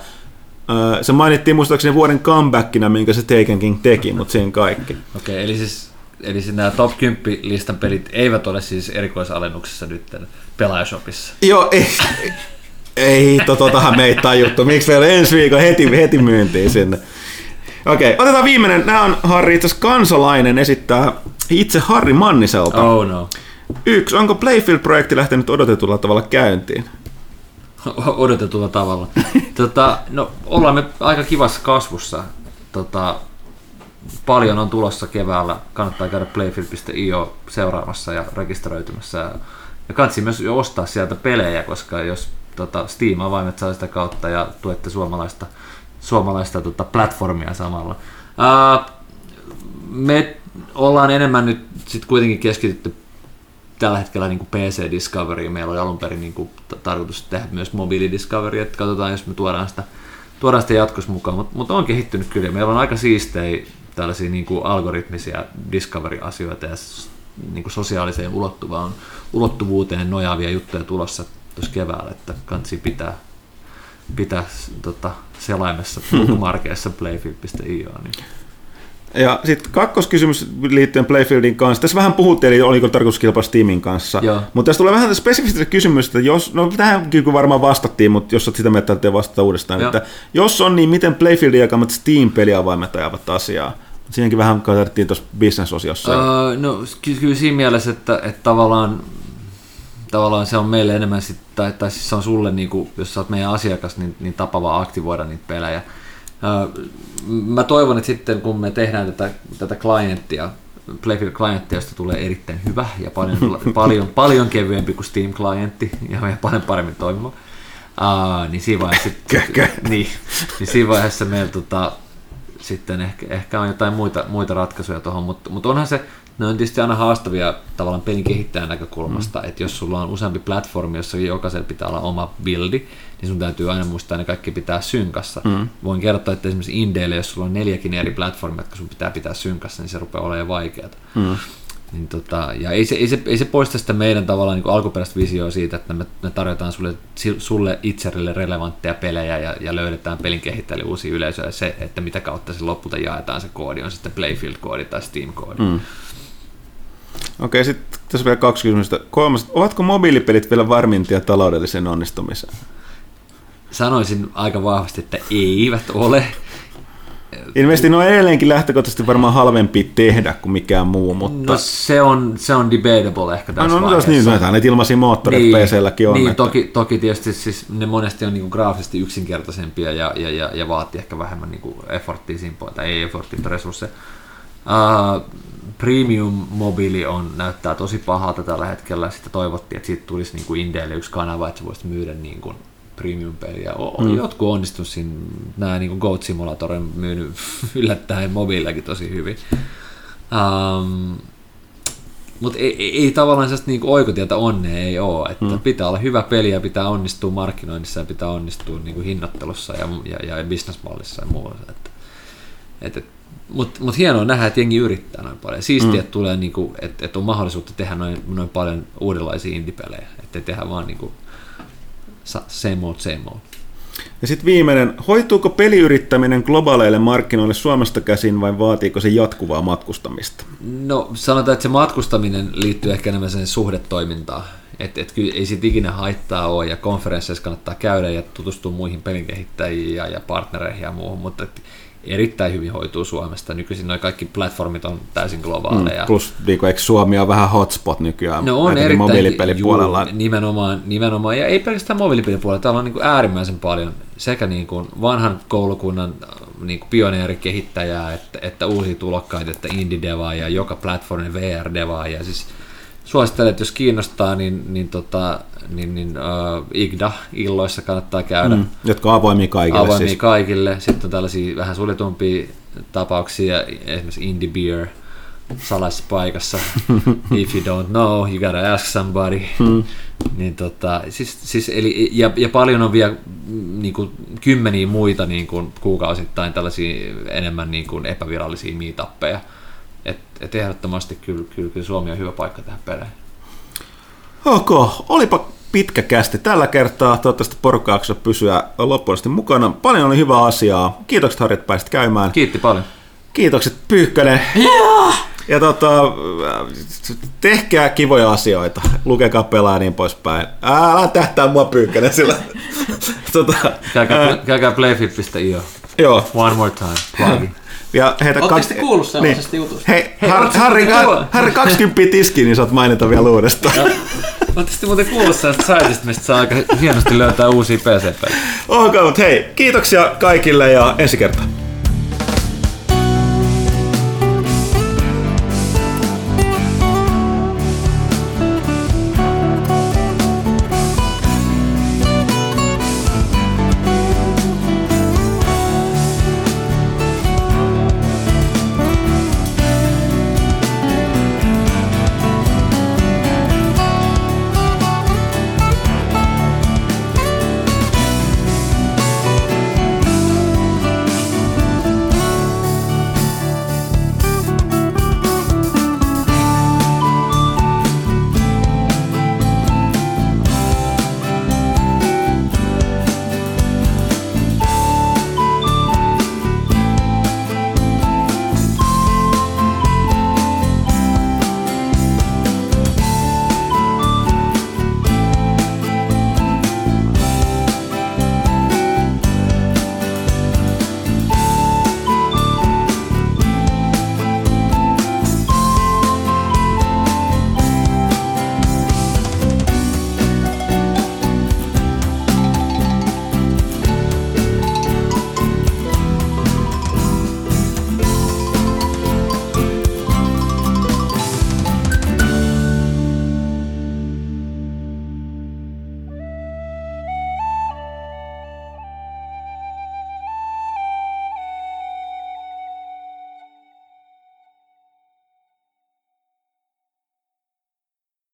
Ää, se mainittiin muistaakseni vuoden comebackina, minkä se Taken King teki, mutta siinä kaikki. Okei, okay, eli siis Eli siis nämä top 10 listan pelit eivät ole siis erikoisalennuksessa nyt pelaajashopissa. Joo, ei, ei, to, totahan me ei tajuttu. Miksi vielä ensi viikon heti, heti myyntiin sinne? Okei, okay, otetaan viimeinen. Nämä on Harri itse kansalainen esittää itse Harri Manniselta. Oh no. Yksi, onko Playfield-projekti lähtenyt odotetulla tavalla käyntiin? odotetulla tavalla. tota, no, ollaan me aika kivassa kasvussa. Tota, paljon on tulossa keväällä. Kannattaa käydä playfield.io seuraamassa ja rekisteröitymässä. Ja, ja kannattaa myös ostaa sieltä pelejä, koska jos tota, Steam-avaimet saa sitä kautta ja tuette suomalaista, suomalaista tota, platformia samalla. Ää, me ollaan enemmän nyt sit kuitenkin keskitytty tällä hetkellä niin PC Discovery. Meillä oli alun perin niin kuin, tarkoitus tehdä myös mobiili Discovery, että katsotaan, jos me tuodaan sitä, tuodaan sitä jatkossa mukaan. Mutta mut on kehittynyt kyllä. Meillä on aika siistejä tällaisia niin kuin algoritmisia Discovery-asioita ja niin kuin sosiaaliseen ulottuvaan, ulottuvuuteen nojaavia juttuja tulossa tuossa keväällä, että kansi pitää, pitää tota, selaimessa bookmarkeissa playfield.io. Niin. Ja sitten kakkoskysymys liittyen Playfieldin kanssa. Tässä vähän puhuttiin, eli oliko tarkoitus kilpailla Steamin kanssa. Mutta tässä tulee vähän spesifistä kysymystä, että jos, no tähän kyllä varmaan vastattiin, mutta jos olet sitä mieltä, että vastata uudestaan, Joo. että jos on, niin miten Playfieldin jakamat Steam-peliavaimet ajavat asiaa? Siinäkin vähän katsottiin tuossa business-osiossa. Öö, no ky- kyllä siinä mielessä, että, että tavallaan, tavallaan se on meille enemmän, sit, tai, tai siis se on sulle, niin kuin, jos sä oot meidän asiakas, niin, niin tapa vaan aktivoida niitä pelejä. Mä toivon, että sitten kun me tehdään tätä, tätä klienttia, Playfield klienttia, josta tulee erittäin hyvä ja paljon, paljon, paljon kevyempi kuin Steam-klientti ja paljon paremmin toimiva, uh, niin siinä vaiheessa, niin, niin siinä vaiheessa meillä tota, sitten ehkä, ehkä on jotain muita, muita ratkaisuja tuohon, mutta, mutta onhan se, ne on tietysti aina haastavia tavallaan pelin kehittäjän näkökulmasta, mm. että jos sulla on useampi platformi, jossa jokaisella pitää olla oma buildi, niin sun täytyy aina muistaa, että ne kaikki pitää synkassa. Mm. Voin kertoa, että esimerkiksi Indeille, jos sulla on neljäkin eri platformia, jotka sun pitää pitää synkassa, niin se rupeaa olemaan vaikeaa. Mm. Niin tota, ja ei se, ei, se, ei se poista sitä meidän tavallaan niin alkuperäistä visioa siitä, että me, me tarjotaan sulle, sulle itselle relevantteja pelejä ja, ja löydetään pelin kehittäjille uusia yleisöjä. Se, että mitä kautta se lopulta jaetaan se koodi, on sitten Playfield-koodi tai Steam-koodi. Mm. Okei, sitten tässä vielä kaksi kysymystä. Kolmas, ovatko mobiilipelit vielä varmintia taloudelliseen onnistumiseen? Sanoisin aika vahvasti, että eivät ole. Ilmeisesti ne on edelleenkin lähtökohtaisesti varmaan halvempi tehdä kuin mikään muu, mutta... No se on, se on debatable ehkä tässä no, no, vaiheessa. niin, näitä ne ilmaisia moottoreita niin, PClläkin on. Niin, että... toki, toki tietysti siis ne monesti on niinku graafisesti yksinkertaisempia ja, ja, ja, ja vaatii ehkä vähemmän niinku efforttia siinä tai ei efforttia, mutta resursseja. Uh, Premium mobiili on, näyttää tosi pahalta tällä hetkellä. Sitten toivottiin, että siitä tulisi niin kuin Indeille yksi kanava, että sä voisit myydä niin kuin premium-peliä. O- mm. Jotkut onnistunut siinä, nämä niin Goat Simulator on myynyt yllättäen mobiillakin tosi hyvin. Um, mutta ei, ei, ei tavallaan sellaista niinku oikotietä onnea ei ole, että mm. pitää olla hyvä peli ja pitää onnistua markkinoinnissa ja pitää onnistua niinku hinnoittelussa ja, ja, ja businessmallissa ja muualla. Että, et, et, mutta mut hienoa nähdä, että jengi yrittää noin paljon. Siistiä, mm. että tulee niinku, että et on mahdollisuutta tehdä noin, noin paljon uudenlaisia indie-pelejä, ettei tehdä vaan niinku same old, same old. Ja sitten viimeinen, hoituuko peliyrittäminen globaaleille markkinoille Suomesta käsin vai vaatiiko se jatkuvaa matkustamista? No sanotaan, että se matkustaminen liittyy ehkä enemmän sen suhdetoimintaan. Että et kyllä ei siitä ikinä haittaa ole ja konferensseissa kannattaa käydä ja tutustua muihin pelinkehittäjiin ja, ja partnereihin ja muuhun, mutta et erittäin hyvin hoituu Suomesta. Nykyisin noin kaikki platformit on täysin globaaleja. Mm, plus niin eikö Suomi on vähän hotspot nykyään no on erittäin, mobiilipelipuolella? Juu, nimenomaan, nimenomaan, ja ei pelkästään mobiilipelipuolella, täällä on niin kuin äärimmäisen paljon sekä niin kuin vanhan koulukunnan niin kuin pioneerikehittäjää, että, että uusia tulokkaita, että indie-devaa ja joka platformin VR-devaa. Ja siis suosittelen, että jos kiinnostaa, niin, niin, tota, niin, niin uh, IGDA-illoissa kannattaa käydä. Mm, jotka on avoimia kaikille. Avoimia siis. kaikille. Sitten on tällaisia vähän suljetumpia tapauksia, esimerkiksi Indie Beer salaisessa paikassa. If you don't know, you gotta ask somebody. Hmm. Niin tota, siis, siis eli, ja, ja, paljon on vielä niin kuin, kymmeniä muita niin kuin, kuukausittain tällaisia enemmän niin kuin, epävirallisia meetappeja. Et, et ehdottomasti kyllä, kyllä, kyllä Suomi on hyvä paikka tähän perään. Ok, olipa pitkä kästi tällä kertaa. Toivottavasti porukka pysyä loppuun mukana. Paljon oli hyvää asiaa. Kiitokset Harri, että pääsit käymään. Kiitti paljon. Kiitokset Pyykkönen. Yeah! Ja tota, tehkää kivoja asioita, lukekaa pelaa ja niin poispäin. Älä tähtää mua Pyykkönen sillä. tota, käykää, käykää playfit.io. Joo. One more time. Plug. Ja heitä Oletteko kaksi... kuullut sellaisesta niin. jutusta? Hei, Hei Harri, Harri, Harri 20 tiskiin, niin saat mainita vielä uudestaan. Oletteko muuten kuullut sellaista saitista, mistä saa aika hienosti löytää uusia PC-pelejä? Ok, mutta hei, kiitoksia kaikille ja ensi kertaa.